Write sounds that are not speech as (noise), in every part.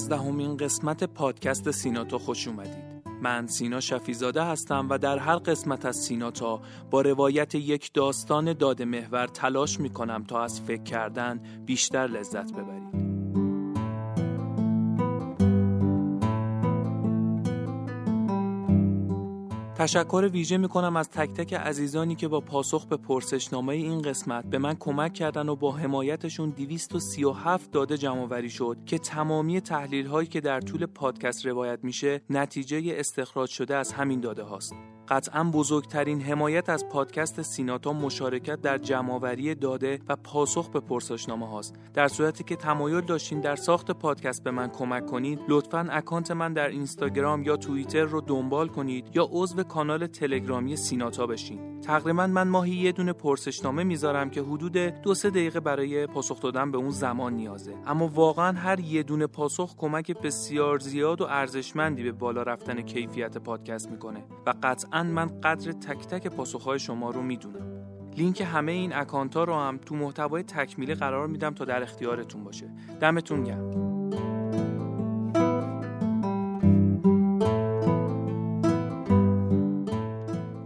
یازدهمین قسمت پادکست سیناتو خوش اومدید. من سینا شفیزاده هستم و در هر قسمت از سیناتا با روایت یک داستان داده محور تلاش می کنم تا از فکر کردن بیشتر لذت ببرید. تشکر ویژه می کنم از تک تک عزیزانی که با پاسخ به پرسشنامه این قسمت به من کمک کردن و با حمایتشون 237 داده جمع شد که تمامی تحلیل هایی که در طول پادکست روایت میشه نتیجه استخراج شده از همین داده هاست. قطعا بزرگترین حمایت از پادکست سیناتا مشارکت در جمعآوری داده و پاسخ به پرسشنامه هاست. در صورتی که تمایل داشتین در ساخت پادکست به من کمک کنید لطفا اکانت من در اینستاگرام یا توییتر رو دنبال کنید یا عضو کانال تلگرامی سیناتا بشین. تقریبا من ماهی یه دونه پرسشنامه می‌ذارم که حدود دو سه دقیقه برای پاسخ دادن به اون زمان نیازه. اما واقعا هر یه دونه پاسخ کمک بسیار زیاد و ارزشمندی به بالا رفتن کیفیت پادکست می‌کنه و قطعا من قدر تک تک پاسخهای شما رو می‌دونم. لینک همه این اکانت ها رو هم تو محتوای تکمیلی قرار میدم تا در اختیارتون باشه. دمتون گرم.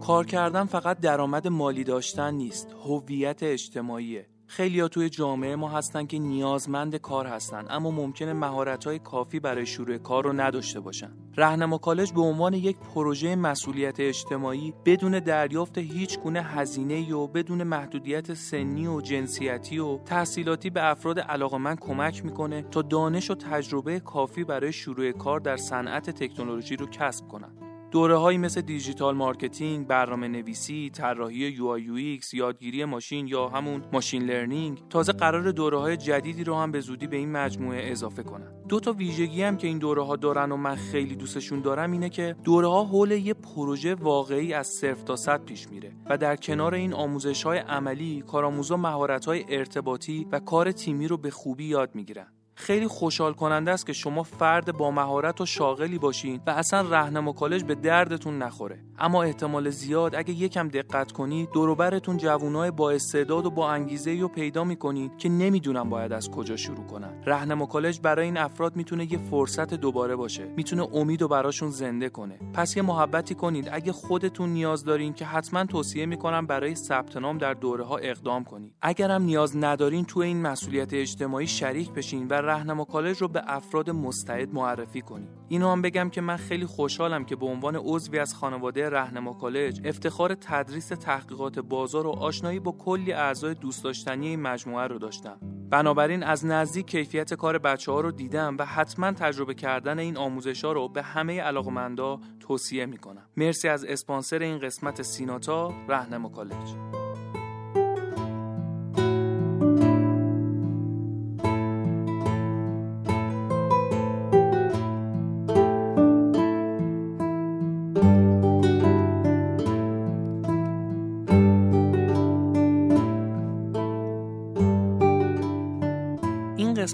کار کردن فقط درآمد مالی داشتن نیست هویت اجتماعیه. خیلی توی جامعه ما هستن که نیازمند کار هستن اما ممکنه مهارت های کافی برای شروع کار رو نداشته باشن. رهنما کالج به عنوان یک پروژه مسئولیت اجتماعی بدون دریافت هیچ گونه هزینه و بدون محدودیت سنی و جنسیتی و تحصیلاتی به افراد علاقمند کمک می‌کنه تا دانش و تجربه کافی برای شروع کار در صنعت تکنولوژی رو کسب کنند. دوره هایی مثل digital marketing، برنامه نویسی، طراحی UI UX، یادگیری ماشین یا همون machine learning تازه قراره دوره های جدیدی رو هم به زودی به این مجموعه اضافه کنن. دو تا ویژگی هم که این دوره ها دارن و من خیلی دوستشون دارم اینه که دوره ها حول یه پروژه واقعی از صفر تا صد پیش میره و در کنار این آموزش های عملی کارآموزا مهارت های ارتباطی و کار تیمی رو به خوبی یاد می‌گیرن. خیلی خوشحال کننده است که شما فرد با مهارت و شاغلی باشین و اصلا رهنما کالج به دردتون نخوره. اما احتمال زیاد اگه یکم دقت کنید دوروبرتون جوانای با استعداد و با انگیزه رو پیدا می‌کنید که نمی‌دونن باید از کجا شروع کنن. رهنما کالج برای این افراد می‌تونه یه فرصت دوباره باشه. می‌تونه امید و براشون زنده کنه. پس یه محبتی کنید. اگه خودتون نیاز دارین که حتما توصیه می‌کنم برای ثبت نام در دوره ها اقدام کنید. اگرم نیاز ندارین تو این مسئولیت اجتماعی شریک بشین و رهنما کالج رو به افراد مستعد معرفی کنید اینو هم بگم که من خیلی خوشحالم که به عنوان عضوی از خانواده رهنما کالج افتخار تدریس تحقیقات بازار و آشنایی با کلی اعضای دوست داشتنی این مجموعه رو داشتم. بنابراین از نزدیک کیفیت کار بچه ها رو دیدم و حتما تجربه کردن این آموزش ها رو به همه علاقمندا توصیه می‌کنم. مرسی از اسپانسر این قسمت سیناتا رهنما کالج.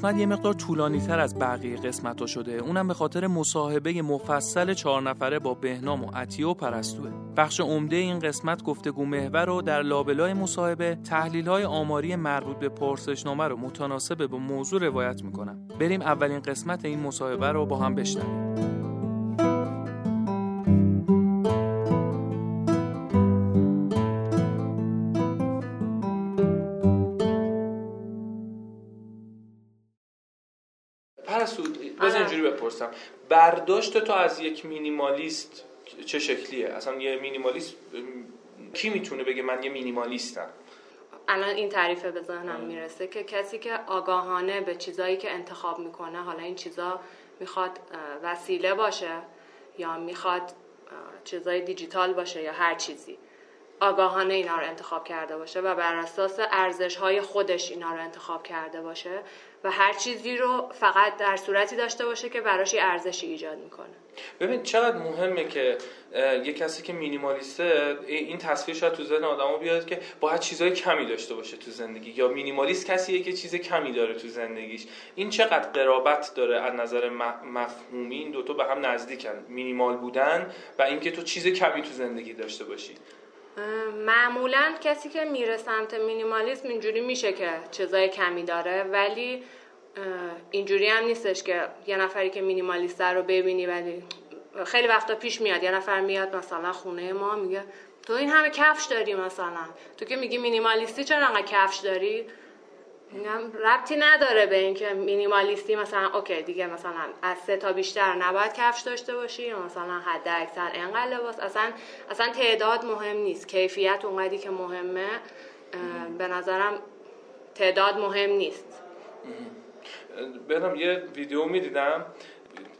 قسمت یه مقدار طولانی تر از بقیه قسمت ها شده. اونم به خاطر مصاحبه مفصل چهار نفره با بهنام و عطیه و پرستوه. بخش عمده این قسمت گفتگو محور رو در لابلای مصاحبه تحلیل های آماری مربوط به پرسشنامه رو متناسب با موضوع روایت می‌کنم. بریم اولین قسمت این مصاحبه رو با هم بشنویم. برداشت تو از یک مینیمالیست چه شکلیه؟ اصلا یه مینیمالیست کی می‌تونه بگه من یه مینیمالیستم؟ الان این تعریفه به ذهنم می‌رسه که کسی که آگاهانه به چیزایی که انتخاب می‌کنه حالا این چیزا می‌خواد وسیله باشه یا می‌خواد چیزای دیجیتال باشه یا هر چیزی آگاهانه اینا رو انتخاب کرده باشه و بر اساس ارزش های خودش اینا رو انتخاب کرده باشه و هر چیزی رو فقط در صورتی داشته باشه که براش ارزشی ایجاد می‌کنه. ببین چقدر مهمه که یه کسی که مینیمالیسته این تصویر شاید تو ذهن آدمو بیاد که باید چیزای کمی داشته باشه تو زندگی یا مینیمالیست کسیه که چیز کمی داره تو زندگیش. این چقدر قرابت داره از نظر مفهومی؟ این دوتا به هم نزدیکن. مینیمال بودن و اینکه تو چیز کمی تو زندگی داشته باشی. معمولا کسی که میره سمت مینیمالیسم اینجوری میشه که چیزای کمی داره ولی اینجوری هم نیستش که یه نفری که مینیمالیست رو ببینی ولی خیلی وقتا پیش میاد. یه نفر میاد مثلا خونه ما میگه تو این همه کفش داری مثلا. تو که میگی مینیمالیستی چرا انقدر کفش داری؟ میگم ربطی نداره به اینکه مینیمالیستی مثلا اوکی دیگه مثلا از سه تا بیشتر نباید کفش داشته باشی یا مثلا حد اکثر انقدر لباس. اصلا اصلا تعداد مهم نیست. کیفیت اونقدی که مهمه به نظرم تعداد مهم نیست. برم یه ویدیو می‌دیدم.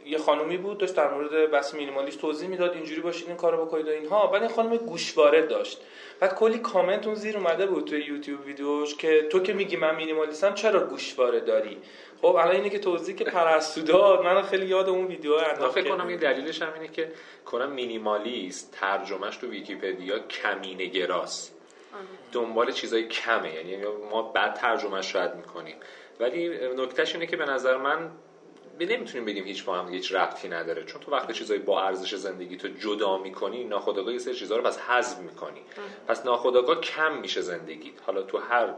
یه خانومی بود داشت در مورد بحث مینیمالیست توضیح می‌داد. اینجوری باشید این کارو بکنید و اینها. بعد این خانم گوشواره داشت. بعد کلی کامنت اون زیر اومده بود توی یوتیوب ویدیوش که تو که میگی من مینیمالیستم چرا گوشواره داری؟ خب الان اینه که توضیح که پرستو داد من خیلی یاد اون ویدیو انداخت فکر کنم این دلیلش هم اینه که کنم مینیمالیست ترجمهش تو ویکیپدیا کمینه گراست. دنبال چیزای کمه یعنی ما بعد ترجمهش شاید می‌کنیم. ولی نکتهش اینه که به نظر من نمی‌تونیم بگیم هیچ با هم هیچ ربطی نداره. چون تو وقتی چیزایی با ارزش زندگی تو جدا می‌کنی ناخودآگاه یه سری چیزا رو پس حذف می‌کنی. پس ناخودآگاه کم میشه زندگیت حالا تو هر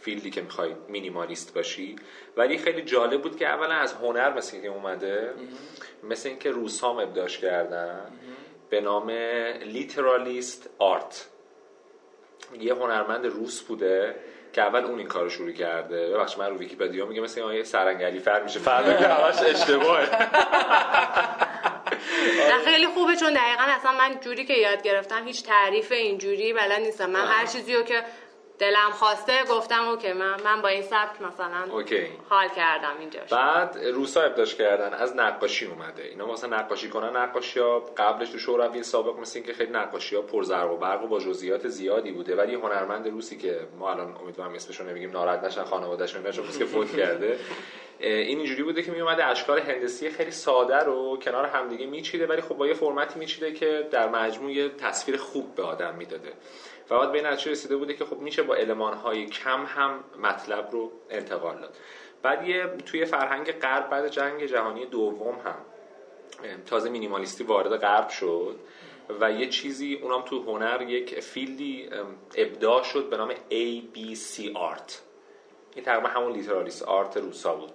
فیلدی که می‌خوای مینیمالیست باشی. ولی خیلی جالب بود که اولا از هنر مثل که اومده مثل اینکه روس هم ابداش کردن. به نام لیترالیست آرت. یه هنرمند روس بوده. که اول اون این کارو شروع کرده ببخش من رو ویکی‌پدیا میگه مثل یه سرنگلی فر میشه فردا که همش اشتباهه. خیلی خوبه چون دقیقا اصلا من جوری که یاد گرفتم هیچ تعریف اینجوری بلد نیستم. من هر چیزی رو که دلم خواسته گفتم اوکی من من با این سبک مثلا اوکی. حال کردم اینجا بعد روسا ابداش کردن از نقاشی اومده. اینا مثلا نقاشی کنن نقاشی ها قبلش تو شوروی سابق مثل که خیلی نقاشی ها پر زرق و برق و با جزئیات زیادی بوده. ولی هنرمند روسی که ما الان امیدوارم اسمش رو نمیگیم ناراحت نشن خانواده‌اش نشون که فوت کرده. این اینجوری بوده که میومده اشکال هندسی خیلی ساده رو کنار همدیگه میچیده ولی خب با یه فرمتی میچیده که در مجموع تصویر خوب به آدم می‌داده. بعد به نتیجه رسیده بوده که خب میشه با های کم هم مطلب رو انتقال داد. بعد یه توی فرهنگ غرب بعد جنگ جهانی دوم هم تازه مینیمالیستی وارد غرب شد و یه چیزی اونم تو هنر یک فیلدی ابداع شد به نام ABC Art. این تقریبا همون لیترالیست آرت روسا بود.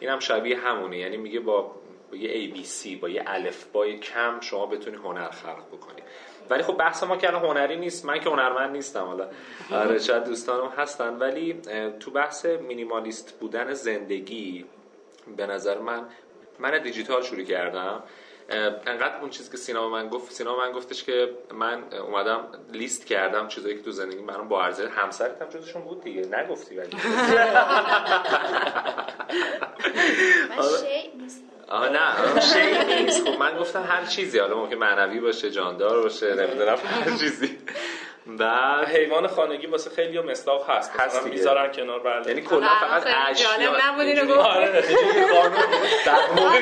این هم شبیه همونه یعنی میگه با یه ABC با یه الف با کم شما بتونی هنر خلق بکنی. ولی خب بحث ما که هنری نیست من که هنرمند نیستم حالا. آره شاید دوستانم هستن. ولی تو بحث مینیمالیست بودن زندگی به نظر من من دیجیتال شروع کردم. انقدر اون چیزی که سینا من گفت سینا من گفتش که من اومدم لیست کردم چیزایی که تو زندگی من با ارزش همسرت هم جزشون بود دیگه. نگفتی ولی. (laughs) شیء آها نه شی نیست. خب من گفتم هر چیزی حالا ممکن معنوی باشه جاندار باشه نمی‌دونم هر چیزی. و حیوان خانگی واسه خیلی مصداق هست. هست می‌ذارن کنار بله. یعنی کلا فقط اشیا. نبود اینو گفت آره آره.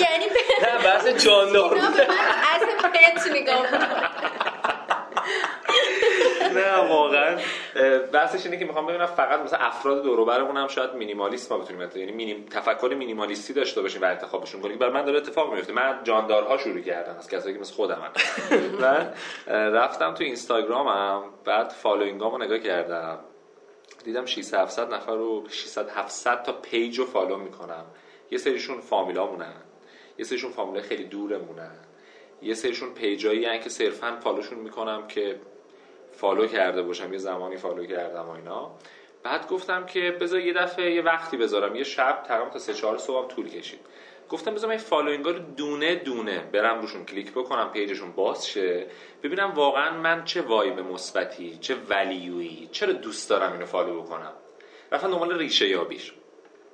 یعنی نه بحث جاندار من اصلا پت نگاه نه واقعا. بحثش اینه که می‌خوام ببینم فقط مثلا افراد دور برمون هم شاید مینیمالیست ما بتونیم یعنی مینیم تفکر مینیمالیستی داشته باشیم و انتخابشون کنیم. برای من داره اتفاق میفته من جاندارها شروع کردم از کسایی که مثل خودم من (laughs) رفتم تو اینستاگرامم بعد following امو نگاه کردم. دیدم 600 700 نفر رو 600 700 تا page رو follow می‌کنم. یه سریشون فامیلامونن. یه سریشون فامیله خیلی دورمونن. یه سریشون page ایی که صرفا follow شون می‌کنم که follow کرده باشم یه زمانی follow کردم و اینا. بعد گفتم که بذار یه دفعه یه وقتی بذارم یه شب تقریبا تا 3 4 صبح طول کشید. گفتم بذار این following رو دونه دونه برم روشون کلیک بکنم page شون باز شه. ببینم واقعا من چه vibe مثبتی چه value یی چرا دوست دارم اینو follow بکنم. رفتم دنبال ریشه یابیش.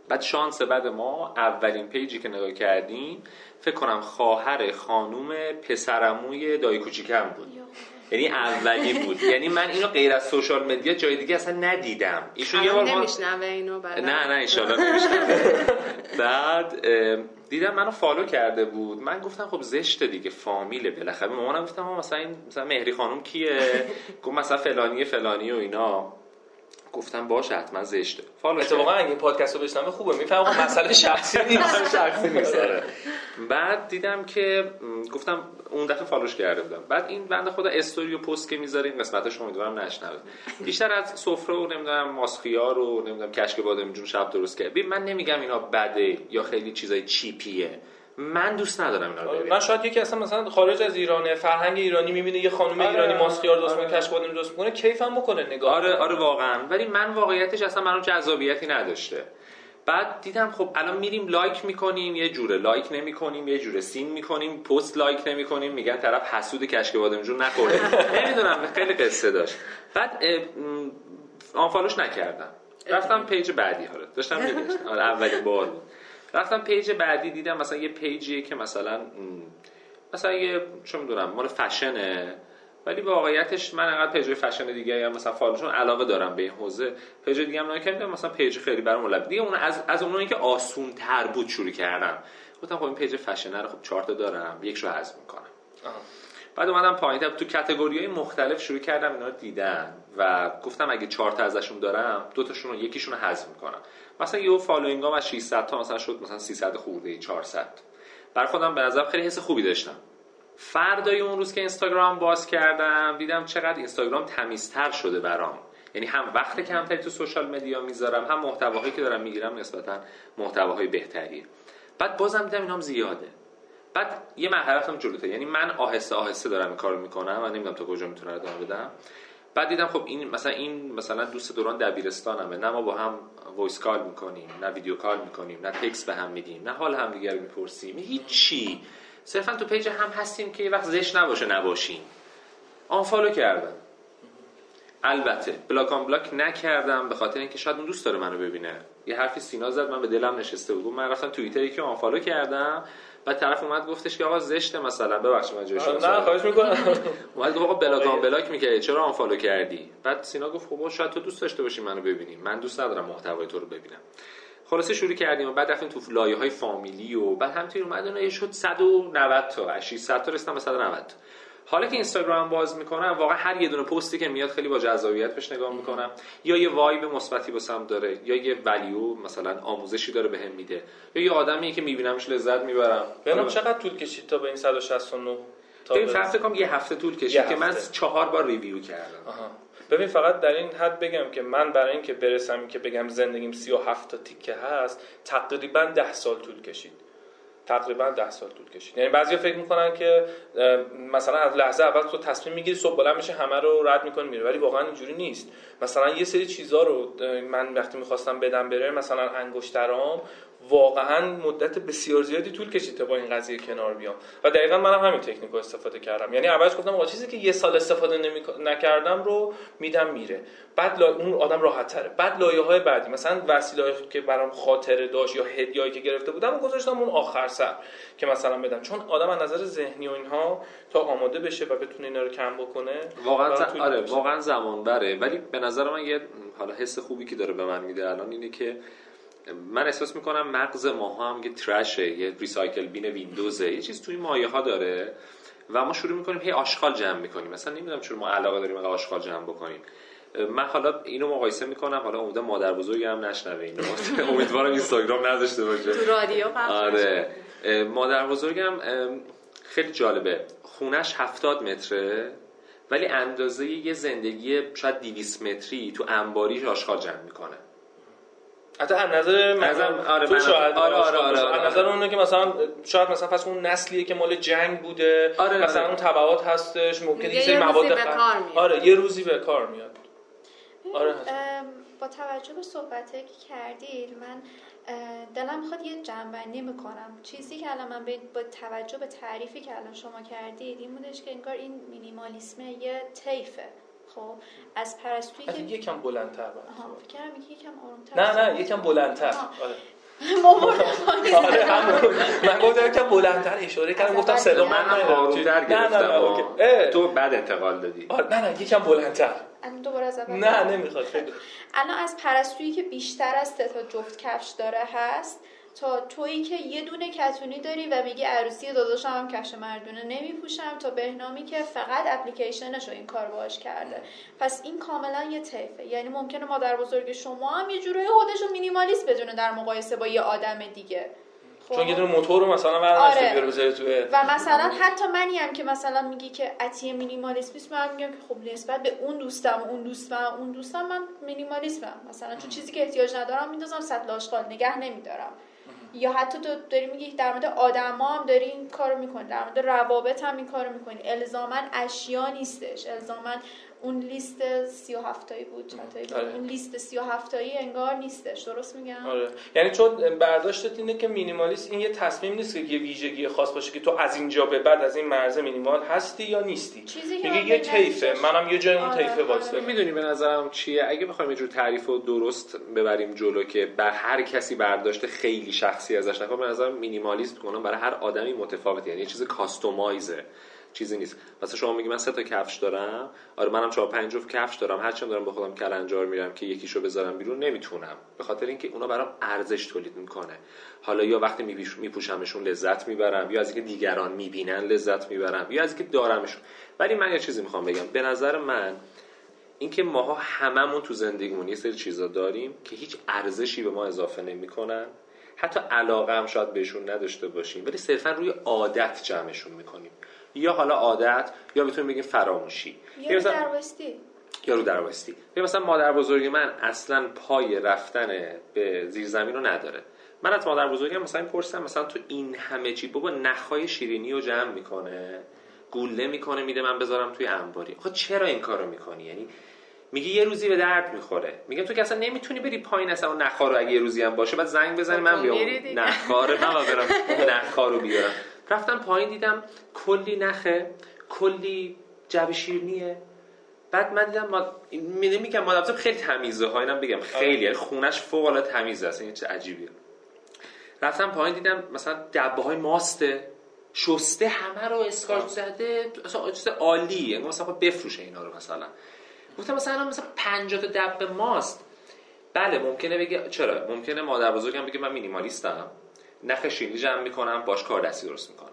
بعد شانس بعد ما اولین page ی که نگاه کردیم فکر کنم خواهر خانوم پسرعموی دایی کوچیکم بود. یعنی اولی بود. یعنی من اینو غیر از social media جای دیگه اصلا ندیدم. ایشون یه بار اینو بعد نه نه ان (laughs) بعد دیدم منو follow کرده بود. من گفتم خب زشته دیگه فامیله بالاخره. مامانم گفتم مثلا این مثلا مهری خانم کیه؟ گفت مثلا فلانی فلانی و اینا. گفتم باشه حتما زشته. follow اتفاقا اگه این پادکست رو بشنوه خوبه. می‌فهمم مسئله شخصی نیست. (laughs) شخصی نیست آره. بعد دیدم که گفتم اون دفعه follow ش کرده بودم. بعد این بنده خدا استوری و پست که می‌ذاره این قسمتش امیدوارم نشنوه. بیشتر از سفره و نمی‌دونم ماست‌خیار و نمی‌دونم کشک بادمجون شب درست کرد. من نمیگم اینا بده یا خیلی چیزای cheap یه. من دوست ندارم اینا رو ببینم. من شاید یکی اصلا مثلا خارج از ایرانه فرهنگ ایرانی می‌بینه یه خانم آره، ایرانی ماست‌خیار درست آره. می‌کنه کشک بادمجون درست می‌کنه کیفم بکنه نگاه. آره آره واقعا. ولی من واقعیتش اصلا برام جذابیتی نداشته. بعد دیدم خب الان میریم like می‌کنیم یه جوره like نمی‌کنیم یه جوره seen می‌کنیم post like نمی‌کنیم میگن طرف حسود کشک بادمجون نخورده. (laughs) نمی‌دونم خیلی قصه داشت. بعد آنفالوش نکردم. رفتم پیج بعدی حالا داشتم میگشتم آره اولین بار بود. رفتم پیج بعدی دیدم مثلا یه پیجیه که مثلا مثلا یه چه می‌دونم مال فشنه. ولی واقعیتش من انقدر پیج فشن دیگه هم مثلا فالوشون علاقه دارم به این حوزه. پیج دیگه هم نکردم مثلا پیج خیلی برام مهم نبود دیگه اون از از اونایی که آسون تر بود شروع کردم گفتم خب این پیج فشنه رو خب چهار تا دارم یک رو حذف می‌کنم. آها. بعد اومدم پایین تو category های مختلف شروع کردم اینا رو دیدن. و گفتم اگه چهار تا ازشون دارم دو تاشون رو یکیشون رو حذف می‌کنم. مثلا یه following ام از 600 تا مثلا شد مثلا 300 خورده ای 400 بر خودم به نظر خیلی حس خوبی داشتم. فردای اون روز که اینستاگرام باز کردم دیدم چقدر اینستاگرام تمیزتر شده برام. یعنی هم وقت کمتری تو social media می‌ذارم هم محتواهایی که دارم می‌گیرم نسبتا محتواهای بهتریه بعد بازم دیدم اینام زیاده. بعد یه مرحله رفتم جلوتر. یعنی من آهسته آهسته دارم این کارو می‌کنم و نمی‌دونم تا کجا می‌تونم ادامه بدم. بعد دیدم خب این مثلا این مثلا دوست دوران دبیرستانمه. نه ما با هم voice call می‌کنیم نه video call می‌کنیم نه تکس به هم میدیم نه حال هم دیگه رو می‌پرسیم. هیچی. صرفا تو page هم هستیم که یه وقت زشت نباشه نباشیم. unfollow کردم. البته block unblock نکردم به خاطر اینکه شاید اون دوست داره منو ببینه. یه حرفی سینا زد من به دلم نشسته بود. من رفتم توییتر که آنفالو کردم. بعد طرف اومد گفتش که آقا زشته مثلا. ببخشید من جوش نه خواهش می‌کنم. اومد گفت آقا بلاک آن بلاک می‌کردی. چرا آنفالو کردی؟ بعد سینا گفت خب شاید تو دوست داشته باشی منو ببینی. من دوست ندارم محتوای تو رو ببینم. خلاصه شروع کردیم و بعد رفتیم تو لایه های فامیلی و بعد همینطوری اومد اون یه شد 190 تا. 600 تا رسیدم به 190 تا. حالا که اینستاگرام باز می‌کنم واقعا هر یه دونه پستی که میاد خیلی با جذابیت بهش نگاه می‌کنم یا یه وایب مثبتی واسم داره یا یه ولیو مثلا آموزشی داره بهم میده یا یه آدمیه که میبینمش لذت می‌برم ببینم چقدر طول کشید تا به این 169 تا برسه؟ فکر کنم یه هفته طول کشید که من. چهار بار ریویو کردم آها. ببین فقط در این حد بگم که من برای اینکه برسم که بگم زندگیم 37 تا تیکه هست تقریبا 10 سال طول کشید تقریبا 10 سال طول کشید. یعنی بعضیا فکر می‌کنن که مثلا از لحظه اول تو تصمیم می‌گیری صبح بلند میشه همه رو رد می‌کنی میره ولی واقعا اینجوری نیست. مثلا یه سری چیزا رو من وقتی می‌خواستم بدم بره مثلا انگشترام واقعا مدت بسیار زیادی طول کشید تا با این قضیه کنار بیام. و دقیقا منم همین تکنیک رو استفاده کردم. یعنی اولش گفتم آقا چیزی که یه سال استفاده نمی... نکردم رو میدم میره. بعد لا... اون آدم راحت تره بعد لایه های بعدی مثلا وسیله که برام خاطره داشت یا هدیه‌ای که گرفته بودم و گذاشتم اون آخر سر که مثلا بدم. چون آدم از نظر ذهنی و اینها تا آماده بشه و بتونه اینا رو کم بکنه واقعا ز... آره. واقعا زمان بره ولی به نظر من یه حالا حس خوبی که داره به من میده الان اینه که من احساس می‌کنم مغز ماها هم یه ترشه یه ریسایکل بین ویندوزه یه چیز توی مایه ها داره و ما شروع می‌کنیم هی آشغال جمع می‌کنیم. مثلا نمی‌دونم چرا ما علاقه داریم اینقدر آشغال جمع بکنیم. من حالا اینو مقایسه می‌کنم حالا امیدوارم مادر بزرگی هم نشنوه اینو. (laughs) امیدوارم اینستاگرام نداشته باشه. تو رادیو آره. مادر بزرگم خیلی جالبه. خونش هفتاد متره ولی اندازه یه زندگی شاید 200 متری تو انباریش آشغال جمع می‌کنه. حتی از نظر من نظر- آره، تو من- شاید آره، آره، آره، از آره. نظر اونه که مثلا شاید مثلا کن اون نسلیه که مال جنگ بوده آره، مثلا آره. اون تبعات هستش ممکنه میگه یه سری یه روزی مواد به خ- کار میاد. آره یه روزی به کار میاد آره با توجه به صحبتایی که کردید من دلم می‌خواد یه جنبندی می‌کنم چیزی که الان من به- با توجه به تعریفی که الان شما کردید این بودش که انگار این مینیمالیسم یه طیفه خب از پرستویی که یکم بلندتر آها فکر یکی یکم آرومتر نه نه یکم بلندتر. آره. (laughs) آره من گفتم یکم بلندتر اشاره کردم از گفتم صدا. من. آرومتر نه نه نه گرفتم. تو بعد انتقال دادی. آره نه نه یکم بلندتر. الان دوباره از نه نمی‌خواد خیلی. (laughs) الان از پرستویی که بیشتر از سه تا جفت کفش داره هست تا تویی که یه دونه کتونی داری و میگی عروسی داداشم هم کش مردونه. نمیپوشم تا بهنامی که فقط اپلیکیشنش رو این کار باش کرده. پس این کاملا یه طیفه. یعنی ممکنه مادر بزرگ شما هم یه جورایی خودش رو مینیمالیست بدونه در مقایسه با یه آدم دیگه. خب؟ چون یه دونه موتور رو مثلا برداشته آره. بذاره توی. و مثلا حتی منی هم که مثلا میگی که عطیه مینیمالیسم من میگم که خب نسبت به اون دوستم اون دوستم اون دوستم من مینیمالیسمم مثلا چون چیزی که احتیاج ندارم میندازم سطل آشغال نگه نمیدارم. یا حتی تو داری میگی در مورد آدما هم داری این کارو می‌کنی در مورد روابط هم این کارو می‌کنی. الزاما اشیا نیستش. الزاما اون لیست 37 تایی بود آره. اون لیست 37 تایی انگار نیستش درست میگم؟ آره. یعنی چون برداشتت اینه که مینیمالیست این یه تصمیم نیست که یه ویژگی خاص باشه که تو از اینجا به بعد از این مرز مینیمال هستی یا نیستی. میگه یه طیفه منم یه جای اون آره. طیفه واسه آره. می‌دونی به نظرم چیه؟ اگه بخوایم یه جور تعریف و درست ببریم جلو که بر هر کسی برداشت خیلی شخصی ازش نکنه به نظر مینیمالیست کنم برای هر آدمی متفاوته. یعنی یه چیز کاستومایزه. چیزی نیست. مثلا شما میگی من سه تا کفش دارم. آره منم چهار پنج جفت کفش دارم. هرچند دارم با خودم کلنجار میرم که یکیشو بذارم بیرون نمی‌تونم. به خاطر اینکه اونا برام ارزش تولید می‌کنه. حالا یا وقتی میپوشمشون لذت می‌برم یا از اینکه دیگران می‌بینن لذت می‌برم یا از اینکه دارمشون. ولی من یه چیزی می‌خوام بگم. به نظر من اینکه ماها هممون تو زندگیمون یه سری چیزا داریم که هیچ ارزشی به ما اضافه نمی‌کنن. حتی علاقه هم شاید بهشون نداشته باشیم ولی صرفا روی عادت جمعشون می‌کنیم. یا حالا عادت یا می‌تونیم بگیم فراموشی. یا رو دروستی یا رو دروستی مثلا مادر بزرگی من اصلا پای رفتن به زیر زمین رو نداره. من از مادر بزرگم مثلا پرسیدم مثلا تو این همه چی بابا نخای شیرینی رو جمع می‌کنه گوله می‌کنه میده من بذارم توی انباری. خب چرا این کارو می‌کنی؟ یعنی میگه یه روزی به درد می‌خوره. میگه تو که اصلا نمی‌تونی بری پایین اصلا اون نخار رو اگه یه روزی هم باشه بعد زنگ بزنی من بیام. نخار من برم (laughs) نخار رو بیارم. رفتم پایین دیدم کلی نخه کلی جب شیرنیه. بعد من دیدم ما میگم مادر خیلی تمیزه ها اینم بگم خیلی یعنی خونش فوق العاده تمیزه است این چه عجیبیه. رفتم پایین دیدم مثلا دبه های ماسته شسته همه رو اسکارچ زده اصلا چیز عالی یعنی مثلا بفروشه اینا رو مثلا. گفتم مثلا مثلا 50 تا دبه ماست. بله ممکنه بگه چرا؟ ممکنه مادر بزرگم بگه من مینیمالیستم. نخ شیلی جمع می‌کنم باش کار دستی درست می‌کنم.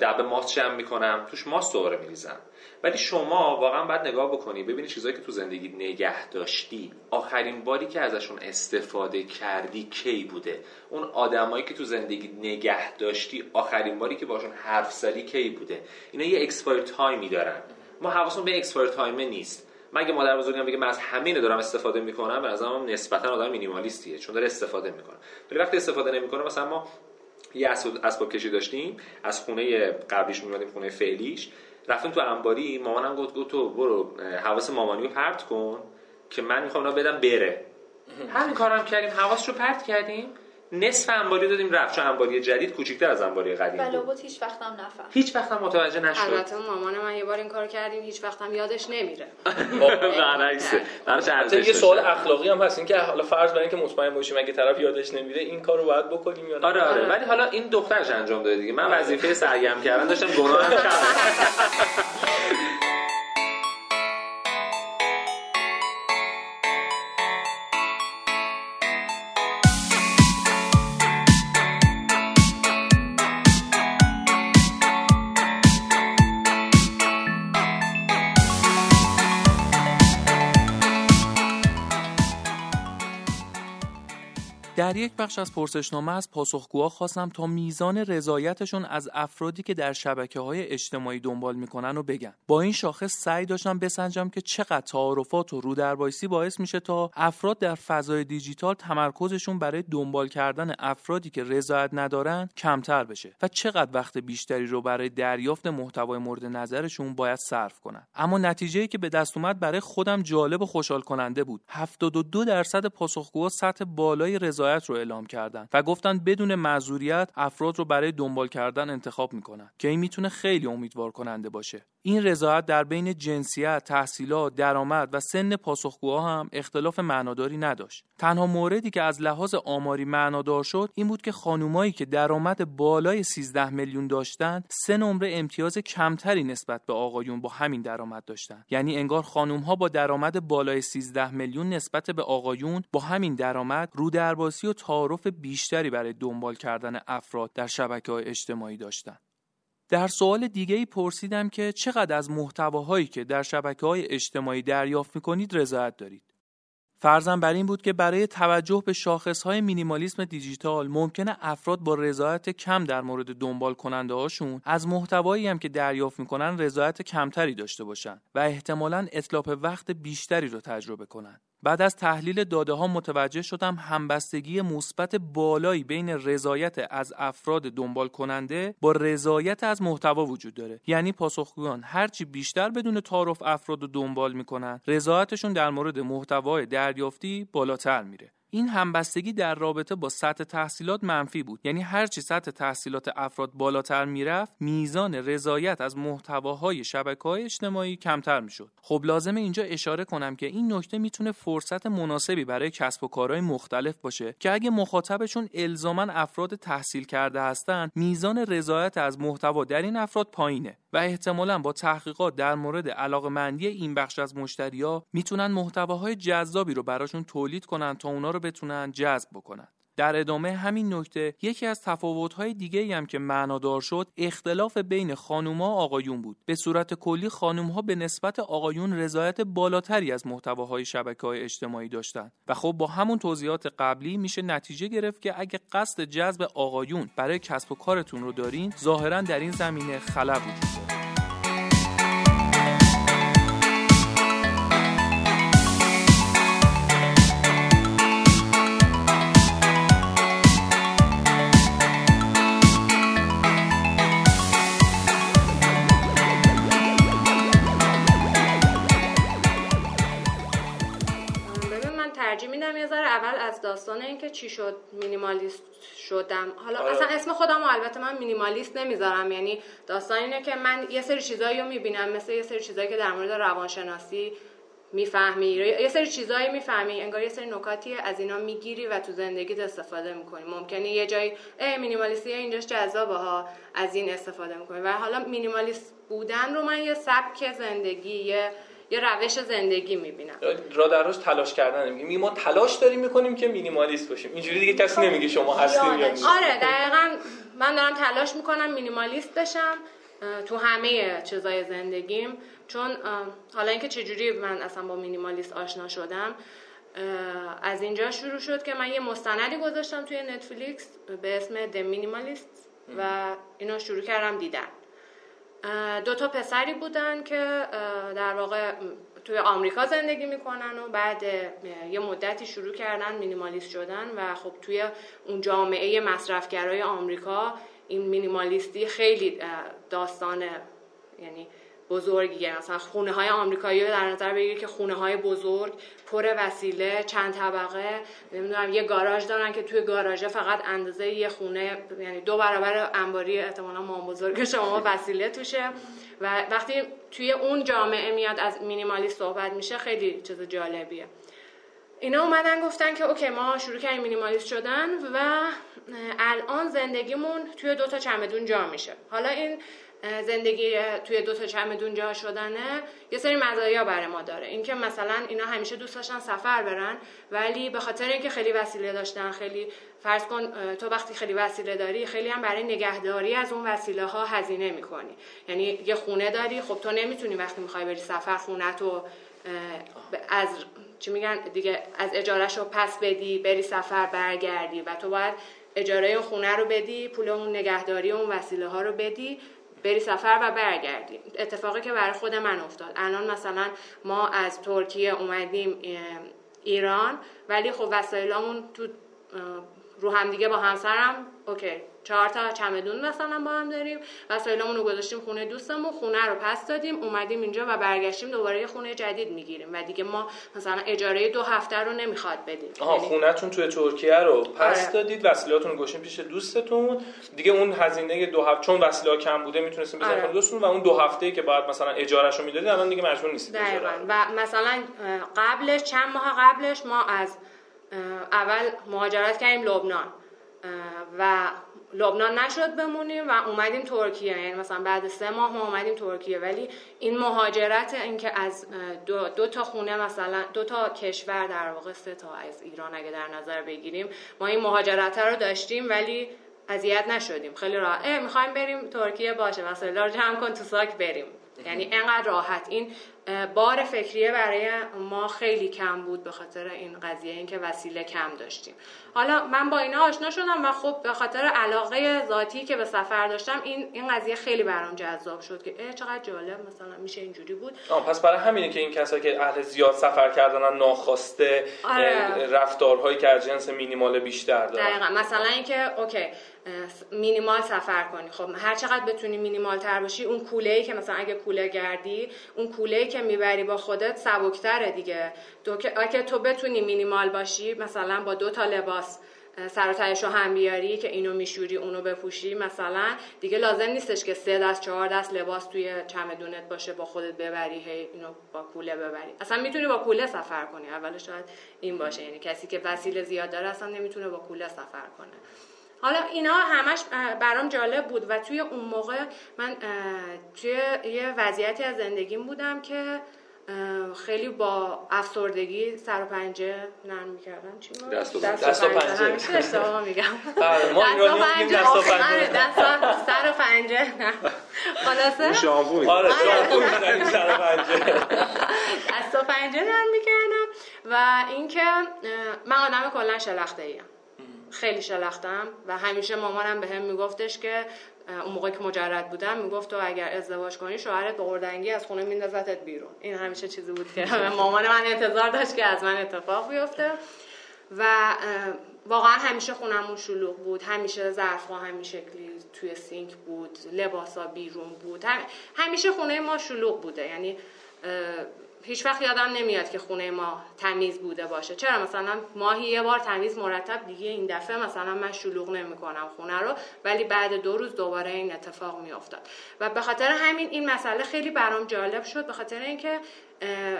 دبه ماست جمع می‌کنم توش ماست دوباره میریزم. ولی شما واقعا باید نگاه بکنی ببینی چیزایی که تو زندگی نگه داشتی. آخرین باری که ازشون استفاده کردی کی بوده؟ اون آدمایی که تو زندگی نگه داشتی آخرین باری که باشون حرف زدی کی بوده؟ اینا یه expire time ی دارن ما حواسمون به expire time نیست. مگه مادر بزرگم بگه من از همینه دارم استفاده می‌کنم به نظرم نسبتا آدم مینیمالیستیه چون داره استفاده می‌کنه. ولی وقتی استفاده نمی‌کنه مثلا ما یه اسباب کشی داشتیم از خونه قبلیش میمدیم خونه فعلیش رفتیم تو انباری مامانم گفت گفت تو برو حواس مامانی رو پرت کن که من می‌خوام اینا بدم بره. همین کارم کردیم. حواسش رو پرت کردیم. نصف انباری دادیم رفت چون انباری جدید کوچیک‌تر از انباری قدیم بود. بود هیچ وقت هم نفهم. هیچ وقت هم متوجه نشد. البته مامان من یه بار این کار کردیم هیچ وقت هم یادش نمیره. (laughs) برعکسه براش یه سوال اخلاقی هم هست این که حالا فرض بر اینکه مطمئن باشیم اگه طرف یادش نمیره این کارو باید بکنیم یا نه؟ آره آره. ولی حالا این دخترش انجام داده دیگه. من وظیفه سرگرم کردن داشتم گناهم (laughs) در یک بخش از پرسشنامه از پاسخگوها خواستم تا میزان رضایتشون از افرادی که در شبکه های اجتماعی دنبال می‌کنن و بگن. با این شاخص سعی داشتم بسنجم که چقدر تعارفات و رودربایسی باعث میشه تا افراد در فضای دیجیتال تمرکزشون برای دنبال کردن افرادی که رضایت ندارن کمتر بشه و چقدر وقت بیشتری رو برای دریافت محتوای مورد نظرشون باید صرف کنن. اما نتیجه که به دست اومد برای خودم جالب و خوشحال کننده بود 72 درصد پاسخگوها سطح بالای رضایت رو اعلام کردن و گفتن بدون معذوریت افراد رو برای دنبال کردن انتخاب می‌کنن که این می‌تونه خیلی امیدوار کننده باشه این رضایت در بین جنسیت، تحصیلات، درآمد و سن پاسخگوها هم اختلاف معناداری نداشت. تنها موردی که از لحاظ آماری معنادار شد این بود که خانومایی که درآمد بالای 13 میلیون داشتند سه نمره امتیاز کمتری نسبت به آقایون با همین درآمد داشتند. یعنی انگار خانوم ها با درآمد بالای 13 میلیون نسبت به آقایون با همین درآمد رو و تعارف بیشتری برای دنبال کردن افراد در شبکه های اجتماعی داشتند. در سوال دیگه ای پرسیدم که چقدر از محتواهایی که در شبکه های اجتماعی دریافت می‌کنید رضایت دارید. فرضم بر این بود که برای توجه به شاخصهای مینیمالیسم دیجیتال ممکنه افراد با رضایت کم در مورد دنبال کننده هاشون از محتوایی هم که دریافت می‌کنن رضایت کمتری داشته باشن و احتمالا اطلاف وقت بیشتری رو تجربه کنند. بعد از تحلیل داده ها متوجه شدم همبستگی مثبت بالایی بین رضایت از افراد دنبال کننده با رضایت از محتوا وجود داره. یعنی پاسخگویان هرچی بیشتر بدون تعارف افراد رو دنبال می‌کنن رضایتشون در مورد محتوای دریافتی بالاتر میره. این همبستگی در رابطه با سطح تحصیلات منفی بود. یعنی هرچی سطح تحصیلات افراد بالاتر می‌رفت میزان رضایت از محتواهای شبکه های اجتماعی کمتر می‌شد. خب لازمه اینجا اشاره کنم که این نکته می‌تونه فرصت مناسبی برای کسب و کارهای مختلف باشه که اگه مخاطبشون الزاما افراد تحصیل کرده هستن میزان رضایت از محتوا در این افراد پایینه و احتمالا با تحقیقات در مورد علاقمندی این بخش از مشتریا می‌تونن محتواهای جذابی رو براشون تولید کنن تا اونا رو بتونن جذب بکنن. در ادامه همین نکته یکی از تفاوت‌های دیگه هم که معنادار شد اختلاف بین خانوما و آقایون بود. به صورت کلی خانومها به نسبت آقایون رضایت بالاتری از محتواهای های اجتماعی داشتند. و خب با همون توضیحات قبلی میشه نتیجه گرفت که اگه قصد جذب آقایون برای کسب و کارتون رو دارین ظاهرا در این زمینه خلا وجود داستان اینکه چی شد مینیمالیست شدم. حالا آره. اصلا اسم خودم البته من مینیمالیست نمی‌ذارم یعنی داستان اینه که من یه سری چیزایی رو می‌بینم مثل یه سری چیزایی که در مورد روانشناسی می‌فهمی یه سری چیزایی می‌فهمی انگار یه سری نکاتی از اینا می‌گیری و تو زندگیت استفاده می‌کنی. ممکنه یه جایی ای مینیمالیستی اینجاش جذابه ها از این استفاده می‌کنی. و حالا مینیمالیست بودن رو من یه سبک زندگی یه یه روش زندگی می‌بینم. را در تلاش کردن میگیم ما تلاش داریم می‌کنیم که مینیمالیست باشیم. اینجوری دیگه کسی نمیگه شما هستین یا آره دقیقا من دارم تلاش می‌کنم مینیمالیست بشم تو همه چیزای زندگیم. چون حالا اینکه چجوری من اصلا با مینیمالیست آشنا شدم از اینجا شروع شد که من یه مستندی گذاشتم توی نتفلیکس به اسم The Minimalist و اینا شروع کردم دیدن. دو تا پسری بودن که در واقع توی آمریکا زندگی می‌کنن و بعد یه مدتی شروع کردن مینیمالیست شدن و خب توی اون جامعه مصرفگرای آمریکا این مینیمالیستی خیلی داستان یعنی بزرگیه مثلا خونه های آمریکایی رو در نظر بگیر که خونه های بزرگ پر وسیله چند طبقه نمی‌دونم یه گاراژ دارن که توی گاراژ فقط اندازه یه خونه یعنی دو برابر انباری احتمالا ما بزرگ شما وسیله توشه. و وقتی توی اون جامعه میاد از مینیمالی صحبت میشه خیلی چیز جالبیه. اینا اومدن گفتن که اوکی ما شروع کردیم مینیمالیست شدن و الان زندگیمون توی دو تا چمدون جا میشه. حالا این زندگی توی دو تا چمدون جا شدنه یه سری مزایا برای ما داره. اینکه مثلا اینا همیشه دوست داشتن سفر برن ولی به خاطر اینکه خیلی وسیله داشتن خیلی فرض کن تو وقتی خیلی وسیله داری خیلی هم برای نگهداری از اون وسیله ها هزینه می‌کنی. یعنی یه خونه داری خب تو نمی‌تونی وقتی می‌خوای بری سفر خونه تو از چی میگن دیگه از اجارش رو پس بدی بری سفر برگردی و تو باید اجاره اون خونه رو بدی پول اون نگهداری اون وسیله ها رو بدی بری سفر و برگردی. اتفاقی که برای خود من افتاد. الان مثلا ما از ترکیه اومدیم ایران ولی خب وسایلامون تو رو هم دیگه با همسرم اوکی. چهار تا چمدون مثلا با هم داریم وسایلمون رو گذاشتیم خونه دوستمون خونه رو پس دادیم اومدیم اینجا و برگشتیم دوباره یه خونه جدید می‌گیریم و دیگه ما مثلا اجاره دو هفته رو نمی‌خواد بدیم آها یعنی خونهتون توی ترکیه رو پس آره. دادید وسیلاتون رو گوشین پیش دوستتون دیگه اون هزینه دو هفته چون وسیله کم بوده می‌تونستیم بزنید آره. دوستون و اون دو هفته که بعد مثلا اجارهشو می‌دادید الان دیگه مجبور نیستید و مثلا قبلش چند ماه قبلش ما از اول مهاجرت کردیم لبنان و لبنان نشد بمونیم و اومدیم ترکیه. یعنی مثلا بعد سه ماه ما اومدیم ترکیه. ولی این مهاجرت اینکه از دو, دو تا خونه مثلا دو تا کشور در واقع سه تا از ایران اگه در نظر بگیریم ما این مهاجرت رو داشتیم ولی اذیت نشدیم. خیلی راحت. می‌خوایم بریم ترکیه باشه. مثلا جمع کن تو ساک بریم. یعنی انقدر راحت. این بار فکریه برای ما خیلی کم بود به خاطر این قضیه اینکه وسیله کم داشتیم. حالا من با اینا آشنا شدم و خب به خاطر علاقه ذاتی که به سفر داشتم این این قضیه خیلی برام جذاب شد که اه چقدر جالب مثلا میشه اینجوری بود. آه پس برای همینه که این کسایی که اهل زیاد سفر کردن ناخواسته آره. رفتارهایی که از جنس مینیمال بیشتر دارن. دقیقا. مثلا اینکه اوکی مینیمال سفر کنی. خب هر چقدر بتونی مینیمال تر باشی اون کوله ای که مثلا اگه کوله گردی اون کوله ای که می‌بری با خودت سبکتره دیگه. تو اگه تو بتونی مینیمال باشی مثلا با دو تا لباس سر و هم بیاری که اینو میشوری اونو بپوشی مثلا دیگه لازم نیستش که سه دست چهار دست لباس توی چمدونت باشه با خودت ببری هی اینو با کوله ببری. اصلا می‌تونی با کوله سفر کنی اولش شاید این باشه یعنی کسی که وسیله زیاد داره اصلا نمی‌تونه با کوله سفر کنه. حالا اینا همش برام جالب بود و توی اون موقع من توی یه وضعیتی از زندگیم بودم که خیلی با افسردگی سر و پنجه نرم می‌کردم. چی دست و پنجه دست و پنجه. همیشه اشتباه میگم. بله، ما ایرانی میگیم دست و پنجه. سر و پنجه. خلاصه؟ شامپو آره شامپو سر و پنجه. دست و پنجه نرم می‌کردم. و اینکه من آدم کلا شلخته ایم خیلی شلختم و همیشه مامانم به هم میگفتش که اون موقع که مجرد بودم می‌گفت تو اگر ازدواج کنی شوهرت به قردنگی از خونه میندازتت بیرون. این همیشه چیزی بود که (laughs) مامان من انتظار داشت که از من اتفاق بیفته و واقعا همیشه خونمون شلوغ بود همیشه ظرف همین شکلی توی سینک بود لباسا بیرون بود همیشه خونه ما شلوغ بوده. یعنی هیچ وقت یادم نمیاد که خونه ما تمیز بوده باشه. چرا؟ مثلا ماهی یه بار تمیز مرتب دیگه این دفعه مثلا من شلوغ نمی‌کنم خونه رو ولی بعد دو روز دوباره این اتفاق میافتاد. و به خاطر همین این مسئله خیلی برام جالب شد. به خاطر اینکه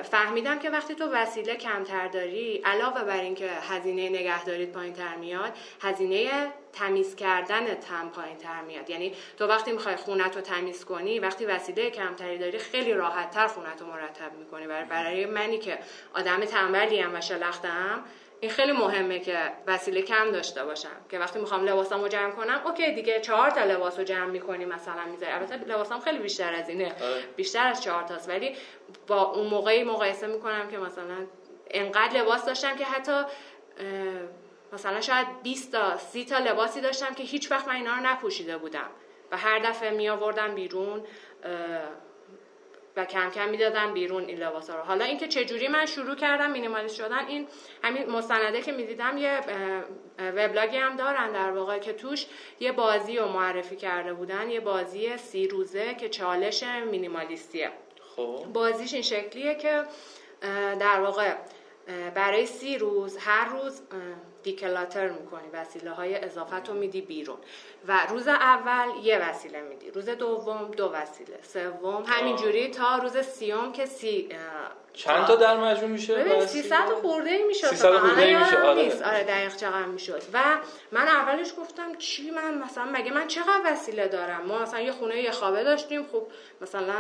فهمیدم که وقتی تو وسیله کمتر داری علاوه بر اینکه هزینه نگهداریت پایین تر میاد هزینه تمیز کردن تم پایین تر میاد. یعنی تو وقتی می‌خوای خونت رو تمیز کنی وقتی وسیله کمتری داری خیلی راحت تر خونت رو مرتب می‌کنی. برای, برای منی که آدم تنبلی و شلختم این خیلی مهمه که وسیله کم داشته باشم. که وقتی می‌خوام لباسامو جمع کنم اوکی دیگه چهار تا لباسو جمع می‌کنی مثلا می‌ذاری. البته لباسام خیلی بیشتر از اینه. آره. بیشتر از چهار تاست. ولی با اون موقعی مقایسه می‌کنم که مثلا انقدر لباس داشتم که حتی مثلا شاید 20 تا 30 تا لباسی داشتم که هیچ وقت من اینا رو نپوشیده بودم. و هر دفعه می آوردم بیرون و کم کم می‌دادم بیرون این لباس رو. حالا اینکه چجوری من شروع کردم مینیمالیست شدن این همین مستنده که می‌دیدم یه وبلاگی هم دارن در واقع که توش یه بازی رو معرفی کرده بودن. یه بازی سی روزه که چالش مینیمالیستیه خب. بازیش این شکلیه که در واقع برای سی روز هر روز دیکلاتر می‌کنی وسیله های اضافت رو میدی بیرون. و روز اول یه وسیله میدی روز دوم دو وسیله سوم همینجوری تا روز سیوم که سی چند تا در مجموع میشه؟ ببین 300 خورده ای می‌شد 300 خورده ای میشه آره. نیست. آره دقیق چقدر می‌شد. و من اولش گفتم چی من مثلا مگه من چقدر وسیله دارم؟ ما مثلا یه خونه یه خوابه داشتیم خب مثلا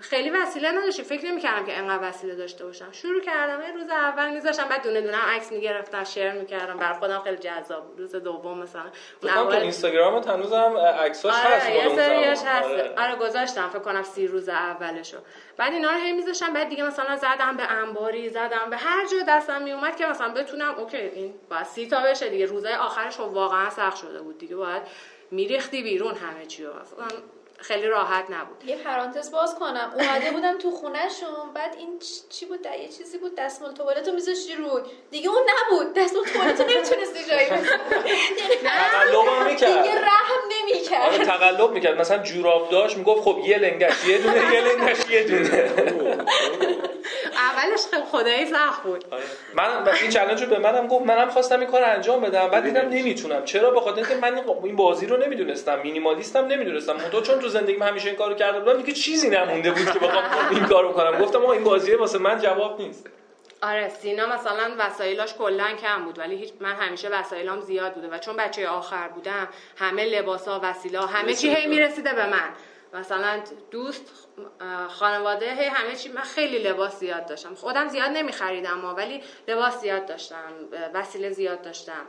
خیلی وسیله نداشتم فکر نمی‌کردم که انقدر وسیله داشته باشم. شروع کردم یه روز اول میذاشتم بعد دونه دونه عکس می‌گرفتم شیر می‌کردم. برای خودم خیلی جذاب روز دوم مثلا. اون تو اینستاگرام هنوزم عکساش آره هست یه هست. آره. آره گذاشتم. فکر کنم سی روز اولشو. بعد اینا رو هی میذاشتم. بعد دیگه مثلا زدم به انباری زدم به هر جای دستم میومد که مثلا بتونم اوکی این با سی تا بشه دیگه. روزای آخرش واقعا سخت شده بود دیگه. باید میریختی بیرون همه چی رو خیلی راحت نبود. یه پرانتز باز کنم. اومده بودم تو خونهشون. بعد این چی بود؟ یه چیزی بود. دستمال توالت رو میذاشتی روی. دیگه اون نبود. دستمال توالت رو نمی‌تونستی جایی (laughs) تقلب می‌کرد. دیگه رحم نمی‌کرد. آره تقلب می‌کرد. مثلا جوراب داشت می‌گفت خب یه لنگش یه دونه یه لنگش یه دونه. (laughs) اولش خیلی خدایی سخت بود. آره. من این چالش رو به منم گفت. منم خواستم این کار انجام بدم. بعد دیدم نمی‌تونم. چرا؟ به خاطر اینکه من این بازی رو نمی‌دونستم. مینیمالیستم نمی‌دونستم. تو چون تو زندگی همیشه این کارو کرده بودم دیگه چیزی نمونده بود که بخوام این کارو کنم. گفتم ما این بازی واسه من جواب نیست. آره سینا مثلا وسایلاش کلا کم بود ولی هیچ من همیشه وسایلام زیاد بوده و چون بچه آخر بودم همه لباسا وسیلا همه چی هی می‌رسیده به من. مثلا دوست خانواده هی همه چی من خیلی لباس زیاد داشتم. خودم زیاد نمیخریدم ولی لباس زیاد داشتم وسیله زیاد داشتم.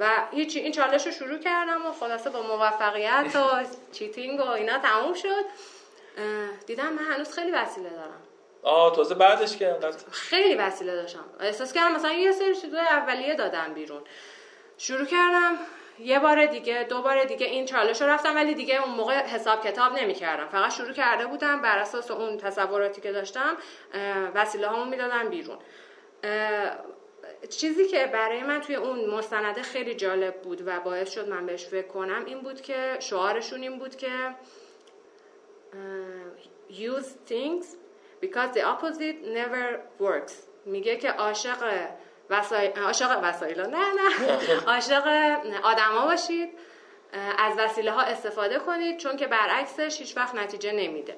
و هیچی این چالش رو شروع کردم و خلاصه با موفقیت و (laughs) چیتینگ و اینا تموم شد. دیدم من هنوز خیلی وسیله دارم. آه تازه بعدش که خیلی وسیله داشتم. احساس کردم مثلا یه سری چیزای اولیه دادم بیرون. شروع کردم یه بار دیگه دو بار دیگه این چالش رو رفتم ولی دیگه اون موقع حساب کتاب نمی کردم فقط شروع کرده بودم بر اساس اون تصوراتی که داشتم وسیله هامو می‌دادم بیرون. چیزی که برای من توی اون مستنده خیلی جالب بود و باعث شد من بهش فکر کنم این بود که شعارشون این بود که use things because the opposite never works. میگه که عاشق وسایل عاشق وسایل. نه نه. (laughs) عاشق آدما باشید. از وسیله ها استفاده کنید چون که برعکسش هیچ وقت نتیجه نمیده.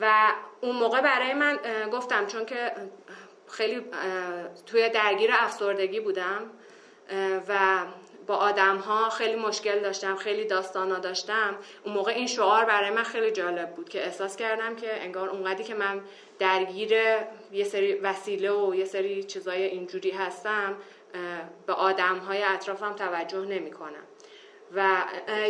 و اون موقع برای من گفتم چون که خیلی توی درگیر افسردگی بودم و با آدم ها خیلی مشکل داشتم خیلی داستانا داشتم. اون موقع این شعار برای من خیلی جالب بود که احساس کردم که انگار اونقدری که من درگیر یه سری وسیله و یه سری چیزای اینجوری هستم به آدم های اطرافم توجه نمی کنم و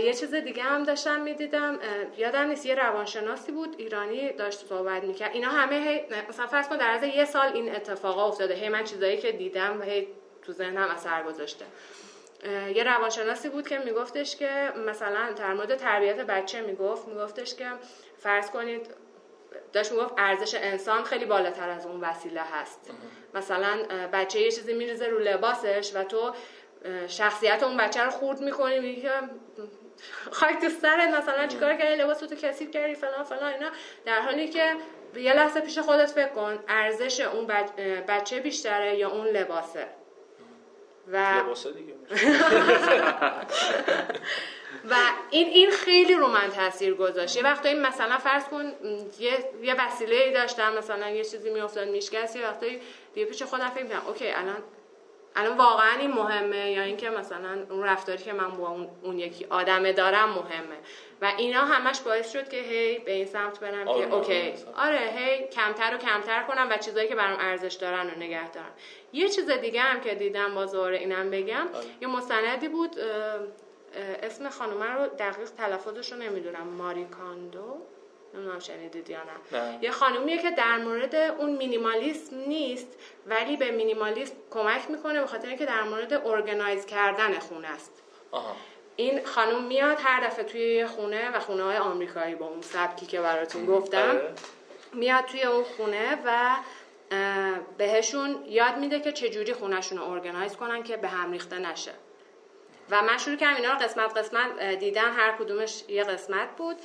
یه چیز دیگه هم داشتم می‌دیدم یادم نیست یه روانشناسی بود ایرانی داشت صحبت می‌کرد. اینا همه هی مثلا فرض کن در از یه سال این اتفاقا افتاده. هی من چیزایی که دیدم هی تو ذهنم اثر گذاشته. یه روانشناسی بود که میگفتش که مثلا در مورد تربیت بچه می‌گفت میگفتش که فرض کنید داشت می‌گفت ارزش انسان خیلی بالاتر از اون وسیله هست. مثلا بچه یه چیزی میریزه رو لباسش و تو شخصیت اون بچه رو خورد می‌کنی میگی که خاک تو سرت مثلا چیکار کردی؟ لباس تو کثیف کردی فلان فلان اینا. در حالی که یه لحظه پیش خودت فکر کن ارزش اون بچه بیشتره یا اون لباسه؟ و دیگه (laughs) و این این خیلی رو من تاثیر گذاشت. یه وقتایی مثلا فرض کن یه یه وسیله ای داشتم مثلا یه چیزی میافتاد میشکست یه وقتایی دیگه پیش خودم فکر می‌کردم okay الان الان واقعا این مهمه یا اینکه مثلا اون رفتاری که من با اون, اون یکی آدمه دارم مهمه. و اینا همش باعث شد که هی به این سمت برم که okay. آره هی کمتر و کمتر کنم و چیزایی که برام ارزش دارن رو نگه دارم. یه چیز دیگه هم که دیدم بامزه‌ست اینم بگم آره. یه مستندی بود اسم خانومه رو دقیق تلفظش رو نمی‌دونم. ماریکاندو؟ نمی‌دونم شنیدید یا نه. یه خانومیه که در مورد اون مینیمالیسم نیست ولی به مینیمالیسم کمک می‌کنه به خاطر اینکه در مورد ارگنایز کردن خونه است آها. این خانوم میاد هر دفعه توی یه خونه و خونه های آمریکایی با اون سبکی که براتون گفتم آره. میاد توی اون خونه و بهشون یاد میده که چجوری خونهشون رو ارگنایز کنن که به هم ریخته نشه و من شروع کردم اینا رو قسمت قسمت دیدم هر کدومش یه قسمت بود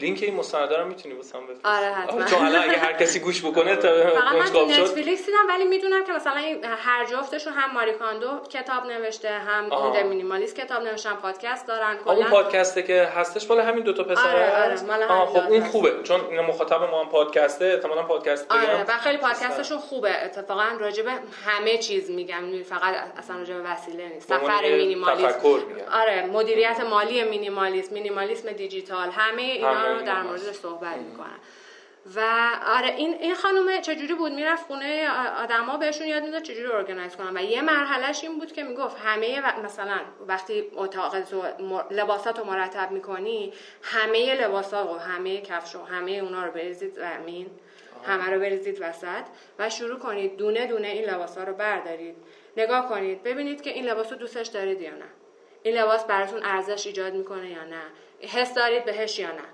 لینک این مستنده رو می‌تونی واسم بفرستی آره حتما. چون الان اگه هر کسی گوش بکنه تا فقط من نتفلیکس دیدم ولی می‌دونم که مثلا این هر جفتشون هم ماریکاندو کتاب نوشته هم اون مینیمالیست کتاب نوشتن پادکست دارن کلا اون پادکسته که هستش مال همین دو تا پسر آره آره آه خب اون خوبه. چون اینا مخاطب ما هم پادکسته احتمالاً پادکست آره و خیلی پادکستشون خوبه. اتفاقا راجع به همه چیز میگم. فقط اصلا راجع به وسیله نیست. سفر مینیمالیست آره مدیریت مالی مینیمالیست مینیمالیسم دیجیتال. همه اینا رو در موردش صحبت می‌کنن. و آره این این خانومه چجوری بود؟ می‌رفت خونه آدما بهشون یاد می‌داد چجوری ارگنایز کنن. و یه مرحلهش این بود که می‌گفت همه و مثلا وقتی اتاق لباسات رو مرتب می‌کنی همه لباسا و همه کفش و همه اونا رو بریزید زمین همه رو بریزید وسط و شروع کنید دونه دونه این لباسا رو بردارید. نگاه کنید ببینید که این لباس رو دوستش دارید یا نه. این لباس براتون ارزش ایجاد می‌کنه یا نه. حس دارید بهش یا نه.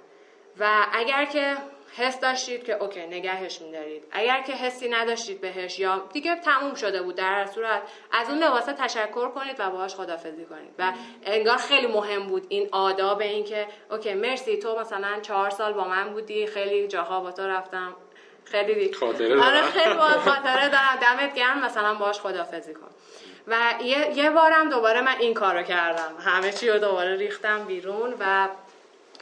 و اگر که حس داشتید که okay نگهش میدارید. اگر که حسی نداشتید بهش یا دیگه تموم شده بود در صورت از اون لباسه تشکر کنید و باهاش خدافظی کنید. و انگار خیلی مهم بود این آداب این که okay مرسی تو مثلا چهار سال با من بودی خیلی جاها با تو رفتم. خیلی خاطره آره خیلی با خاطره دارم. دمت گرم مثلا باهاش خدافزی کن. و یه, یه بارم دوباره من این کارو کردم. همه چی رو دوباره ریختم بیرون و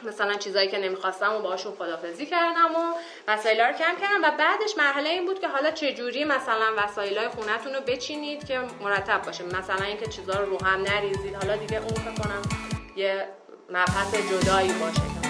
مثلا چیزایی که نمی‌خواستم و باشون خدافزی کردم و وسایل رو کم کردم. و بعدش مرحله این بود که حالا چه جوری مثلا وسایل های خونتون رو بچینید که مرتب باشه. مثلا اینکه چیزا رو رو هم نریزید. حالا دیگه اون کنم یه مبحث جدایی باشه.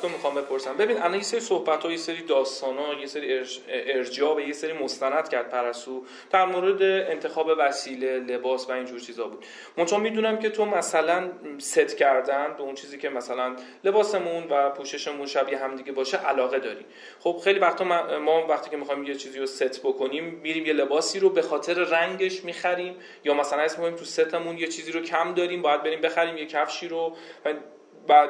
تو می‌خوام بپرسم. ببین الان یه سری صحبت ها یه سری داستان ها یه سری ارجاع به یه سری مستند کرد پرسو. در مورد انتخاب وسیله لباس و اینجور چیزا بود. منتها می‌دونم که تو مثلا ست کردن به اون چیزی که مثلا لباسمون و پوششمون شبیه همدیگه باشه علاقه داری. خب خیلی وقتا ما وقتی که می‌خوایم یه چیزی رو ست بکنیم میریم یه لباسی رو به خاطر رنگش می‌خریم یا مثلا اسم تو ستمون یه چیزی رو کم داریم باید بریم بخریم یه کفشی رو.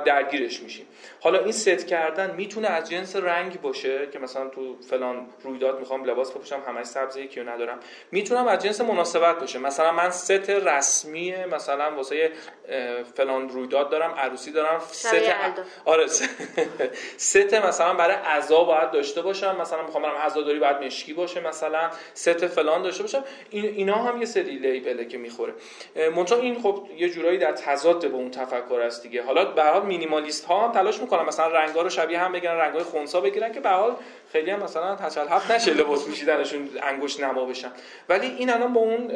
درگیرش میشیم. حالا این ست کردن می‌تونه از جنس رنگ باشه که مثلا تو فلان رویداد می‌خوام لباس بپوشم همش سبزه که ندارم. می‌تونم از جنس مناسبت باشه. مثلا من ست رسمی مثلا واسه فلان رویداد دارم عروسی دارم ست آره (laughs) ست مثلا برای عزا باید داشته باشم. مثلا می‌خوام برم عزاداری باید مشکی باشه مثلا ست فلان داشته باشم. این اینا هم یه سری label ه که می‌خوره. منتها این خب یه جورایی در تضاد با اون تفکر است دیگه. حالا حال مینیمالیست ها تلاش می‌کنن. مثلا رنگا رو شبیه هم بگیرن رنگای خونسا بگیرن که به حال خیلی هم مثلا تچل هفت نشه لباس پوشیدنشون انگشت نما بشن. ولی این الان با اون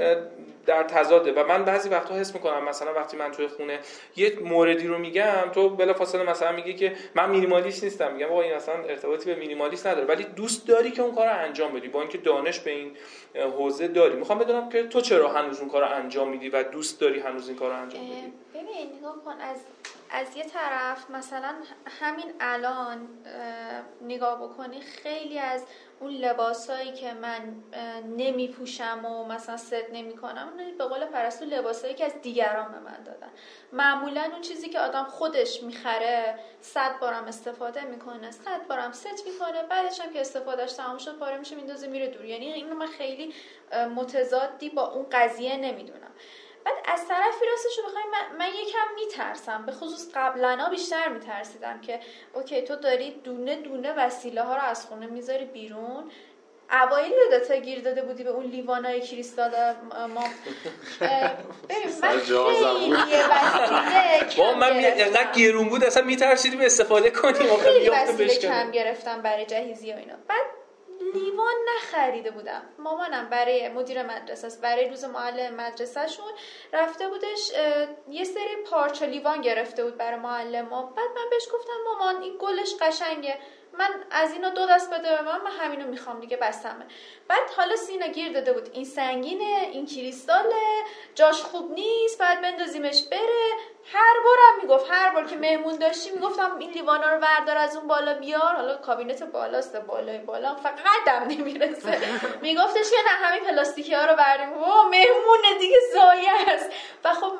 در تضاده. و من بعضی وقتا حس می‌کنم مثلا وقتی من توی خونه یه موردی رو میگم تو بلا فاصله مثلا میگی که من مینیمالیست نیستم. میگم آقا این اصلا ارتباطی به مینیمالیست نداره. ولی دوست داری که اون کار رو انجام بدی. با اینکه دانش به این حوزه داری. می‌خوام بدونم که تو چرا هنوز اون کار رو انجام میدی و دوست داری هنوز این کار رو انجام بدی؟ ببین نگاه کن از از یه طرف مثلا همین الان نگاه بکنی خیلی از اون لباسایی که من نمی پوشم و مثلا ست نمی کنم به قول پرستو لباسایی که از دیگران به من دادن. معمولا اون چیزی که آدم خودش می‌خره صد بارم استفاده می‌کنه صد بارم ست می‌کنه بعدش هم که استفادهش تمام شد پاره میشه میندازه میره دور. یعنی اینو من خیلی متضادی با اون قضیه نمی‌دونم. بعد از طرفی راستش رو بخوایم من, من یکم میترسم. به خصوص قبلا بیشتر میترسیدم که اوکی تو داری دونه دونه وسیله ها رو از خونه می‌ذاری بیرون. اوایل یادت گیر داده بودی به اون لیوانای کریستال ما ببین من خیلی وسیله من انقدر گیرون بود اصلا میترسیدیم استفاده کنیم. خیلی وسیله کم گرفتم برای جهیزی و اینا. بعد لیوان نخریده بودم. مامانم برای مدیر مدرسه است. برای روز معلم مدرسهشون رفته بودش یه سری پارچه لیوان گرفته بود برای معلم ها. بعد من بهش گفتم مامان این گلش قشنگه. من از اینا دو دست بده به من من همینو می‌خوام دیگه بستمه. بعد حالا سینا گیر داده بود. این سنگینه این کریستاله جاش خوب نیست بعد بندازیمش بره. هر بارم می‌گفت هر بار که مهمون داشتی می‌گفتم این لیوانا رو وردار از اون بالا بیار. حالا کابینت بالاست بالای بالا فقط قدم نمی‌رسه. میگفتش که نه همین پلاستیکی ها رو بردیم. و مهمون دیگه زایه است. و خب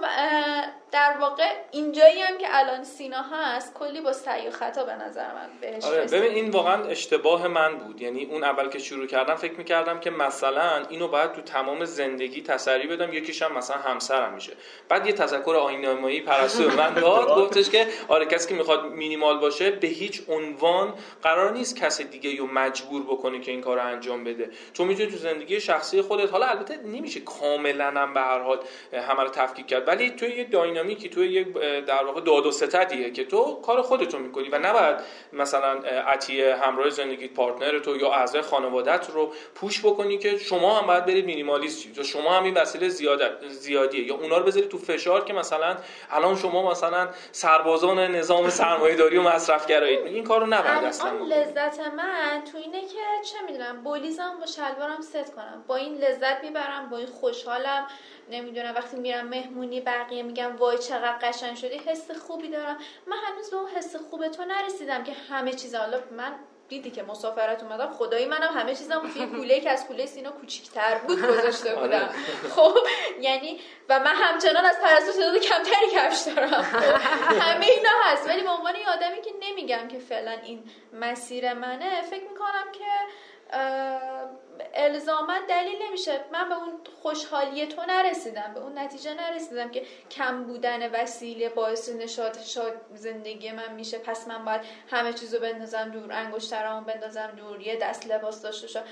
در واقع اینجایی هم که الان سینا هست کلی با سعی و خطا به نظر من بهش آره ببین این واقعا اشتباه من بود. یعنی اون اول که شروع کردم فکر می‌کردم که مثلا اینو باید تو تمام زندگی تسری بدم یکیش هم مثلا همسرم میشه. بعد یه تذکر آینامایی پرستو من داد گفتش که آره کسی که می‌خواد مینیمال باشه به هیچ عنوان قرار نیست کسی دیگه رو مجبور بکنه که این کار رو انجام بده. تو می‌تونی تو زندگی شخصی خودت حالا البته نمیشه کاملا هم به هر حال همه رو تفکیک کرد ولی تو یه داینامیکی تو یه در واقع داد و ستدیه که تو کار خودتو می‌کنی و نباید مثلا عطیه همراه زندگی پارتنر تو یا اعضای خانوادت رو پوش بکنی که شما هم باید برید مینیمالیست یا شما هم این وسیله زیادیه. یا اونا رو بذاری تو فشار که مثلا الان شما مثلا سربازان نظام سرمایه داری و مصرف گرایید این کارو نباید اصلا لذت من تو اینه که چه می‌دونم بولیزم با شلوارم ست کنم. با این لذت می‌برم با این خوشحالم. نمی‌دونم وقتی میرم مهمونی بقیه میگم وای چقدر قشنگ شدی حس خوبی دارم. من هنوز به اون حس خوب تو نرسیدم که همه چیز حالا من دیدی که مسافرت اومدم. خدایی منم همه چیزم توی کوله که از کوله سینا کوچیک‌تر بود گذاشته آره. بودم. خب یعنی و من همچنان از پرستو تعداد کمتری کفش دارم. خب، همه اینا هست. ولی به عنوان یه آدمی که نمیگم که فعلا این مسیر منه فکر می‌کنم که الزاما دلیل نمیشه. من به اون خوشحالی تو نرسیدم. به اون نتیجه نرسیدم که کم بودن وسیله باعث نشاط شاد زندگی من میشه. پس من باید همه چیزو بندازم دور انگشترامو بندازم دور یه دست لباس داشته باشم.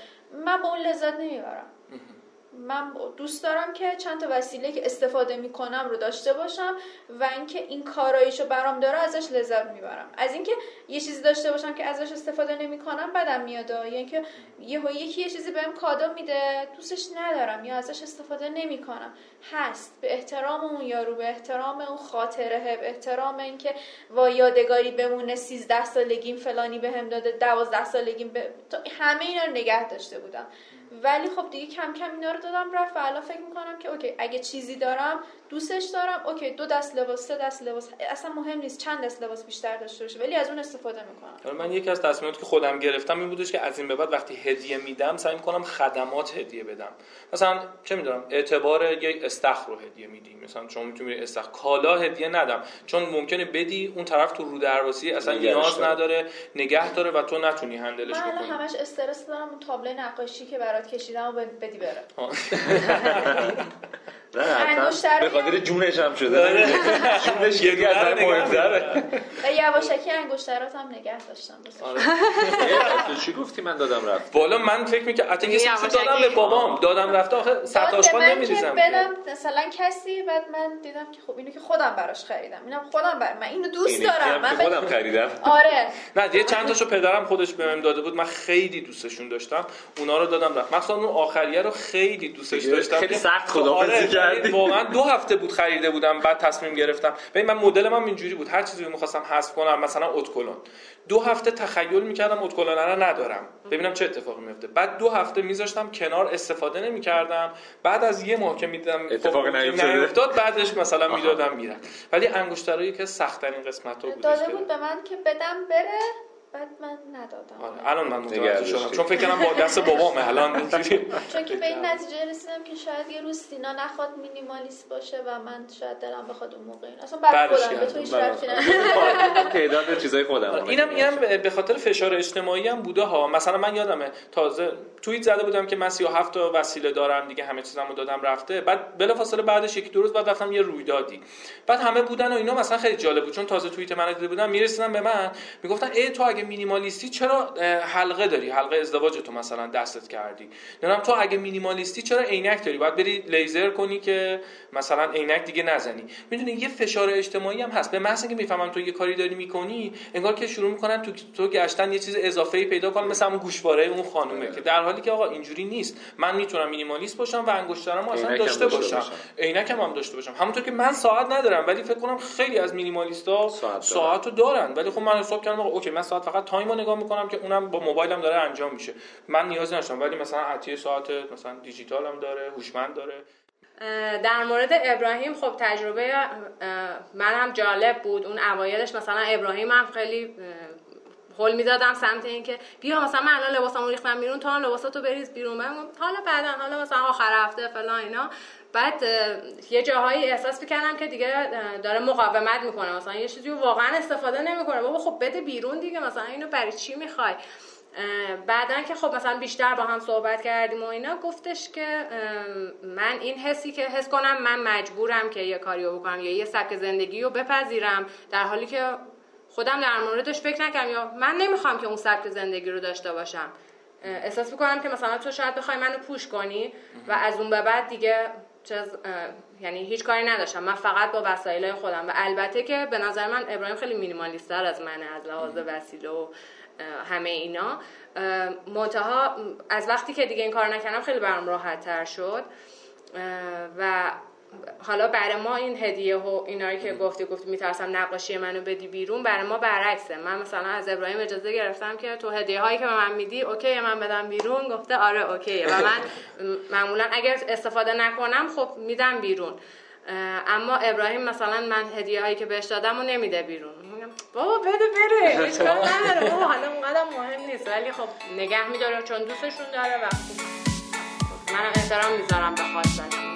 من به اون لذت نمی‌برم. (laughs) من دوست دارم که چند تا وسیله که استفاده می‌کنم رو داشته باشم و اینکه این کاراییشو برام داره ازش لذت می‌برم. از اینکه یه چیزی داشته باشم که ازش استفاده نمی‌کنم بدم میاد. یا اینکه یهو یکی یه چیزی بهم کادو میده دوستش ندارم یا ازش استفاده نمی‌کنم. هست. به احترام اون یارو به احترام اون خاطره به احترام اینکه وا یادگاری بمونه 13 سالگیم فلانی بهم داده 12 سالگیم به... همه اینا رو نگه داشته بودم. ولی خب دیگه کم کم اینا رو دادم رفت و الان فکر می‌کنم که okay اگه چیزی دارم دوستش دارم okay دو دست لباس سه دست لباس اصلا مهم نیست چند دست لباس بیشتر داشته باشه ولی از اون استفاده می‌کنم. من یکی از تصمیماتی که خودم گرفتم این بودش که از این به بعد وقتی هدیه میدم سعی می‌کنم خدمات هدیه بدم. مثلا چه می‌دونم اعتبار یک استخر رو هدیه میدی مثلا شما می‌تونی استخر کالا هدیه ندم. چون ممکنه بدی اون طرف تو رودرواسی اصلا نیاز نداره نگه داره و تو نتونی هندلش بکنی. من همش استرس دارم اون تابلو نقاشی که برات کشیدم و بدی بره. (laughs) نه به خاطر جونش هم شده. آره. جونش یکی از مهمتره و یواشکی انگشترات هم نگه داشتم. آره. چی گفتی من دادم رفت؟ بالا من فکر می‌کنم حتی یه چیزی دادم به بابام. دادم رفته آخه سطح آشغال نمیریزم. بدم مثلا کسی بعد من دیدم که خب اینو که خودم براش خریدم. اینم خودم بر من اینو دوست دارم. من خودم خریدم. آره. نه یه چند تاشو پدرم خودش بهم داده بود. من خیلی دوستشون داشتم. اونا رو دادم رفت. مثلا اون آخریه رو خیلی دوستش داشتم خیلی سخت خدافظی کردی؟ واقعا دو هفته بود خریده بودم بعد تصمیم گرفتم. ببین من مدل من اینجوری بود. هر چیزی رو می‌خواستم حذف کنم مثلا اتکلون دو هفته تخیل می‌کردم اتکلون رو ندارم. ببینم چه اتفاقی میفته بعد دو هفته میذاشتم کنار استفاده نمی‌کردم. بعد از یه ماه که می‌دیدم اتفاق خب نیفتاد بعدش مثلا می‌دادم میرم ولی انگشترایی که سخت ترین قسمت ها بود داده بود به من که بدم بره. بعد من ندادم. آره الان من متوجه شدم. چون فکر کنم با دست بابامه الان (laughs) اینجوری. چون که به این نتیجه رسیدم که شاید یه روز سینا نخواد مینیمالیست باشه و من شاید دلم بخواد اون موقع این اصلا بعد خودم به تو هیچ ربطی (laughs) تعداد چیزای خودم اینم اینم به خاطر فشار اجتماعی هم بوده ها. مثلا من یادمه تازه توییت زده بودم که من 37 تا وسیله دارم دیگه همه چیزامو دادم رفته. بعد بلافاصله بعدش یکی دو روز بعد رفتم یه رویدادی. بعد همه بودن و اینا مثلا خیلی جالب بود. چون تازه توییت من دیده بودم می‌رسیدن به من می‌گفتن ای تو اگه مینیمالیستی چرا حلقه داری؟ حلقه ازدواج تو مثلا دستت کردی. نمی‌دونم تو اگه مینیمالیستی چرا عینک داری؟ باید بری لیزر کنی که مثلا عینک دیگه نزنی. می‌دونی یه فشار اجتماعی هم هست. به محض اینکه می‌فهمم تو یه کاری داری می‌کنی انگار که شروع می‌کنن تو تو گشتن یه چیز اضافه ای پیدا کنن مثلا اون گوشواره اون خانومه که در حالی که آقا اینجوری نیست. من می‌تونم مینیمالیست باشم و انگشترامو اصلا داشته باشم. عینکم هم داشته باشم. همونطور که من ساعت ندارم ولی فکر کنم خیلی از مینیمالیستا ساعت رو دارن. ولی خب من حساب کردم okay من ساعت فقط time رو نگاه می‌کنم که اونم با موبایلم داره انجام میشه. من نیازی نداشتم ولی مثلا عطیه ساعت مثلا دیجیتال هم داره هوشمند داره. در مورد ابراهیم خب تجربه من هم جالب بود. اون اوایلش مثلا ابراهیم هم خیلی هول می‌دادم سمت اینکه بیا مثلا من الان لباسامو ریختم بیرون هم لباساتو بریز بیرون. من حالا بعدا حالا مثلا آخر هفته فلان اینا. بعد یه جاهایی احساس می‌کردم که دیگه داره مقاومت می‌کنه. مثلا یه چیزی واقعا استفاده نمی‌کنه. بابا خب بده بیرون دیگه مثلا اینو برای چی می‌خوای؟ بعدا که خب مثلا بیشتر با هم صحبت کردیم و اینا گفتش که من این حسی که حس کنم من مجبورم که یه کاریو بکنم یا یه سبک زندگی رو بپذیرم. در حالی که خودم در موردش فکر نکردم یا من نمی‌خوام که اون سبک زندگی رو داشته باشم. احساس می‌کنم که مثلا تو شاید بخوای منو push کنی و از اون به بعد دیگه چیز یعنی هیچ کاری نداشتم. من فقط با وسایل خودم. و البته که به نظر من ابراهیم خیلی مینیمالیست‌تر از منه از لحاظ وسیله و همه اینا. منتها از وقتی که دیگه این کار نکردم خیلی برام راحت تر شد و حالا برای ما این هدیه و اینایی که گفتی گفتی میترسم نقاشی منو بدی بیرون برای ما برعکسه. من مثلا از ابراهیم اجازه گرفتم که تو هدیه هایی که به من میدی okay من بدم بیرون. گفته آره okay و من معمولا اگر استفاده نکنم خب میدم بیرون. اما ابراهیم مثلا من هدیه هایی که بهش دادم و نمیده بیرون. میگم بابا بده بره. (laughs) اشکال نداره. بابا حالا اونقدر مهم نیست. ولی خب نگه میداره چون دوستشون داره و من احترام می‌ذارم به خواستن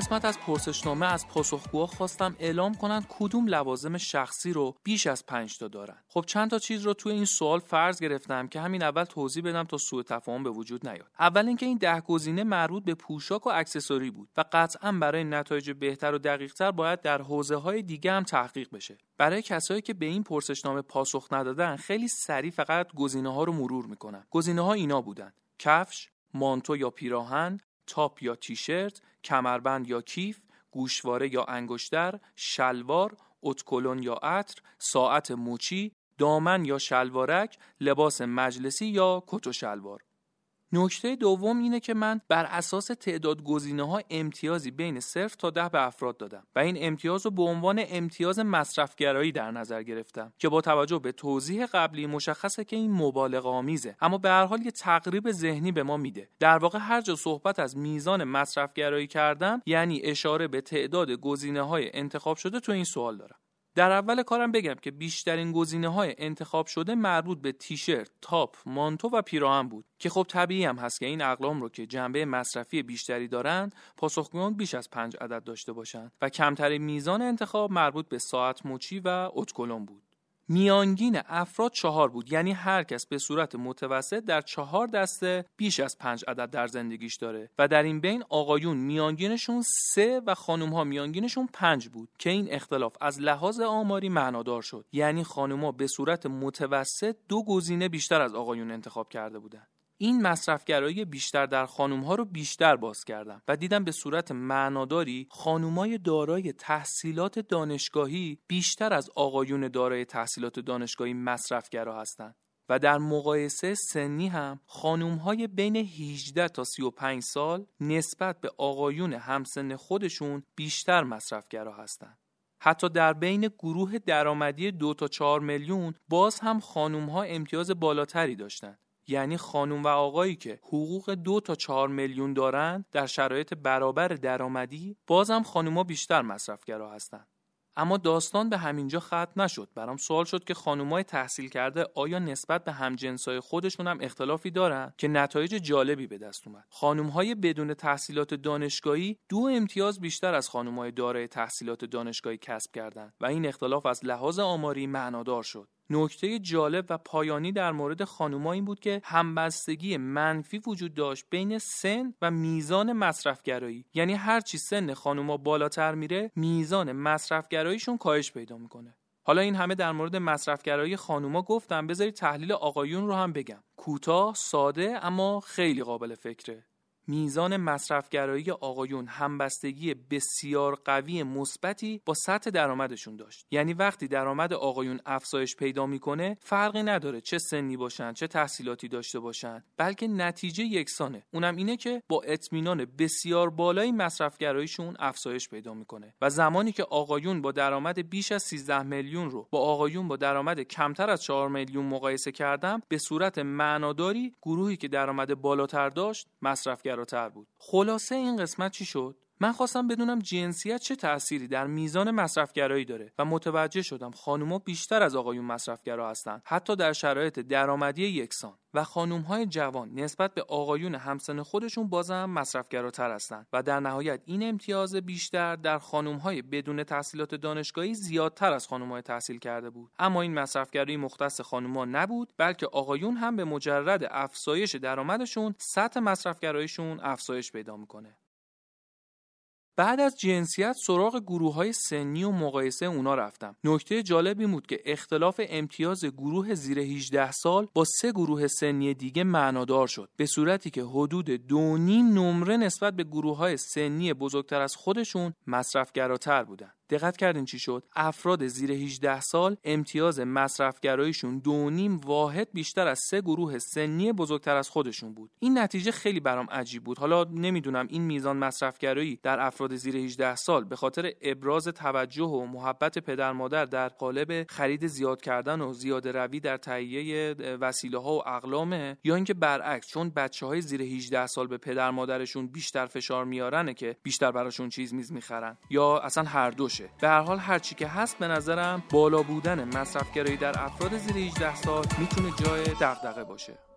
قسمت از پرسشنامه از پاسخگوها خواستم اعلام کنند کدوم لوازم شخصی رو بیش از پنج تا دارن. خب چند تا چیز رو توی این سوال فرض گرفتم که همین اول توضیح بدم تا سوء تفاهم به وجود نیاد. اول اینکه این ده گزینه مربوط به پوشاک و اکسسوری بود و قطعا برای نتایج بهتر و دقیقتر باید در حوزه های دیگه هم تحقیق بشه. برای کسایی که به این پرسشنامه پاسخ ندادن خیلی سریع فقط گزینه ها رو مرور می‌کنم گزینه ها اینا بودن کفش مانتو یا پیراهن تاپ یا تیشرت، کمربند یا کیف، گوشواره یا انگشتر، شلوار، اتکلون یا عطر، ساعت موچی، دامن یا شلوارک، لباس مجلسی یا کت و شلوار. نکته دوم اینه که من بر اساس تعداد گزینه ها امتیازی بین صرف تا ده به افراد دادم و این امتیاز رو به عنوان امتیاز مصرفگرایی در نظر گرفتم که با توجه به توضیح قبلی مشخصه که این مبالغه آمیزه. اما به هر حال یه تقریب ذهنی به ما میده. در واقع هر جا صحبت از میزان مصرفگرایی کردم یعنی اشاره به تعداد گزینه های انتخاب شده تو این سوال دارم. در اول کارم بگم که بیشترین گزینه های انتخاب شده مربوط به تیشرت، تاپ، مانتو و پیراهن بود که خب طبیعی هم هست که این اقلام رو که جنبه مصرفی بیشتری دارند پاسخگویان بیش از پنج عدد داشته باشند و کمترین میزان انتخاب مربوط به ساعت مچی و اتکلون بود. میانگین افراد چهار بود. یعنی هر کس به صورت متوسط در چهار دسته بیش از پنج عدد در زندگیش داره. و در این بین آقایون میانگینشون سه و خانم ها میانگینشون پنج بود که این اختلاف از لحاظ آماری معنادار شد. یعنی خانم به صورت متوسط دو گزینه بیشتر از آقایون انتخاب کرده بودند. این مصرفگرایی بیشتر در خانوم ها رو بیشتر باز کردم و دیدم به صورت معناداری خانومای دارای تحصیلات دانشگاهی بیشتر از آقایون دارای تحصیلات دانشگاهی مصرفگرا هستند و در مقایسه سنی هم خانوم های بین 18 تا 35 سال نسبت به آقایون همسن خودشون بیشتر مصرفگرا هستند. حتی در بین گروه درآمدی دو تا 4 میلیون باز هم خانوم ها امتیاز بالاتری داشتند. یعنی خانم و آقایی که حقوق دو تا چهار میلیون دارند در شرایط برابر درآمدی بازم خانوما بیشتر مصرفگرا هستند اما داستان به همینجا ختم نشد. برام سوال شد که خانومای تحصیل کرده آیا نسبت به همجنسای خودشون هم اختلافی دارن؟ که نتایج جالبی به دست اومد. خانومهای بدون تحصیلات دانشگاهی دو امتیاز بیشتر از خانومهای دارای تحصیلات دانشگاهی کسب کردند و این اختلاف از لحاظ آماری معنادار شد. نکته جالب و پایانی در مورد خانوما این بود که همبستگی منفی وجود داشت بین سن و میزان مصرفگرایی. یعنی هرچی سن خانوما بالاتر میره میزان مصرفگراییشون کاهش پیدا می‌کنه. حالا این همه در مورد مصرفگرایی خانوما گفتم. بذارید تحلیل آقایون رو هم بگم. کوتاه ساده اما خیلی قابل فکره. میزان مصرفگرایی آقایون همبستگی بسیار قوی مثبتی با سطح درآمدشون داشت. یعنی وقتی درآمد آقایون افزایش پیدا می‌کنه فرقی نداره چه سنی باشن چه تحصیلاتی داشته باشن بلکه نتیجه یکسانه. اونم اینه که با اطمینان بسیار بالای مصرفگراییشون افزایش پیدا می‌کنه. و زمانی که آقایون با درآمد بیش از 13 میلیون رو با آقایون با درآمد کمتر از 4 میلیون مقایسه کردم به صورت معناداری گروهی که درآمد بالاتر داشت مصرفگر بود. خلاصه این قسمت چی شد؟ من خواستم بدونم جنسیت چه تأثیری در میزان مصرفگرایی داره و متوجه شدم خانوما بیشتر از آقایون مصرفگرا هستند حتی در شرایط درآمدی یکسان. و های جوان نسبت به آقایون همسن خودشون بازم مصرفگراتر هستند و در نهایت این امتیاز بیشتر در های بدون تحصیلات دانشگاهی زیادتر از های تحصیل کرده بود. اما این مصرفگرایی مختص خانوما نبود بلکه آقایون هم به مجرد افزایش درآمدشون سطح مصرفگراییشون افزایش پیدا می‌کنه. بعد از جنسیت سراغ گروه های سنی و مقایسه اونا رفتم. نکته جالبی بود که اختلاف امتیاز گروه زیر 18 سال با سه گروه سنی دیگه معنادار شد. به صورتی که حدود دو نیم نمره نسبت به گروه های سنی بزرگتر از خودشون مصرفگراتر بودن. دقت کردین چی شد؟ افراد زیر 18 سال امتیاز مصرفگراییشون دو نیم واحد بیشتر از سه گروه سنی بزرگتر از خودشون بود. این نتیجه خیلی برام عجیب بود. حالا نمی‌دونم این میزان مصرفگرایی در افراد زیر 18 سال به خاطر ابراز توجه و محبت پدر مادر در قالب خرید زیاد کردن و زیاده روی در تهیه وسیله ها و اقلامه یا اینکه برعکس چون بچه های زیر 18 سال به پدر مادرشون بیشتر فشار میارنه که بیشتر براشون چیز میز می‌خرن یا اصلا هر دوش به هر حال هرچی که هست به نظرم بالا بودن مصرفگرایی در افراد زیر 18 سال می‌تونه جای دغدغه باشه.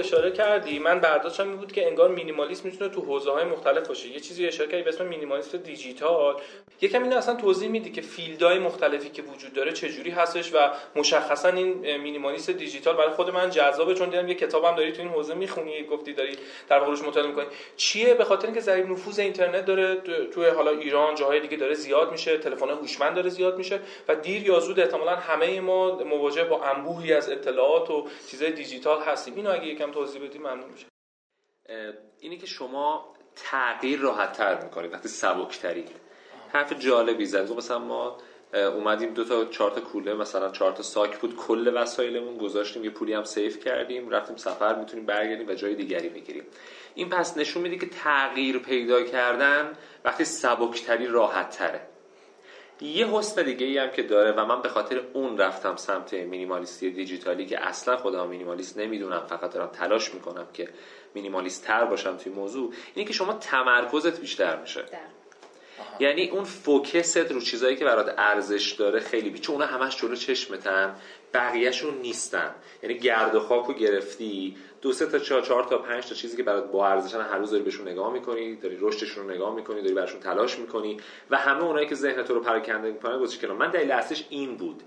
اشاره کردی. من برداشتم این بود که انگار مینیمالیسم می‌تونه تو حوزه های مختلف باشه. یه چیزی اشاره کردی به اسم مینیمالیسم دیجیتال. یکم اینو اصلا توضیح میدی که field های مختلفی که وجود داره چه جوری هستش و مشخصا این مینیمالیست دیجیتال برای خود من جذابه چون دیدم یه کتابم داری تو این حوزه می‌خونی گفتی داری در واقعش مطالعه می‌کنی. چیه؟ به خاطر اینکه ضریب نفوذ اینترنت داره توی حالا ایران جاهای دیگه داره زیاد میشه تلفن هوشمند داره زیاد میشه و دیر یا زود احتمالاً همه ما مواجه با انبوهی از اطلاعات و چیزای دیجیتال هستیم. اینو اگه توضیح بدی ممنون میشه اینی که شما تغییر راحت تر می‌کنید وقتی سبکترید. حرف جالبی زد. مثلا ما اومدیم دو تا چهار تا کوله مثلا چهار تا ساک بود کل وسایلمون گذاشتیم یه پولی هم سیف کردیم رفتیم سفر می‌تونیم برگردیم و جای دیگری بگیریم این پس نشون میده که تغییر پیدا کردن وقتی سبکتری راحت تره یه حسن دیگه ای هم که داره و من به خاطر اون رفتم سمت مینیمالیستی دیجیتالی که اصلا خودم مینیمالیست نمی‌دونم فقط دارم تلاش می‌کنم که مینیمالیست تر باشم توی موضوع اینه که شما تمرکزت بیشتر میشه. یعنی اون فوکست رو چیزایی که برات ارزش داره خیلی بیچه اونا همش جلو چشمتن بقیهشون نیستن. یعنی گرد و خاک رو گرفتی دو سه تا چهار, چهار تا پنج تا چیزی که برات با ارزشن هر روز داری بهشون نگاه می‌کنی داری رشدشون رو نگاه می‌کنی داری براشون تلاش می‌کنی و همه اونایی که ذهن تو رو پراکنده می‌کنن گذاشتی کنار من دلیل اصلیش این بود.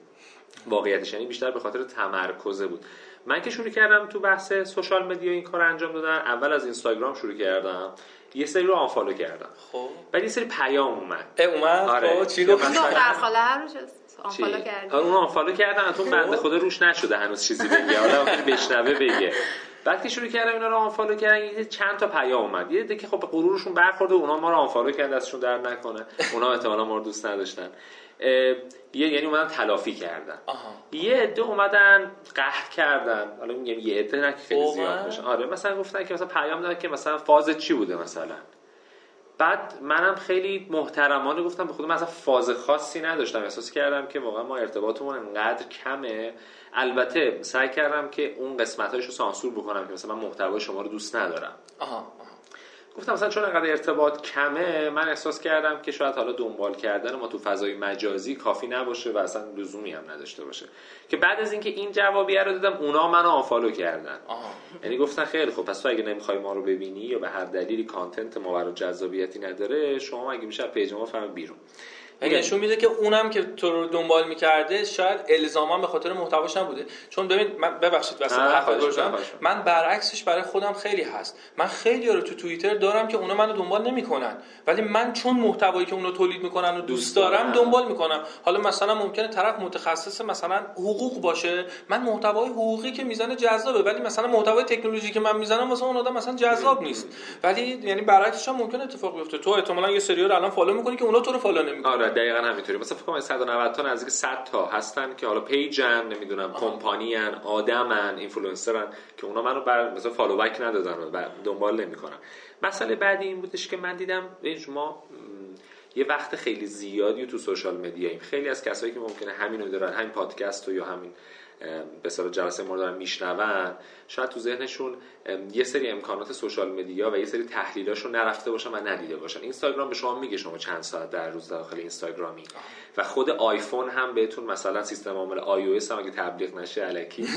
واقعیتش یعنی بیشتر به خاطر تمرکزه بود. من که شروع کردم تو بحث social media این کار انجام دادن اول از اینستاگرام شروع کردم یه سری رو unfollow کردم. خب. بعد یه سری پیام اومد. اومد؟ آره. خب چی گفت؟ دختر خاله هر روز unfollow کردی. اون unfollow کردن تو بنده خدا روش نشده هنوز چیزی بگه. حالا بشنوه بگه. بعد که شروع کردم اینا رو unfollow کردن یه چند تا پیام اومد. یه دیگه خب به غرورشون برخورده اونا ما رو unfollow کردن ازشون در نکنه. اونا احتمالاً ما رو دوست نداشتن. یه یعنی اومدن تلافی کردن. آها. یه عده اومدن قهر کردن. حالا میگم یه عده نه که خیلی زیاد بشه آره مثلا گفتن که مثلا پیام دادن که مثلا فاز چی بوده مثلا. بعد منم خیلی محترمانه گفتم به خودم مثلا فاز خاصی نداشتم. احساس کردم که واقعا ما ارتباطمون انقدر کمه. البته سعی کردم که اون قسمتاشو سانسور بکنم که مثلا من محتوای شما رو دوست ندارم آها. گفتم مثلا چون انقدر ارتباط کمه من احساس کردم که شاید حالا دنبال کردن ما تو فضای مجازی کافی نباشه و اصلا لزومی هم نداشته باشه که بعد از اینکه این جوابیه رو دادم اونا منو unfollow کردن. یعنی گفتن خیلی خب پس تو اگه نمی‌خوای ما رو ببینی یا به هر دلیلی content ما برای جذابیتی نداره شما اگه میشه page ما فهم بیرون نشون میده که اونم که تو رو دنبال می‌کرده شاید الزاما به خاطر محتواش نبوده. چون ببین من ببخشید واسه من برعکسش برای خودم خیلی هست. من خیلی رو تو توییتر دارم که اونا منو دنبال نمی‌کنن. ولی من چون محتوایی که اونا تولید می‌کنن و دوست دارم دنبال می‌کنم. حالا مثلا ممکنه طرف متخصص مثلا حقوق باشه. من محتوای حقوقی که می‌زنه جذابه. ولی مثلا محتوای تکنولوژی که من می‌زنم واسه اون آدم مثلا جذاب نیست. ولی یعنی برعکسش هم ممکنه اتفاق بیفته. تو احتمالاً یه سری رو الان follow می‌کنی که اونا تو رو follow نمی‌کنن. آره دقیقا همینطوری. مثلا فکر کنم 190 تا نزدیک 100 تا هستن که حالا page ن نمی‌دونم کمپانی ان آدمن اینفلوئنسرن که اونا منو بر مثلا follow back ندادن و دنبال نمی‌کنن. مسئله بعدی این بودش که من دیدم شما یه وقت خیلی زیادی تو social media خیلی از کسایی که ممکنه همینو دارن همین پادکست و یا همین به صورت جلسه ما دارن میشنون. شاید تو ذهنشون یه سری امکانات social media و یه سری تحلیلاشو نرفته باشن و ندیده باشن. اینستاگرام به شما میگه شما چند ساعت در روز داخل اینستاگرامی. و خود آیفون هم بهتون مثلا سیستم عامل آی او هم اگه تبلیغ نشه الکی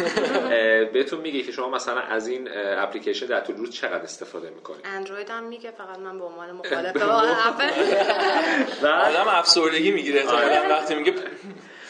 (laughs) بهتون میگه که شما مثلا از این اپلیکیشن در طول روز چقدر استفاده می‌کنید. اندروید هم میگه فقط من به عنوان (laughs) مخالف (laughs) آدم افسردگی می‌گیره. آره. وقتی میگه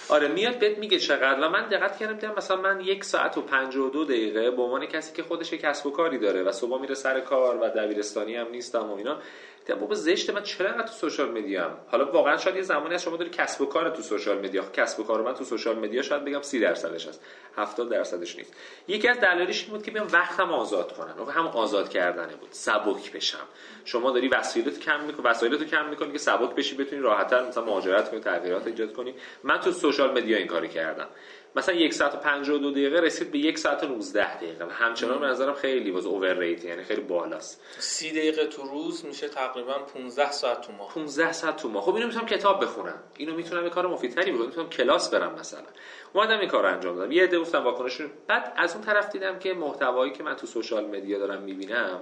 آره میاد بهت میگه چقدر. و من دقت کردم دیدم مثلا من یک ساعت و 52 دقیقه به عنوان کسی که خودش کسب و کاری داره و صبح میره سر کار و دبیرستانی هم نیستم و اینا. دیدم بابا زشته من چرا تو social media هم حالا واقعا شاید یه زمانی از شما داری کسب و کار تو social media کسب و کار من تو social media شاید بگم 30 درصدش هست 70 درصدش نیست. یکی از دلایلش این بود که بیام وقتم آزاد کنن و هم آزاد کردنه بود سبک بشم. شما داری وسایلت کم می‌کنی وسایلتو کم می‌کنی که سبک بشی بتونی راحت‌تر مثلا مهاجرت کنی تغییرات ایجاد کنی. من تو سوشال مدیا این کاری کردم. مثلا یک ساعت و 52 دقیقه رسید به یک ساعت و 19 دقیقه. و همچنان به نظرم خیلی واز اوور ریت یعنی خیلی بالاست. 30 دقیقه تو روز میشه تقریبا 15 ساعت تو ماه. 15 ساعت تو ماه. خب اینو می‌تونم کتاب بخونم. اینو می‌تونم یه کار مفیدتری بکنم. می‌تونم کلاس برم مثلا. اومدم این کار انجام دادم. یه عده گفتم واکنشون بعد از اون طرف دیدم که محتوایی که من تو social media دارم می‌بینم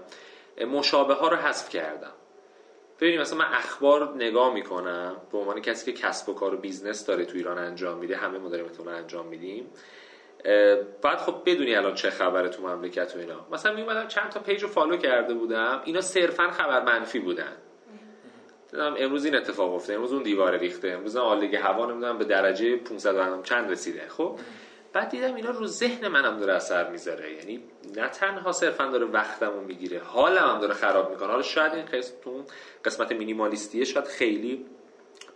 مشابه ها رو حذف کردم. ببینید مثلا من اخبار نگاه می‌کنم به عنوان کسی که کسب و کار و business داره تو ایران انجام میده همه ما داریم انجام میدیم. بعد خب بدونی الان چه خبره تو مملکت و اینا. مثلا میومدم چند تا page رو follow کرده بودم. اینا صرفا خبر منفی بودن. دیدم امروز این اتفاق افتاده. امروز اون دیواره ریخته. امروز آلودگی هوا نمی‌دونم به درجه 500 چند رسیده. خب؟ بعد دیدم اینا رو ذهن منم داره اثر می‌ذاره. یعنی نه تنها صرفا داره وقتمو می‌گیره حالم هم داره خراب می‌کنه. حالا شاید این قسمت مینیمالیستیه شاید خیلی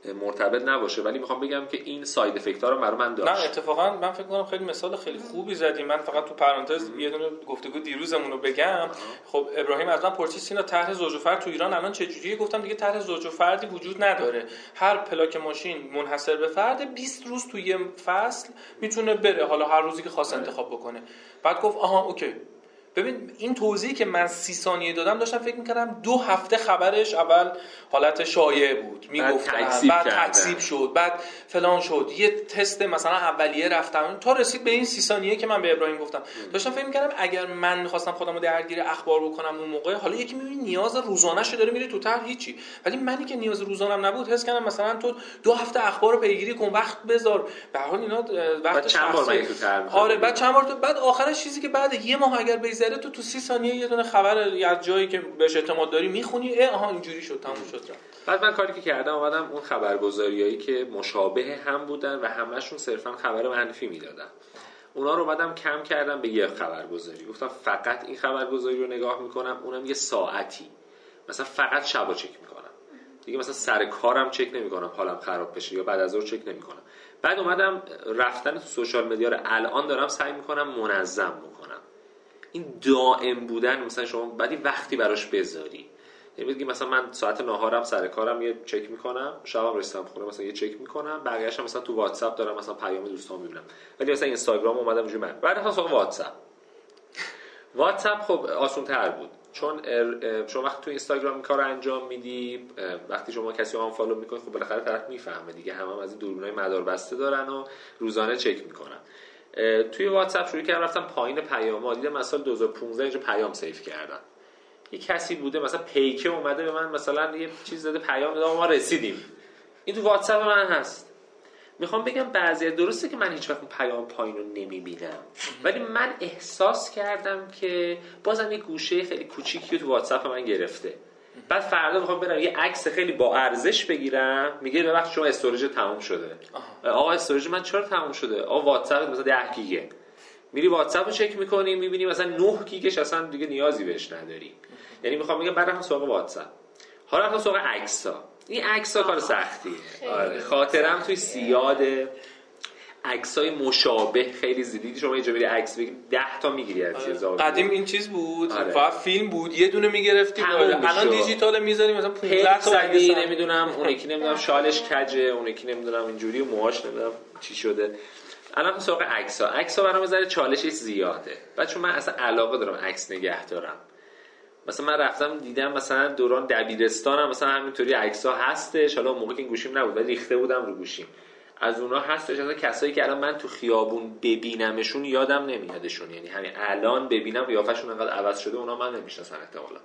مرتبط نباشه. ولی می‌خوام بگم که این ساید افکت ها رو برای من داشت. نه اتفاقا من فکر کنم خیلی مثال خیلی خوبی زدیم من فقط تو پرانتز یه دونه گفتگو دیروزمون رو بگم. خب ابراهیم از من پرسید سینا طرح زوج و فرد تو ایران الان چه جوریه؟ گفتم دیگه طرح زوج و فردی وجود نداره. هر پلاک ماشین منحصر به فرد 20 روز تو یه فصل می‌تونه بره. حالا هر روزی که خاص انتخاب بکنه. بعد گفت آها اوکی. ببین این توضیحی که من سی ثانیه دادم داشتم فکر می‌کردم دو هفته خبرش اول حالت شایع بود. می‌گفتن بعد تکذیب شد بعد فلان شد. یه تست مثلا اولیه رفتم. تا رسید به این سی ثانیه که من به ابراهیم گفتم. داشتم فکر می‌کردم اگر من می‌خواستم خودم رو درگیر اخبار بکنم اون موقع حالا یکی می‌بینی نیاز روزانه شده داره میره تو تر هیچی. ولی منی که نیاز روزانم نبود حس کردم مثلا تو دو هفته اخبار رو پیگیری کن وقت بذار. به حال اینا وقت چند بار آره بعد چند بار بعد آخرش چیزی که بعد یه ماه اگر بگذره تو تو سی ثانیه یه دونه خبر از جایی که بهش اعتماد داری می‌خونی اه آها اینجوری شد تموم شد بعد من کاری که کردم اومدم اون خبرگزاریایی که مشابه هم بودن و همشون صرفا خبر منفی می‌دادن. اونا رو اومدم کم کردم به یه خبرگزاری. گفتم فقط این خبرگزاری رو نگاه می‌کنم اونم یه ساعتی. مثلا فقط شبا چک می‌کنم. دیگه مثلا سر کارم چک نمی‌کنم حالم خراب بشه یا بعد از ظهر چک نمی‌کنم. بعد اومدم رفتن تو سوشال مدیا رو الان دارم سعی می‌کنم منظم بکنم. این دائم بودن مثلا شما بعدی وقتی براش بذاری. یعنی بگی مثلا من ساعت ناهارم سر کارم یه چک می‌کنم شبم رسیدم خونه مثلا یه چک می‌کنم بقیه‌اش مثلا تو واتساپ دارم مثلا پیام دوستان می‌بینم. ولی مثلا اینستاگرام اومدم اونجوری من بعد مثلا واتساپ. واتساپ خب آسان تر بود. چون شما وقتی تو اینستاگرام این کار انجام میدی وقتی شما کسی رو follow می‌کنی خب بالاخره طرف می‌فهمه دیگه. هم, هم از این دوربینای مدار بسته دارن و روزانه چک می‌کنن. توی واتساپ شروع کردم رفتم پایین پیام. دیدم مثلا 2015 اینجا پیام save کردم. یه کسی بوده مثلا پیکه اومده به من مثلا یه چیز داده پیام داده ما رسیدیم. این تو واتساپ من هست. می‌خوام بگم بعضی درسته که من هیچ وقت پیام پایین رو نمی‌بینم. ولی من احساس کردم که بازم یه گوشه خیلی کوچیکی تو واتساپ من گرفته. بعد فردا می‌خوام برم یه عکس خیلی با ارزش بگیرم. میگه به وقت شما storage تموم شده. آقا storage من چرا تموم شده؟ آقا واتساپ مثلا 10 گیگه. میری واتساپ رو چک می‌کنی می‌بینی مثلا 9 گیگش اصلا دیگه نیازی بهش نداری. یعنی می‌خوام بگم هم سراغ واتساپ. حالا رفتم سراغ عکس ها این عکس ها کار سختیه. آره خاطرم توی سیاده. عکس های مشابه خیلی زیدی شما اینجا بری عکس بگیری 10 تا می‌گیری از چیز قدیم این چیز بود. آره. فقط فیلم بود. یه دونه می‌گرفتی الان دیجیتال می‌ذاری مثلا 15 تا نمی‌دونم اون یکی نمی‌دونم شالش کجه اون یکی نمی‌دونم اینجوری موهاش نمی‌دونم چی شده. الان سراغ عکس ها عکس ها برام ذره چالشش زیاده. بعد چون من اصلا علاقه دارم عکس نگه دارم. مثلا من رفتم دیدم مثلا دوران دبیرستانم مثلا همینطوری عکس ها هستش. حالا موقع که این گوشیم نبود ولی ریخته بودم رو گوشیم. از اونها هستش از کسایی که الان من تو خیابون ببینمشون یادم نمیادشون. یعنی همین الان ببینم قیافشون انقدر عوض شده اونا من نمی‌شناسن احتمالا.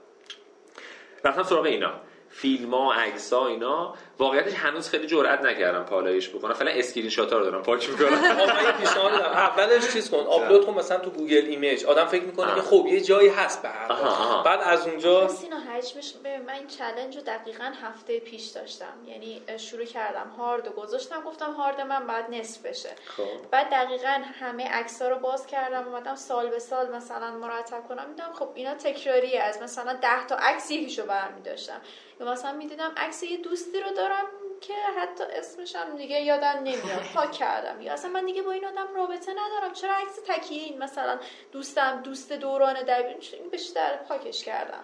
رفتم سراغ اینا. فیلم ها عکس اینا. واقعیتش هنوز خیلی جرئت نکردم پالایش بکنم. فعلا اسکرین شات رو دارم پاک می‌کنم. من یه پیشنهاد دارم اولش چیز کن. آپلود کن مثلا تو Google Image. آدم فکر می‌کنه که خب یه جایی هست به هر بعد از اونجا سینا حجمش من این چالش رو دقیقا هفته پیش داشتم. یعنی شروع کردم. هارد گذاشتم. گفتم هارد من بعد نصف بشه. خب. بعد دقیقا همه عکس رو باز کردم. اومدم سال به سال مثلا مرتب کنم. میدم خب اینا تکراریه. از مثلا 10 تا عکس یکیشو برمی‌داشتم. یا مثلا می‌دیدم عکس یه دوستی رو دارم که حتی اسمش هم دیگه یادم نمیاد. پاک (laughs) کردم. یا اصلا من دیگه با این آدم رابطه ندارم. چرا عکس تکیه این مثلا دوستم دوست دوران دبیر این بیشتر پاکش کردم؟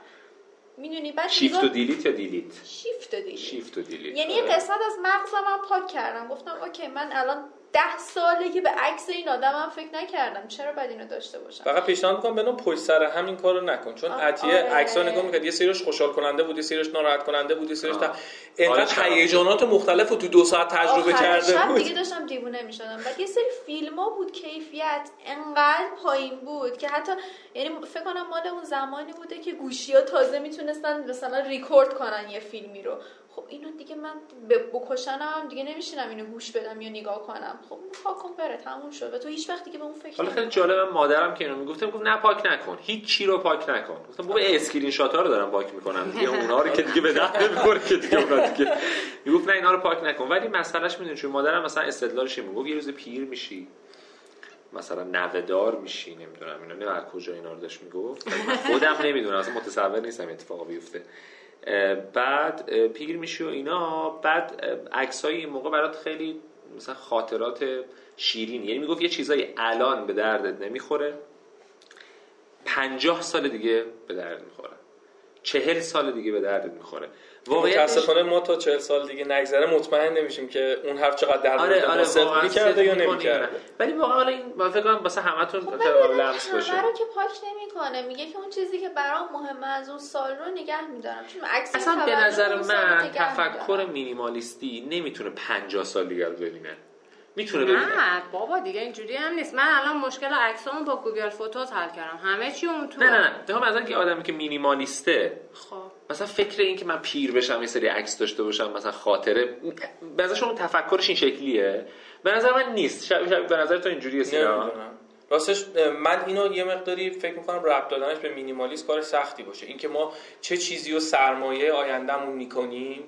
می‌دونی؟ بعد شیفت و delete یا delete shift و delete shift و delete یعنی یه قسمت از مغزم هم پاک کردم. گفتم okay من الان ده ساله که به عکس این آدم هم فکر نکردم. چرا باید اینو داشته باشم؟ فقط پیشنهاد می‌کنم بنام پشت سر همین کارو نکن. چون عطیه آره. عکسا نگاه می‌کرد یه سریش خوشحال کننده بود یه سریش ناراحت کننده بود یه سریش تا اینقدر هیجانات مختلف رو تو دو ساعت تجربه کرده بود. دیگه داشتم دیوونه می‌شدم. بعد یه سری فیلم بود کیفیت انقدر پایین بود که حتی یعنی فکر کنم مال اون زمانی بوده که گوشی ها تازه می‌تونستن مثلا ریکورد کنن یه فیلمی رو. خب اینو دیگه من بکشنم دیگه نمیشینم اینو گوش بدم یا نگاه کنم. خب پاک بره تموم شد. و تو هیچ وقتی که به اون فکر حالا خیلی جالبه مادرم که اینو می‌گفتم گفت نه پاک نکن. هیچ چی رو پاک نکن. گفتم بابا اسکرین شات ها رو دارم پاک می‌کنم. دیگه اونا رو که دیگه به درد نمی‌خوره که دیگه اونا دیگه. می‌گفت نه اینا رو پاک نکن. ولی مسئلهش می‌دونی چون مادرم مثلا استدلالش می‌گفت یه روز پیر میشی. مثلا نوه‌دار میشی نمی‌دونم اینا. نه کجا اینا رو داشت می‌گفت. خودم نمی‌دونم. اصلا متصور نیستم اتفاق بیفته. بعد پیر میشی و اینا. بعد عکسای این موقع برات خیلی مثلا خاطرات شیرین یعنی می‌گفت یه چیزایی الان به دردت نمی‌خوره. پنجاه سال دیگه به درد می‌خوره. چهل سال دیگه به دردت می‌خوره. متاسفانه ما تا 40 سال دیگه نگذره مطمئن نمیشیم که اون حرف چقدر درد آره آره می‌کرده یا نمی‌کرده. ولی واقعا حالا این من فکر کنم واسه همتون خب لمس باشه. رو که پاک نمی‌کنه میگه که اون چیزی که برام مهمه از اون سال رو نگه میدارم. چون عکس اصلا به نظر من تفکر مینیمالیستی نمی‌تونه 50 سال دیگه رو ببینه. می‌تونه نه بابا دیگه اینجوری هم نیست. من الان مشکل عکسامو با گوگل فوتوز حل کردم. همه چی اون تو. نه نه نه. مثلا که آدمی که مینیمالیسته خب. مثلا فکر این که من پیر بشم یه سری عکس داشته باشم مثلا خاطره به نظر شما تفکرش این شکلیه. به نظر من نیست. شب به نظر تو اینجوریه سینا؟ راستش من اینو یه مقداری فکر می‌کنم ربط دادنش به مینیمالیسم کار سختی باشه. اینکه ما چه چیزی رو سرمایه آیندهمون می‌کنیم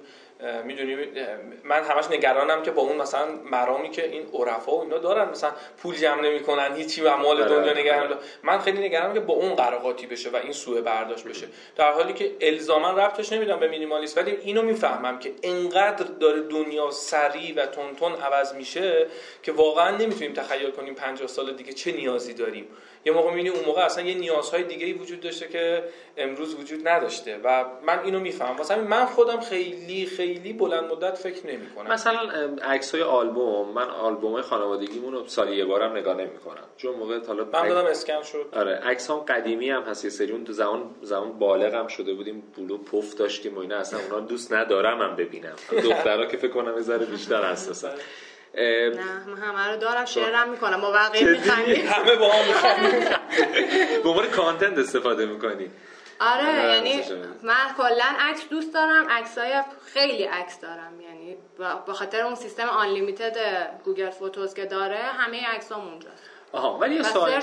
می‌دونی من همش نگرانم که با اون مثلا مرامی که این عرفا و اینا دارن مثلا پول جمع نمی‌کنن هیچی و مال آره، دنیا نگران آره. من خیلی نگرانم که با اون قراقاتی بشه و این سوء برداشت بشه. در حالی که الزاما ربطش نمیدم به مینیمالیست ولی اینو می‌فهمم که انقدر داره دنیا سریع و تون عوض میشه که واقعا نمی‌تونیم تخیل کنیم 50 سال دیگه چه نیازی داریم. یه موقع می‌بینی اون موقع اصلا یه نیازهای دیگه ای وجود داشته که امروز وجود نداشته و من اینو می‌فهمم. واسه من خودم خیلی خیلی بلند مدت فکر نمی کنم مثلا عکس های آلبوم من آلبوم خانوادگیمون رو سالی یه بارم نگاه نمی کنم چون موقع حالا من دادم اسکن شد. آره عکس هم قدیمی هم هست یه سری اون تو زمان زمان بالغ هم شده بودیم بلو پف داشتیم و اینا. اصلا اونا دوست ندارم من ببینم. دخترها که فکر کنم یه بیشتر حساسن. نه همه رو دارم شعرم می‌کنم. با بقیه میخندیم. همه با هم میخندیم. به عنوان content استفاده می‌کنی. آره یعنی من کلا عکس دوست دارم عکسای خیلی عکس دارم. یعنی به خاطر اون سیستم unlimited Google Photos که داره همه عکسام اونجاست. آها ولی یه سوال.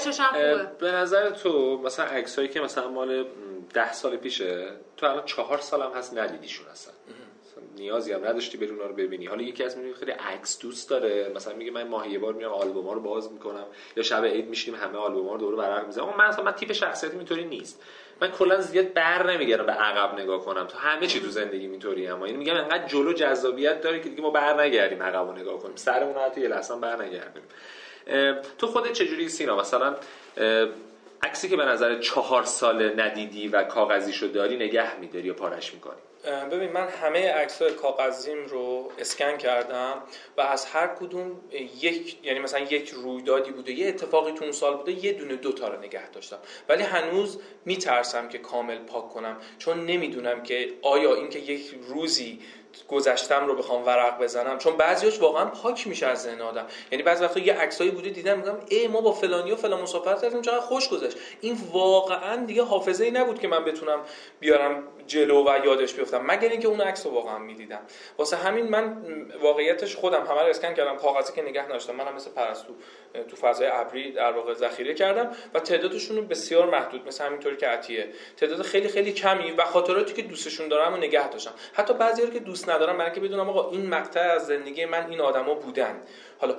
به نظر تو مثلا عکسایی که مثلا مال ده سال پیشه تو الان چهار سالم هست ندیدیشون اصلا نیازی هم نداشتی بری اونا رو ببینی. حالا یکی از میگه خیلی عکس دوست داره. مثلا میگه من ماهی یه بار میام آلبوما رو باز می‌کنم یا شب عید میشینیم همه آلبوما رو دور برق می‌زنم من اصلا من تیپ شخصیتی اینطوری نیست. من کلا زیاد بر نمیگردم به عقب نگاه کنم. تو همه چی تو زندگی اینطوری اما این میگم انقدر جلو جذابیت داره که دیگه ما بر نگردیم عقب نگاه کنیم. سرمون حتی یه لحظه بر نگردیم. تو خودت چجوری سینا؟ مثلا عکسی که به نظر چهار سال ندیدی و کاغذیشو داری نگه میداری یا پارش می‌کنی؟ ببین من همه عکس کاغذیم رو اسکن کردم و از هر کدوم یک یعنی مثلا یک رویدادی بوده یه اتفاقی تو اون سال بوده یه دونه دو تا رو نگه داشتم. ولی هنوز میترسم که کامل پاک کنم چون نمی‌دونم که آیا اینکه یک روزی گذشتم رو بخوام ورق بزنم. چون بعضیاش واقعا پاک میشه از ذهن آدم. یعنی بعضی وقتا یه عکسایی بوده دیدم میگم ای ما با فلانی و فلان مسافرت کردیم چقدر خوش گذشت. این واقعا دیگه حافظه ای نبود که من بتونم بیارم جلو و یادش بیفتم. مگر اینکه اون عکس رو واقعا می‌دیدم. واسه همین من واقعیتش خودم همه رو اسکن کردم کاغذی که نگه داشتم. منم مثل پرستو تو فضای ابری در واقع ذخیره کردم و تعدادشون بسیار محدود مثل همینطوری که عطیه. تعداد خیلی خیلی کمی و خاطراتی که دوستشون دارم و نگه داشتم حتی بعضی که دوست ندارم برای که بدونم آقا این مقطع از زندگی من این آدما بودن. حالا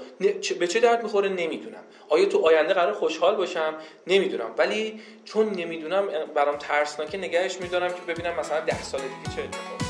به چه درد می‌خوره نمی‌دونم. آیا تو آینده قرار خوشحال باشم؟ نمی‌دونم. ولی چون نمی‌دونم برام ترسناکه نگهش میدارم که ببینم مثلا ده سال دیگه چه اتفاقی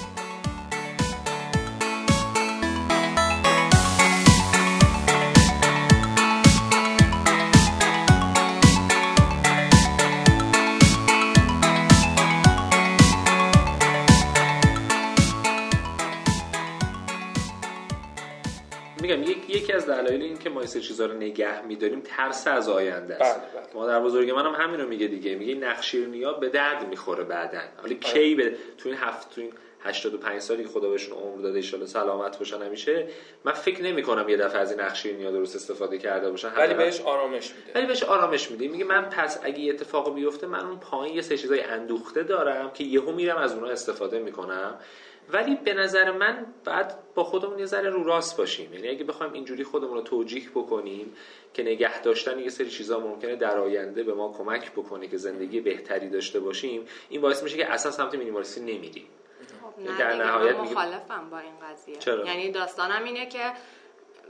از دلایل این که ما این چیزا رو نگه میداریم ترس از آینده است. بله بله. مادر بزرگ منم هم همین رو میگه دیگه میگه نقشیرنیا به درد می‌خوره بعدن حالا آره. کی به تو این هفت تو این 85 سالی که خدا بهشون عمر داده ان سلامت باشن همیشه من فکر نمی کنم یه دفعه از این نقشیرنیا درست استفاده کرده باشن. ولی بهش آرامش میده. ولی بهش آرامش میده. میگه من پس اگه یه اتفاق بیفته من اون پایین یه سه چیزای اندوخته دارم که یهو میرم از اونها استفاده می‌کنم. ولی به نظر من بعد با خودمون یه ذره رو راست باشیم. یعنی اگه بخوایم اینجوری خودمون رو توجیه بکنیم که نگه داشتن یه سری چیزا ممکنه در آینده به ما کمک بکنه که زندگی بهتری داشته باشیم این باعث میشه که اصلا سمت مینیمالیستی نمیریم. خب یعنی در نهایت مخالفم با این قضیه. چرا؟ یعنی داستانم اینه که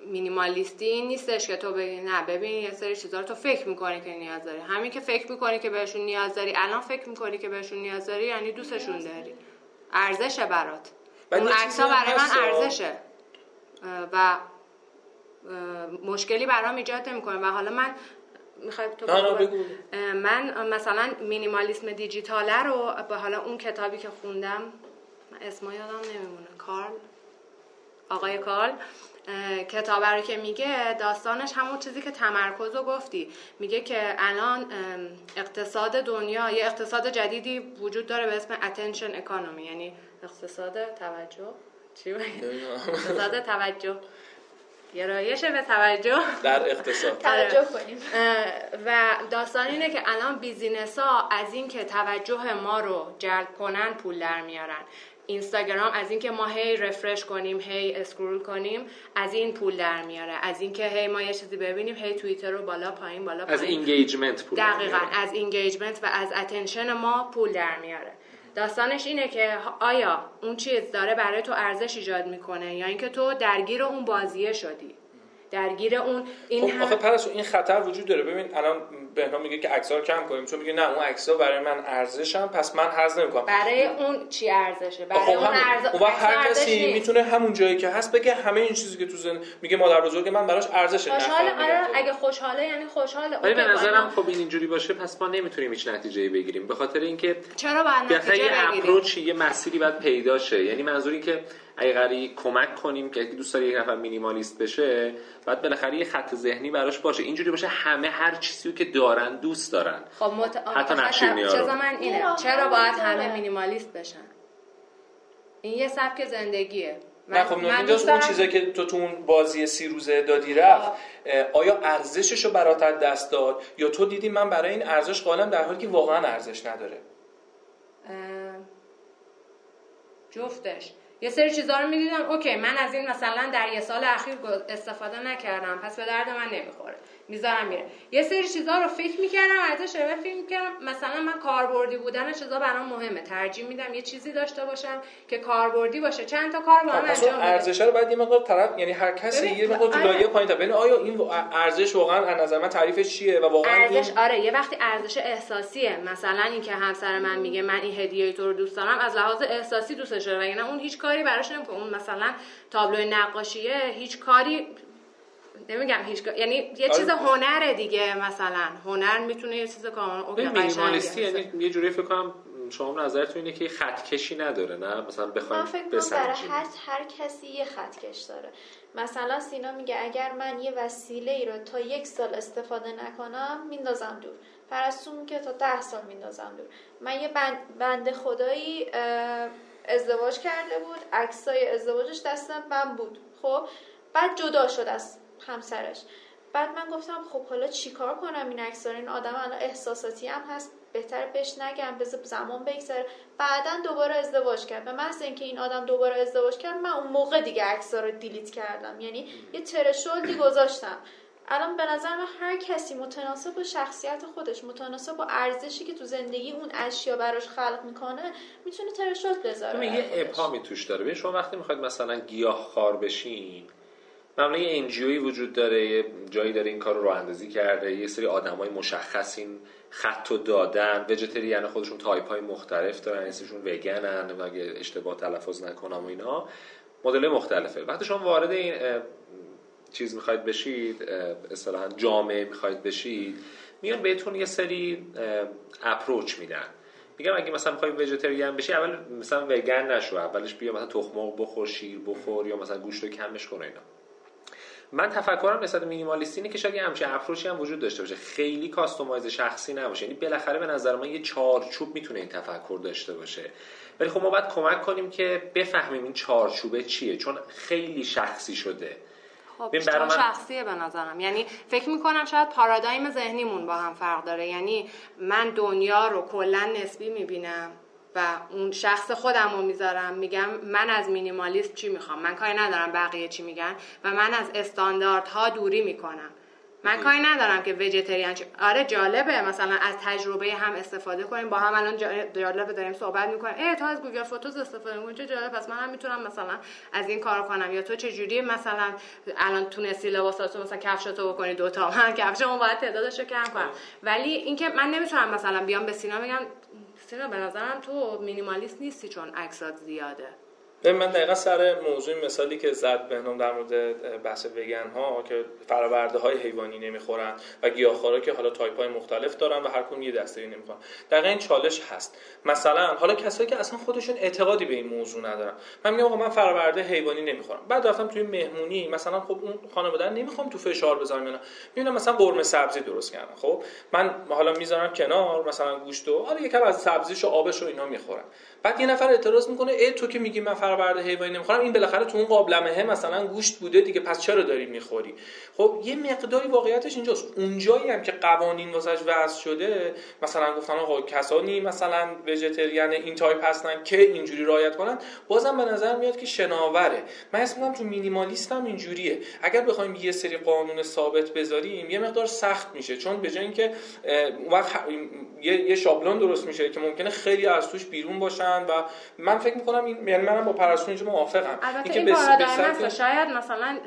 مینیمالیستی این نیستش که تو بگی نه ببین یه سری چیزا رو تو فکر می‌کنی که نیاز داری. همین که فکر می‌کنی که بهشون نیاز داری الان فکر می‌کنی که بهشون نیاز داری یعنی دوستشون داری. ارزشه برات. اون عکس برای من ارزشه. و مشکلی برام ایجاد نمی‌کنه. و حالا من می‌خوای تو من مثلا مینیمالیسم دیجیتاله رو به حالا اون کتابی که خوندم اسم یادم نمیمونه. کارل. آقای کارل. کتاب رو که میگه داستانش همون چیزی که تمرکز رو گفتی. میگه که الان اقتصاد دنیا یه اقتصاد جدیدی وجود داره به اسم attention economy یعنی اقتصاد توجه. چی اقتصاد توجه. گرایش به توجه. در اقتصاد. توجه کنیم. و داستان اینه که الان business ها از اینکه توجه ما رو جلب کنن پول در میارن. اینستاگرام از اینکه ما هی refresh کنیم هی scroll کنیم از این پول در میاره. از اینکه هی ما یه چیزی ببینیم هی توییتر رو بالا پایین بالا پایین. از engagement پول دقیقا از engagement و از attention ما پول در میاره. داستانش اینه که آیا اون چیز داره برای تو ارزش ایجاد می‌کنه یا اینکه تو درگیر اون بازیه شدی؟ درگیر اون این خب آخه پرستو این خطر وجود داره. ببین الان بهنام میگه که عکس‌ها رو کم کنیم چون میگه نه اون عکس‌ها برای من ارزشم پس من حظ نمی‌کنم. برای اون چی ارزشه؟ برای خب اون ارزش اون هر کسی می‌تونه همون جایی که هست بگه همه این چیزی که تو زن میگه مادر بزرگ من براش ارزشه خوشحاله آره اگه خوشحاله یعنی خوشحاله. ولی به نظرم خب این اینجوری باشه پس ما نمی‌تونیم هیچ نتیجه بگیریم. به خاطر اینکه چرا باید نتیجه بگیریم؟ اپروچ یه مسیری باید پیدا شه. یعنی منظور این که اگه قراری کمک کنیم که دوست داره یک نفر مینیمالیست بشه بعد بالاخره یه خط ذهنی براش باشه. اینجوری باشه همه هر چیزی که دارن دوست دارن. خب مت... حتی نقشی من اینه؟ چرا باید همه مینیمالیست بشن؟ این یه سبک زندگیه. نه خب اینجاست اون چیزی که تو تو اون بازی سی روزه دادی رفت آیا ارزشش رو برات دست داد؟ یا تو دیدی من برای این ارزش قائلم در حالی که واقعا ارزش نداره؟ جفتش. یه سری چیزا رو می‌دیدم. اوکی من از این مثلا در یه سال اخیر استفاده نکردم. پس به درد من نمی‌خوره. می‌ذارم میره. یه سری چیزا رو فکر می‌کردم ارزش رو فکر می‌کردم مثلا من کاربردی بودن چیزا برام مهمه. ترجیح میدم یه چیزی داشته باشم که کاربردی باشه. چند تا کار با هم انجام بدم ارزش رو بعد یه مقدار طرف یعنی هر کسی یه مقدار تو لایه پایین ببین آیا این ارزش واقعا از نظر من تعریفش چیه و واقعا ارزش آره یه وقتی ارزش احساسیه. مثلا اینکه همسر من میگه من این هدیه تو رو دوست دارم از لحاظ احساسی دوستش داره. وگرنه اون هیچ کاری براش نمی‌کنه. اون مثلا تابلو نقاشیه هیچ کاری نمیگم هیچ یعنی یه آره. چیز هنره دیگه مثلا. هنر می‌تونه یه چیز کاملا اوکی مینیمالیستی یعنی یه جوری فکر کنم شما نظرتون اینه که خط کشی نداره نه؟ مثلا بخوایم من فکر کنم برای هر هر کسی یه خط کش داره. مثلا سینا میگه اگر من یه وسیله ای رو تا یک سال استفاده نکنم میندازم دور. پرستو که تا ده سال میندازم دور. من یه بند, بند خدایی ازدواج کرده بود. عکسای ازدواجش دست من بود. خب؟ بعد جدا شد از همسرش. بعد من گفتم خب حالا چیکار کنم این عکس این آدم الان احساساتی هم هست. بهتر بهش نگم بذار زمان بگذره. بعدا دوباره ازدواج کرد. به محض اینکه این آدم دوباره ازدواج کرد من اون موقع دیگه عکس‌ها رو دیلیت کردم. یعنی یه ترشولدی گذاشتم. الان به نظر من هر کسی متناسب با شخصیت خودش متناسب با ارزشی که تو زندگی اون اشیا براش خلق می‌کنه می‌تونه ترشولد بذاره. یه ابهامی توش داره. ببین شما وقتی می‌خواید مثلا گیاه خار بشین یه NGO ی وجود داره یه جایی داره این کار رو راه‌اندازی کرده یه سری آدمای مشخص این خط و دادن vegetarian خودشون تایپ های مختلف دارن اسمشون وگنن اگه اشتباه تلفظ نکنم و اینا مدل مختلفه. وقتی شما وارد این چیز می‌خواید بشید اصطلاحا جامعه می‌خواید بشید میان بهتون یه سری approach میدن. میگم اگه مثلا می‌خوای vegetarian بشی اول مثلا وگن نشو اولش بیا مثلا تخم بخور شیر بخور یا مثلا گوشت رو کمش کن اینا. من تفکرم نسبت مینیمالیستی اینه که شاید یه همچین اپروچی هم وجود داشته باشه. خیلی کاستومایز شخصی نباشه. یعنی بالاخره به نظر من یه چارچوب می‌تونه این تفکر داشته باشه. ولی خب ما باید کمک کنیم که بفهمیم این چارچوبه چیه. چون خیلی شخصی شده. خب چون شخصیه به نظرم. یعنی فکر می‌کنم شاید پارادایم ذهنیمون با هم فرق داره. یعنی من دنیا رو کلا نسبی می‌بینم. و اون شخص خودم رو می‌ذارم میگم من از مینیمالیست چی می‌خوام؟ من کاری ندارم بقیه چی میگن و من از استانداردها دوری می‌کنم. من کاری ندارم که ویژیتریان آره جالبه مثلا از تجربه هم استفاده کنیم. با هم الان جالبه داریم صحبت می‌کنیم. ای تو از گوگل فوتوز استفاده می‌کنی؟ چه جالب پس منم می‌تونم مثلا از این کار کنم. یا تو چه جوری مثلا الان تونستی لباساتو مثلا کفشاتو بکنی؟ دوتا من کفشمو باید تعدادشو کم کنم. ولی اینکه من نمی‌تونم مثلا بیام به سینا بگم سینا به نظرم تو مینیمالیست نیستی چون عکسات زیاده. من دقیقا سر موضوع مثالی که زد بهنام در مورد بحث وگن ها که فراورده های حیوانی نمی‌خورن و گیاهخوارا که حالا تایپ های مختلف دارن و هر کدوم یه دسته نمی‌خورن دقیقا این چالش هست. مثلا حالا کسایی که اصلا خودشون اعتقادی به این موضوع ندارن. من میگم آقا من فراورده حیوانی نمی‌خورم. بعد رفتم توی مهمونی مثلا خب اون خانواده نمی‌خوام تو فشار بذارم اینا می‌بینم مثلا قرمه سبزی درست کردن خب؟ من حالا می‌ذارم کنار مثلا گوشت و حالا یکم از سبزیش و آبش و اینا می‌خورم. بعد یه نفر اعتراض می‌کنه ای تو که میگی من فراورده حیوانی نمی‌خورم این بالاخره تو اون قابلمه مثلا گوشت بوده دیگه پس چرا داری می‌خوری؟ خب یه مقداری واقعیتش اینجاست. اونجایی هم که قوانین واسش وضع شده مثلا گفتن آقا کسانی مثلا vegetarian این تایپ هستن که اینجوری رعایت کنن بازم به نظر میاد که شناوره. مینیمالیسم تو مینیمالیستم اینجوریه. اگر بخوایم یه سری قانون ثابت بذاریم یه مقدار سخت میشه. چون به جای اینکه وقت یه شابلون درست میشه که ممکنه خیلی از توش بیرون باشن و من فکر می‌کنم این یعنی منم با پرستو اینجا موافقم. البته این, این شاید مثلا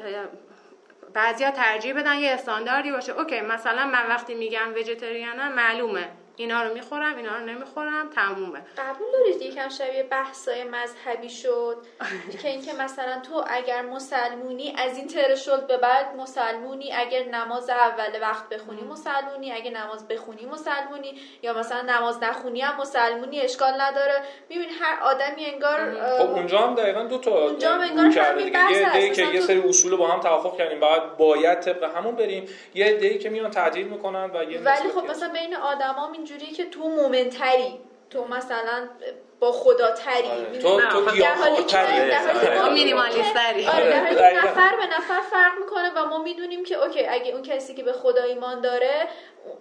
بعضیا ترجیح بدن یه استانداردی باشه. اوکی مثلا من وقتی میگم وجیتریانم معلومه. اینا رو می‌خورم اینا رو نمی‌خورم تمومه. قبول دارید یکم شبیه بحثای مذهبی شد؟ که اینکه مثلا تو اگر مسلمونی از این شد به بعد مسلمونی اگر نماز اول وقت بخونی مسلمونی اگر نماز بخونی مسلمونی یا مثلا نماز نخونی هم مسلمونی اشکال نداره. ببین هر آدمی انگار خب اونجا هم دقیقا دو تا اونجا هم انگار یه که یه سری اصول با هم توافق کردیم بعد باید طبق همون بریم. یه عده‌ای که میان تعدیل می‌کنن و یه ولی خب مثلا بین آدما اینجوری که تو مومنتری تو مثلا با خدا تری آره. تو تو مینیمالیستری آره نفر به نفر فرق می‌کنه و ما می‌دونیم که اوکی اگه اون کسی که به خدا ایمان داره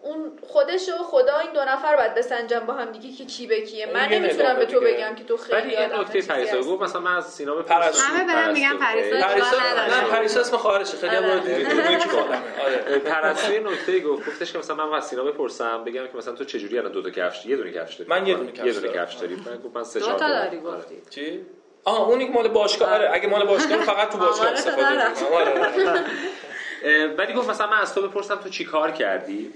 اون خودش و خدا این دو نفر باید بسنجن با هم دیگه که کی به کیه. من نمی‌تونم به تو بگم که تو خیلی ولی نکته پریسا گفت مثلا من از سینا به پریسا همه برام میگن پریسا نه پریسا اسم خارجه خیلی هم آره. (laughs) پرستوی نکته گفت گفتش که مثلا من از سینا بپرسم بگم که مثلا تو چجوری الان دو تا کفش یه دونه کفش داری؟ من یه دونه کفش یه دونه داری من سه چهار تا داری گفتی. چی؟ آها اونی که مال باشگاه آره اگه مال باشگاه فقط تو باشگاه استفاده کنم (laughs) ولی گفت مثلا من از تو بپرسم تو چی کار کردی؟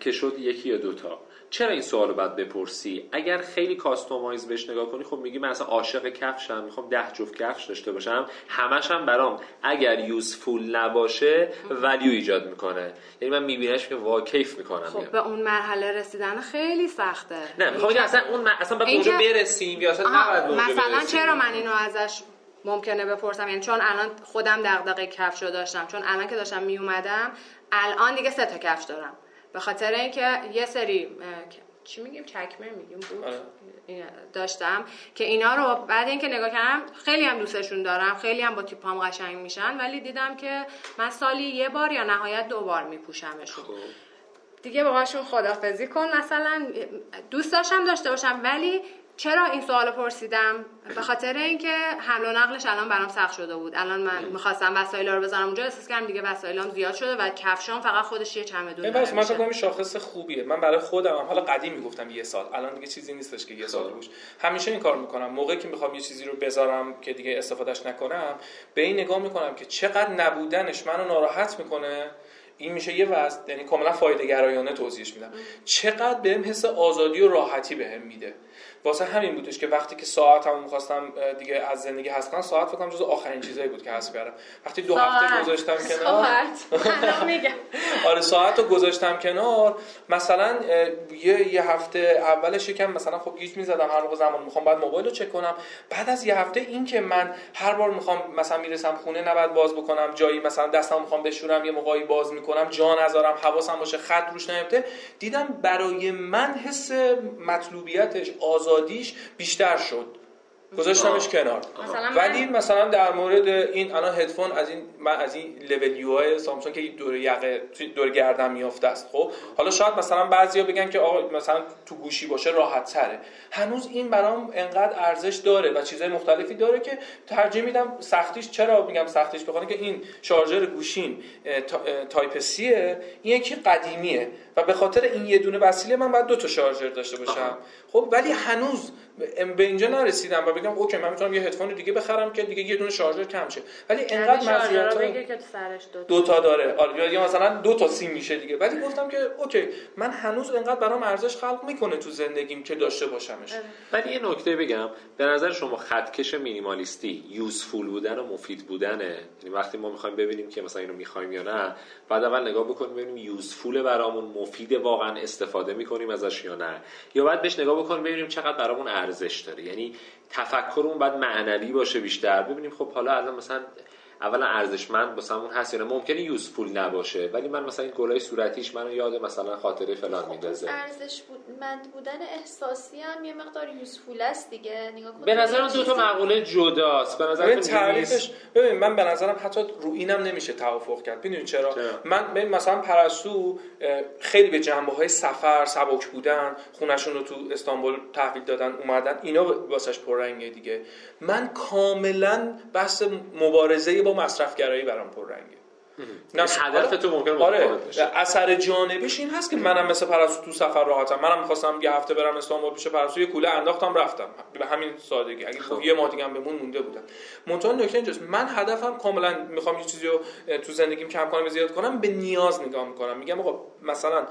که شد یکی یا دوتا. چرا این سوال رو باید بپرسی؟ اگر خیلی کاستومایز بهش نگاه کنی خب میگی من اصلا عاشق کفشم می‌خوام ده جفت کفش داشته باشم همش هم برام. اگر یوزفول نباشه ولیو ایجاد می‌کنه. یعنی من میبینش که وا کیف می‌کنم. خب به اون مرحله رسیدن خیلی سخته. نه می‌خوام اصلا اون اصلا باید اونجا برسیم یا اصلا نباید مثلا چرا من اینو ازش ممکنه بپرسم؟ یعنی چون الان خودم دغدغه کفشو داشتم چون الان که داشتم میومدم الان دیگه سه تا کفش دارم. به خاطر اینکه یه سری چی میگیم چکمه میگیم بود آره. داشتم که اینا رو بعد اینکه نگاه کردم خیلی هم دوستشون دارم خیلی هم با تیپام قشنگ میشن ولی دیدم که من سالی یه بار یا نهایت دو بار میپوشمشون خب. دیگه باهاشون خدافزی کن مثلا دوست داشتم داشته باشم ولی چرا این سوال پرسیدم؟ به خاطر اینکه حمل و نقلش الان برام سخت شده بود. الان من می‌خواستم وسایل رو بذارم اونجا احساس کردم دیگه وسایلام زیاد شده و کفشام فقط خودش یه چمدون بس من فکر شاخص خوبیه. من برای خودم هم حالا قدیم می‌گفتم یه سال. الان دیگه چیزی نیستش که یه سال روش. همیشه این کار می‌کنم. موقعی که می‌خوام یه چیزی رو بذارم که دیگه استفادهش نکنم به این نگاه می‌کنم که چقدر نبودنش منو ناراحت می‌کنه. این میشه یه وضع یعنی کاملا فایده گرایانه توضیحش میدم. چقدر بهم حس آزادی و راحتی بهم میده. واسه همین بودش که وقتی که ساعتمو می‌خواستم دیگه از زندگی حذف کنم ساعت فکر جز آخرین چیزایی بود که حذف کردم. وقتی دو هفته ساعت. گذاشتم کنار ساعت میگم. (laughs) آره ساعت رو گذاشتم کنار. مثلا یه یه هفته اولش یکم مثلا خب گیج می‌زدم هر موقع زمان می‌خوام بعد موبایل رو چک کنم. بعد از یه هفته این که من هر بار می‌خوام مثلا می‌رسم خونه نباید باز بکنم جایی مثلا دستم می‌خوام بشورم یه موقعی باز می‌کنم جا نذارم حواسم باشه خط روش نیفته دیدم برای من حس مطلوبیتش آزادیش بیشتر شد. گذاشتمش کنار. مثلا ولی مثلا در مورد این الان هدفون از این من از این لول یو آی سامسونگ که دور یقه دور گردن میافته است خب؟ حالا شاید مثلا بعضیا بگن که آقا مثلا تو گوشی باشه راحت تره هنوز این برام انقدر ارزش داره و چیزهای مختلفی داره که ترجیح میدم سختیش چرا میگم سختیش؟ بخاطر که این شارژر اه، Type-C ه این یکی قدیمیه. و به خاطر این یه دونه وسیله من باید دو تا شارژر داشته باشم. خب ولی هنوز به اینجا نرسیدم و بگم okay من می‌تونم یه هدفون دیگه بخرم که دیگه یه دونه شارژر کم شه. ولی یعنی انقدر مزیت بگه که تو سرش دو دو تا داره. آره یا مثلا دو تا سیم میشه دیگه. ولی گفتم که okay من هنوز انقدر برام ارزش خلق می‌کنه تو زندگیم که داشته باشمش. ولی یه نکته بگم. به نظر شما خطکش مینیمالیستی useful بودن و مفید بودنه؟ یعنی وقتی ما می‌خوایم ببینیم که مثلا اینو می‌خوایم یا نه بعد اول نگاه بکنیم ببینیم یوزفول برامون مفید واقعا استفاده می‌کنیم ازش یا نه. یا بعد بهش نگاه بکنیم ببینیم چقدر برامون ارزش داره. یعنی تفکرمون باید معنوی باشه بیشتر. ببینیم خب حالا الان مثلا اولا ارزشمند واسمون هست یا نه؟ ممکنه یوزفول نباشه ولی من مثلا این گلای صورتیش منو یاد مثلا خاطره فلان میندازه. ارزش بود مند بودن احساسی هم یه مقدار یوزفول است دیگه. نگاه کن. به نظرم دو تا مقوله جداست. به نظر ببین تعریفش ببین من به نظرم حتی رو اینم نمیشه توافق کرد. ببین چرا؟ چرا؟ من ببین مثلا پرستو خیلی به جنبه های سفر سبک بودن خونشون رو تو استانبول تحویل دادن اومدن اینا واسش پررنگه دیگه. من کاملا بحث مبارزه با مصرفگرایی برام پررنگه. نه هدف تو آره. متفاوت باشه. اثر جانبیش این هست که منم مثل پرستو تو سفر راحتم. منم می‌خواستم یه هفته برم استانبول پیش پرستو. یه کوله انداختم رفتم. به همین سادگی. اگه خب. یه ماه دیگه هم بمون مونده بودم. منتها نکته اینجاست. من هدفم کاملا می‌خوام یه چیزی رو تو زندگیم کم کنم و زیاد کنم به نیاز نگاه می‌کنم. میگم آقا مثلا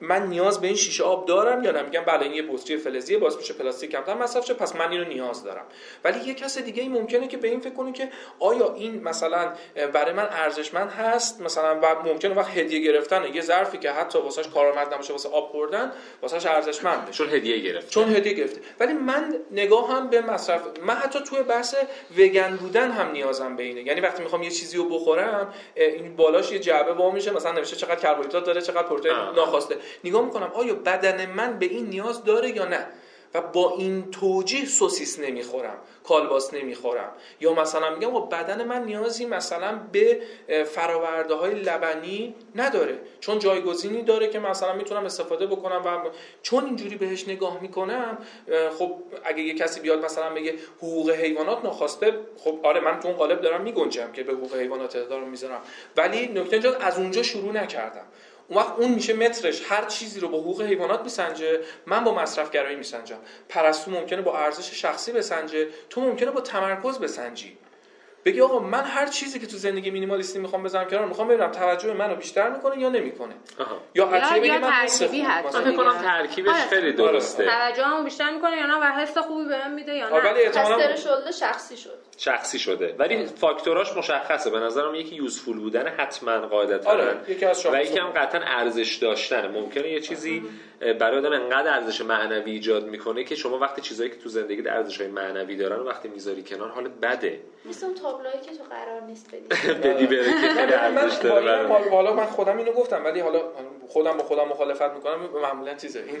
من نیاز به این شیشه آب دارم یا نه؟ میگم بله این یه بطری فلزیه باز میشه پلاستیک کمتر مصرف شه پس من اینو نیاز دارم. ولی یه کس دیگه ای ممکنه که به این فکر کنه که آیا این مثلا برای من ارزشمند هست؟ مثلا و ممکنه وقت هدیه گرفتن یه ظرفی که حتی واسش کارآمد نباشه واسه آب خوردن واسش ارزشمنده چون هدیه گرفت چون هدیه گرفته. ولی من نگاه هم به مصرف من حتی توی بحث وگن بودن هم نیازم به اینه. یعنی وقتی می‌خوام یه چیزی رو بخورم این بالاش یه جعبه وا میشه مثلا نوشته چقدر کربوهیدرات داره چقدر پروتئین. ناخواسته. نگاه می‌کنم آیا بدن من به این نیاز داره یا نه؟ و با این توجیه سوسیس نمی‌خورم کالباس نمی‌خورم. یا مثلا میگم خب بدن من نیازی مثلا به فراورده های لبنی نداره. چون جایگزینی داره که مثلا می‌تونم استفاده بکنم و چون اینجوری بهش نگاه می‌کنم خب اگه یه کسی بیاد مثلا بگه حقوق حیوانات ناخواسته خب آره من تو اون قالب دارم میگنجم که به حقوق حیوانات دارم می‌ذارم. ولی نکته اینجا از اونجا شروع نکردم. اون وقت اون میشه مترش هر چیزی رو با حقوق حیوانات میسنجه من با مصرفگرایی میسنجم. پرستو ممکنه با ارزش شخصی بسنجه تو ممکنه با تمرکز بسنجی. بگی آقا من هر چیزی که تو زندگی مینیمالیستی می‌خوام بذارم کنار می‌خوام ببینم توجه منو بیشتر می‌کنه یا نمی‌کنه؟ آها. یا بگه یا من ترکیبی حتی. من فکر کنم ترکیبش آره. خیلی درسته. توجهمو بیشتر می‌کنه یا نه و حس خوبی بهم میده یا آره، نه. ولی شده شخصی شد. شخصی شده. ولی فاکتوراش مشخصه. به نظرم یکی یوزفول بودن حتما قاعدتا. آره، یکی از و. یکی هم قطعا ارزش داشتنه ممکنه یه چیزی برای آدم انقدر ارزش معنوی ایجاد می‌کنه که شما وقتی چیزایی که تو زندگی ارزش های معنوی دارن وقتی می‌ذاری کنار حالت بده. مثل اون تابلوهایی که تو قرار نیست بدی. (laughs) بدی بره که خیلی (laughs) ارزش داره حالا من خودم اینو گفتم ولی حالا خودم با خودم مخالفت می‌کنم معمولا چیزه. این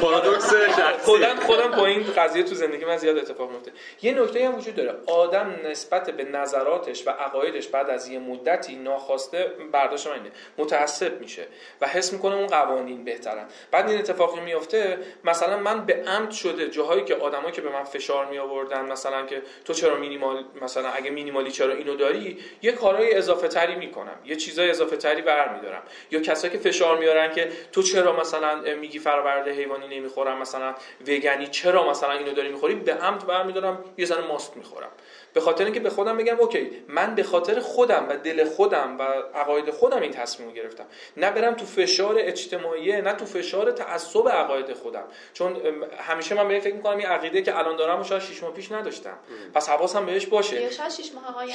پارادوکس خودم خودم با این قضیه تو زندگی من زیاد اتفاق میفته یه نکته هم وجود داره. آدم نسبت به نظراتش و عقایدش بعد از یه مدتی ناخواسته برداشت من اینه. متعصب میشه و حس می‌کنه اون قوانین بهترن. بعد این اتفاقی میفته مثلا من به عمد شده جاهایی که آدمایی که به من فشار می آوردن مثلا که تو چرا مینیمال مثلا اگه مینیمالی چرا اینو داری یه کارهای اضافه تری می‌کنم. یه چیزای اضافه تری برمیدارم. یا کسایی که فشار میارن که تو چرا مثلا میگی فرآورده حیوانی نمی‌خورم؟ مثلا وگنی چرا مثلا اینو داری می‌خوری؟ به عمد برمیدارم یه زن ماست می‌خورم. به خاطر اینکه به خودم بگم اوکی من به خاطر خودم و دل خودم و عقاید خودم این تصمیم رو گرفتم. نه برم تو فشار اجتماعی نه تو فشار تعصب عقاید خودم. چون همیشه من به فکر می‌کنم این عقیده که الان دارم و شاید 6 ماه پیش نداشتم. پس حواسم بهش باشه. یا شاید 6 ماه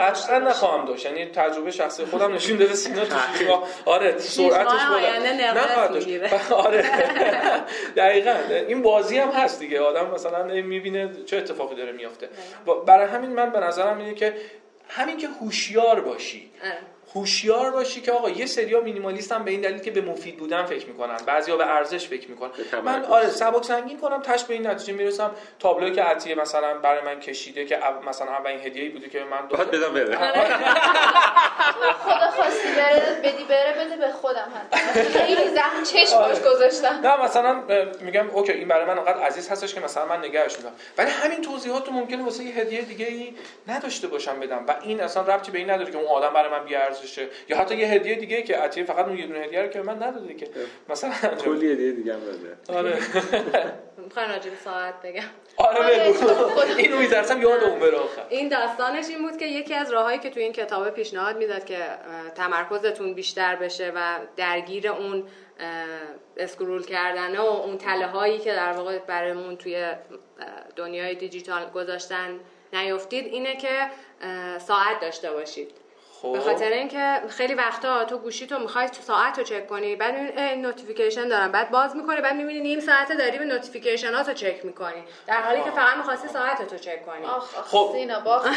قطعا نخواهم داشت. یعنی تجربه شخصی خودم نشون داده سینا تو (laughs) 6 ماه. آره سرعتش بالا. (laughs) آره. دقیقاً. این بازی هم هست دیگه. آدم مثلا می‌بینه چه اتفاقی داره میافته. برای همین من به نظرم اینه که همین که هوشیار باشی. هوشیار باشی که آقا یه سریا مینیمالیست هم به این دلیل که به مفید بودن فکر می‌کنن. بعضیا به ارزش فکر می‌کنن. من آره سبک سنگین کنم تاش به این نتیجه می‌رسم. تابلوی که عطیه مثلا برای من کشیده که مثلا اولین هدیه‌ای بوده که من باید بدم بره. خدا خواستی بره بدی بره بده به خودم هم خیلی زحمت باش گذاشتم. نه مثلا میگم اوکی این برای من انقدر عزیز هستش که مثلا من نگهش میدم ولی همین توضیحات ممکنه واسه یه هدیه دیگه ای نداشته باشم بدم. و این اصلا ربطی به این نداره که اون آدم برای من ارزشه. یا حتی یه هدیه دیگه که عطیه فقط اون یه دونه هدیه رو که من نداده که مثلا کلی هدیه دیگه هم داده آره. می‌خوای راجع به ساعت بگم؟ آره بگو. (laughs) اینو میترسم یاد اون بره آخر. این داستانش این بود که یکی از راههایی که تو این کتاب پیشنهاد می‌داد که تمرکزتون بیشتر بشه و درگیر اون اسکرول کردن و اون تله هایی که در واقع برامون توی دنیای دیجیتال گذاشتن نیفتید اینه که ساعت داشته باشید. خب. به خاطر اینکه خیلی وقتا تو گوشی تو می‌خوای ساعت رو چک کنی بعد می‌بینی notification دارم بعد باز می‌کنی بعد می‌بینی نیم ساعت داری به notification ات رو چک می‌کنی. در حالی که فقط می‌خواستی ساعت رو چک کنی. آخ آخ خب. سینا باخت.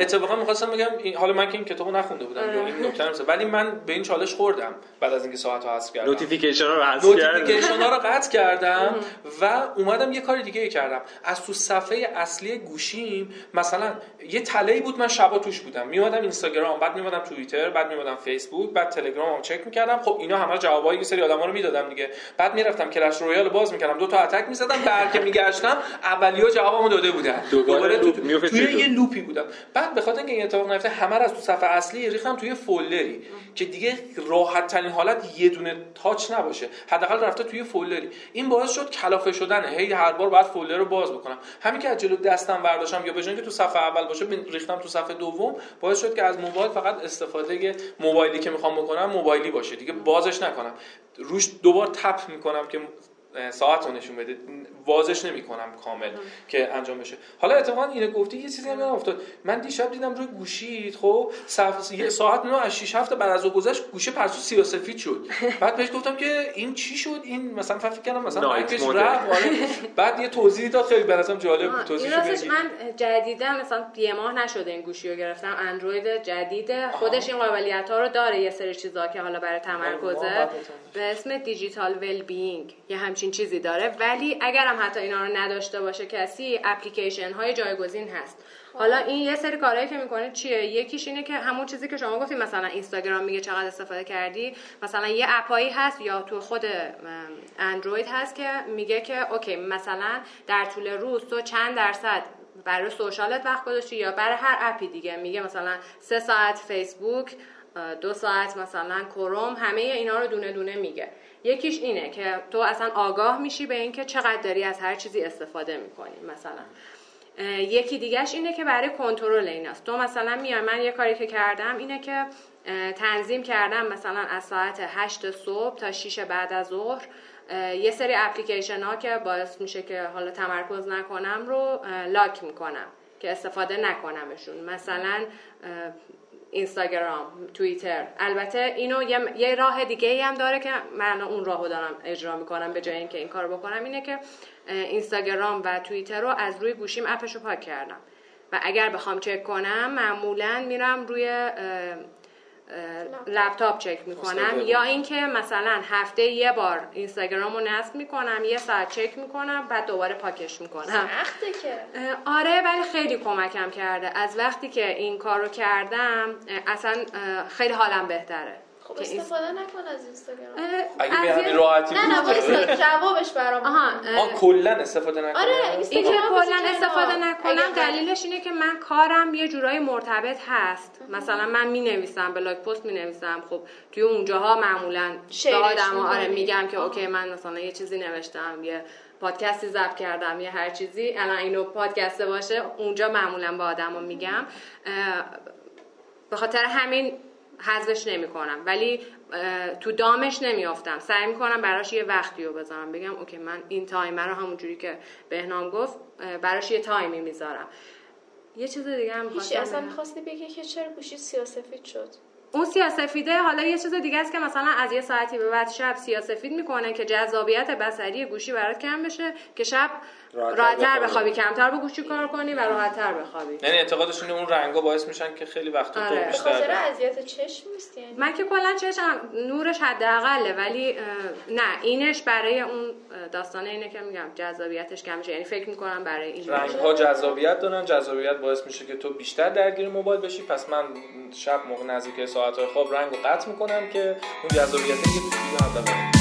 اتفاقا می‌خواستم بگم این حالا من که این کتابو نخونده بودم این نکته رو ولی من به این چالش خوردم بعد از اینکه ساعت رو حذف کردم. notification رو حذف کردم. notification ها رو قطع کردم و اومدم یه کار دیگه ای کردم. از تو صفحه اصلی گوشیم مثلا یه تله بود من شبا توش بودم. میومدم اینستاگرام. بعد میومدم توییتر بعد میومدم فیسبوک بعد تلگرامم چک می‌کردم. خب اینا همه جوابای یه سری آدما رو می‌دادم دیگه. بعد می‌رفتم کلش رویال باز می‌کردم. دو تا attack می‌زدم بعد که میگشتم اولیا جوابمو داده بودن. دوباره تو- توی یه loop ی بودم. بعد به خاطر اینکه این اتفاق نیفته همه از تو صفحه اصلی ریختم توی folder ی که دیگه راحت ترین حالت یه دونه touch نباشه. حداقل رفته توی folder ی. این باعث شد کلافه شدنه. هی هر بار باید folder رو باز بکنم. همین که از جلو دستم برداشتم یا به اینکه تو صفحه اول باشه ریختم تو صفحه دوم باعث شد که از موبایل فقط استفاده موبایلی که می‌خوام بکنم موبایلی باشه. دیگه بازش نکنم. روش دوبار تپ می‌کنم که ساعت رو نشون بده. وازش نمی‌کنم کامل که انجام بشه. حالا اتفاقا اینو گفتی یه چیزی هم افتاد من دیشب دیدم روی گوشیت خب صف... یه ساعت نه از 6 هفته بعد از اون گذشت گوشه پرسو سیاسفید شد. (laughs) بعد بهش گفتم که این چی شد؟ این مثلا فکر کردم مثلا مایکش. رفت. آره. بعد یه توضیحی داد خیلی نظرم جالب بود. توضیحش راستش. من جدیدا مثلا یه ماه نشده این گوشی رو گرفتم. اندروید جدیده خودش این قابلیت ها رو داره یه سری چیزا که حالا برای تمرکزه. به اسم Digital Wellbeing یه همچین چیزی داره. ولی اگر هم حتی اینا رو نداشته باشه کسی اپلیکیشن های جایگزین هست. حالا این یه سری کارهایی که می‌کنه چیه؟ یکیش اینه که همون چیزی که شما گفتید مثلا اینستاگرام میگه چقدر استفاده کردی. مثلا یه app ایی هست یا تو خود اندروید هست که میگه که okay مثلا در طول روز تو چند درصد برای social ت وقت گذاشتی یا برای هر app ی دیگه. میگه مثلا سه ساعت فیسبوک دو ساعت مثلا کروم همه اینا رو دونه دونه میگه. یکیش اینه که تو اصلا آگاه میشی به اینکه چقدر داری از هر چیزی استفاده می‌کنی مثلا. یکی دیگهش اینه که برای کنترل ایناست تو مثلا میای من یه کاری که کردم اینه که تنظیم کردم مثلا از ساعت 8 صبح تا 6 بعد از ظهر. یه سری اپلیکیشن ها که باعث میشه که حالا تمرکز نکنم رو لاک می‌کنم که استفاده نکنمشون. مثلا اینستاگرام توییتر. البته اینو یه, راه دیگه ای هم داره که من اون راهو دارم اجرا می‌کنم به جای اینکه این کارو بکنم اینه که اینستاگرام و توییتر رو از روی گوشیم اپش رو پاک کردم. و اگر بخوام چک کنم معمولا میرم روی لپتاپ چک می‌کنم یا اینکه مثلا هفته یه بار اینستاگرام رو نصب می‌کنم یه ساعت چک می‌کنم بعد دوباره پاکش می‌کنم. سخته که. آره ولی خیلی کمکم کرده. از وقتی که این کار رو کردم اصلا خیلی حالم بهتره. خب استفاده نکن از اینستاگرام. اگه به همین راحتی نه نه وایسا جوابش برام آها آه کلا استفاده نکنم آره این که کلا استفاده نکنم دلیلش اینه که من کارم یه جورایی مرتبط هست. مثلا من می نویسم blog post می نویسم خب توی اونجاها معمولا به آدم آره میگم که okay من مثلا یه چیزی نوشتم یه پادکستی ضبط کردم یه هر چیزی. الان اینو پادکسته باشه اونجا معمولا به آدما میگم. به خاطر همین حذفش نمی کنم ولی تو دامش نمیافتم. سعی می‌کنم براش یه وقتی رو بذارم. بگم okay من این تایم رو همونجوری که بهنام گفت براش یه time ی می‌ذارم. یه چیز دیگه هم هیچی اصلا می‌خواستی بگی که چرا گوشی سیاسفید شد؟ اون سیاسفیده حالا یه چیز دیگه است که مثلا از یه ساعتی به بعد شب سیاسفید می‌کنه که جذابیت بصری گوشی برات کم بشه که شب راحتتر بخوابی. کمتر با گوشی کار کنی و راحتتر بخوابی. یعنی اعتقادشون اون رنگا باعث میشن که خیلی وقت آره. تو خاطر بیشتر اذیت چشم نیست یعنی. من که کلا چشم نورش حداقله ولی نه اینش برای اون داستانه اینه که میگم جذابیتش کم میشه. یعنی فکر می‌کنم برای این رنگ ها جذابیت دارن. جذابیت باعث میشه که تو بیشتر درگیر موبایل بشی. پس من شب موقع نزدیک ساعت های خواب رنگ رو قطع می‌کنم که اون جذابیت یه دیگه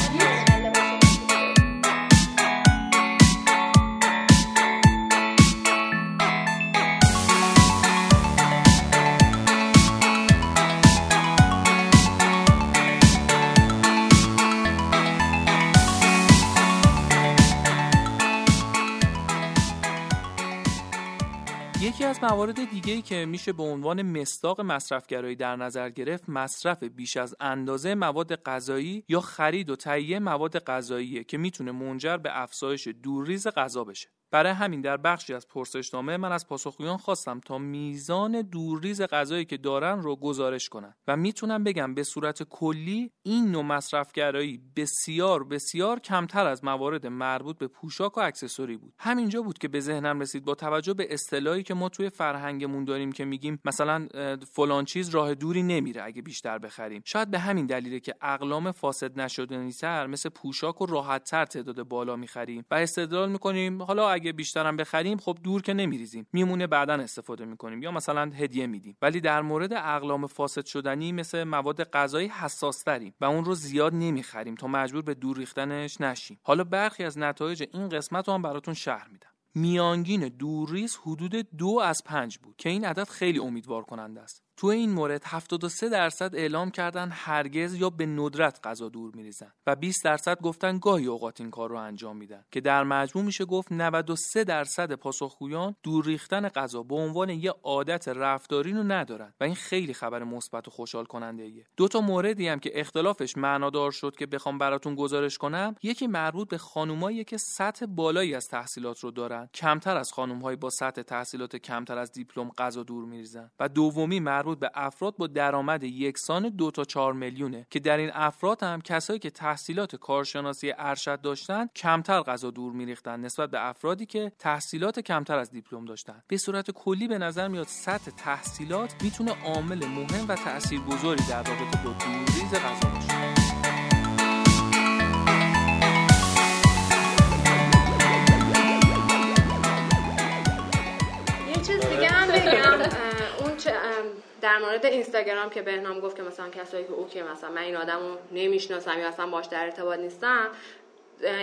از موارد دیگه‌ای که میشه به عنوان مصداق مصرفگرایی در نظر گرفت مصرف بیش از اندازه مواد غذایی یا خرید و تهیه مواد غذاییه که می‌تونه منجر به افزایش دورریز غذا بشه. برای همین در بخشی از پرسشنامه من از پاسخگویان خواستم تا میزان دورریز غذایی که دارن رو گزارش کنن و می‌تونم بگم به صورت کلی این نوع مصرفگرایی بسیار بسیار کمتر از موارد مربوط به پوشاک و اکسسوری بود. همینجا بود که به ذهنم رسید با توجه به اصطلاحی که ما توی فرهنگمون داریم که میگیم مثلا فلان چیز راه دوری نمیره اگه بیشتر بخریم. شاید به همین دلیله که اقلام فاسد نشدنی تر مثل پوشاک و راحتتر تعداد بالا می‌خریم و استدلال می‌کنیم حالا اگه بیشترم بخریم خب دور که نمیریزیم. میمونه بعدا استفاده می‌کنیم یا مثلا هدیه میدیم. ولی در مورد اقلام فاسد شدنی مثل مواد غذایی حساس تریم و اون رو زیاد نمی‌خریم تا مجبور به دور ریختنش نشیم. حالا برخی از نتایج این قسمت رو هم براتون شرح میدم. میانگین دورریز حدود دو از پنج بود که این عدد خیلی امیدوار کننده است. تو این مورد 73 درصد اعلام کردن هرگز یا به ندرت غذا دور میریزن و 20 درصد گفتن گاهی اوقات این کار رو انجام میدن که در مجموع میشه گفت 93 درصد پاسخگویان دور ریختن غذا به عنوان یه عادت رفتاری رو ندارن و این خیلی خبر مثبت و خوشحال کننده ایه دو تا موردی هم که اختلافش معنادار شد که بخوام براتون گزارش کنم یکی مربوط به خانومایی که سطح بالایی از تحصیلات رو دارن کمتر از خانم‌های با سطح تحصیلات کمتر از دیپلم غذا دور میریزن و دومی به افراد با درآمد یکسان دو تا 4 میلیونه که در این افراد هم کسایی که تحصیلات کارشناسی ارشد داشتن کمتر غذا دور میریختن نسبت به افرادی که تحصیلات کمتر از دیپلم داشتن. به صورت کلی به نظر میاد سطح تحصیلات می‌تونه عامل مهم و تاثیرگذاری در رابطه با دورریز غذا باشه. در مورد اینستاگرام که بهنام گفت که مثلا کسایی که OK مثلا من این آدمو نمی‌شناسم یا اصلا باش در ارتباط نیستم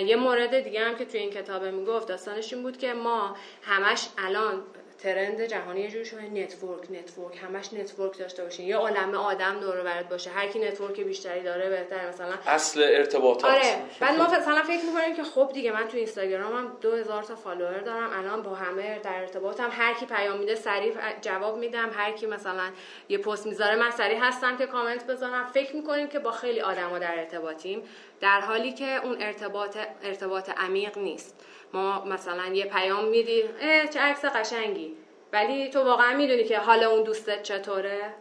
یه مورد دیگه هم که توی این کتابه می‌گفت داستانش این بود که ما همش الان trend جهانی یه جوری شده network network همش network داشته باشین. یه عالمه آدم دور و برت باشه. هر کی network بیشتری داره بهتره. مثلا اصل ارتباطات. آره. بعد ما مثلا فکر می‌کنیم که خب دیگه من تو اینستاگرامم 2000 تا follower دارم. الان با همه در ارتباطم. هر کی پیام میده سریع جواب میدم. هر کی مثلا یه پست می‌ذاره من سریع هستم که کامنت بذارم. فکر می‌کنیم که با خیلی آدما در ارتباطیم. در حالی که اون ارتباط ارتباط عمیق نیست. ما مثلا یه پیام میدی اه چه عکس قشنگی. ولی تو واقعا می‌دونی که حال اون دوستت چطوره؟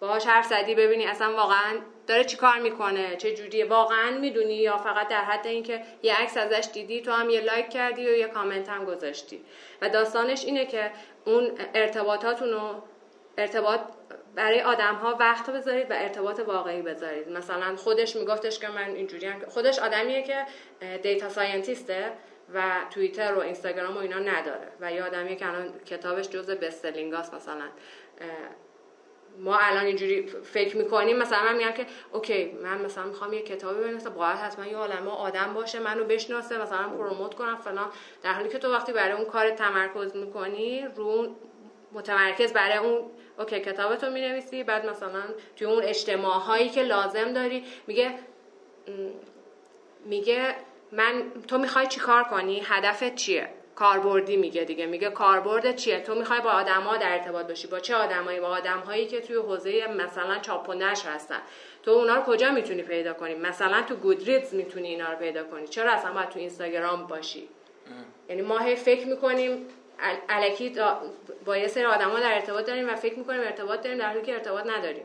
باهاش حرف زدی ببینی اصلا واقعا داره چی کار می‌کنه چه جوریه. واقعا می‌دونی یا فقط در حد اینکه یه عکس ازش دیدی تو هم یه لایک کردی و یه کامنت هم گذاشتی. و داستانش اینه که اون ارتباطاتون رو ارتباط برای آدم ها وقت بذارید و ارتباط واقعی بذارید. مثلا خودش میگفتش که من اینجوری هم خودش آدمیه که data scientist ه و توییتر و اینستاگرام و اینا نداره. و یه آدمیه که الان کتابش جزء best selling هاست مثلا. ما الان اینجوری فکر می‌کنیم مثلا من میگم که OK من مثلا می‌خوام یه کتابی بنویسم. باید حتما یه عالمه آدم باشه منو بشناسه مثلا promote کنم فلان. در حالی که تو وقتی برای اون کار تمرکز می‌کنی رو متمرکز برای اون اوکی کتابتو می‌نویسی بعد مثلا توی اون اجتماع هایی که لازم داری میگه میگه من تو می‌خوای چیکار کنی؟ هدفت چیه؟ کاربردی میگه دیگه. میگه کاربرد چیه؟ تو می‌خوای با آدما در ارتباط باشی. با چه آدمایی؟ با آدمهایی که توی حوزه مثلا چاپ و نشر هستن. تو اونا رو کجا می‌تونی پیدا کنی؟ مثلا تو گودریدز می‌تونی اینا رو پیدا کنی. چرا اصلا باید تو اینستاگرام باشی؟ یعنی ما هی فکر می‌کنیم الکی با یه سری آدما در ارتباط داریم و فکر می‌کنیم ارتباط داریم در حالی که ارتباط نداریم.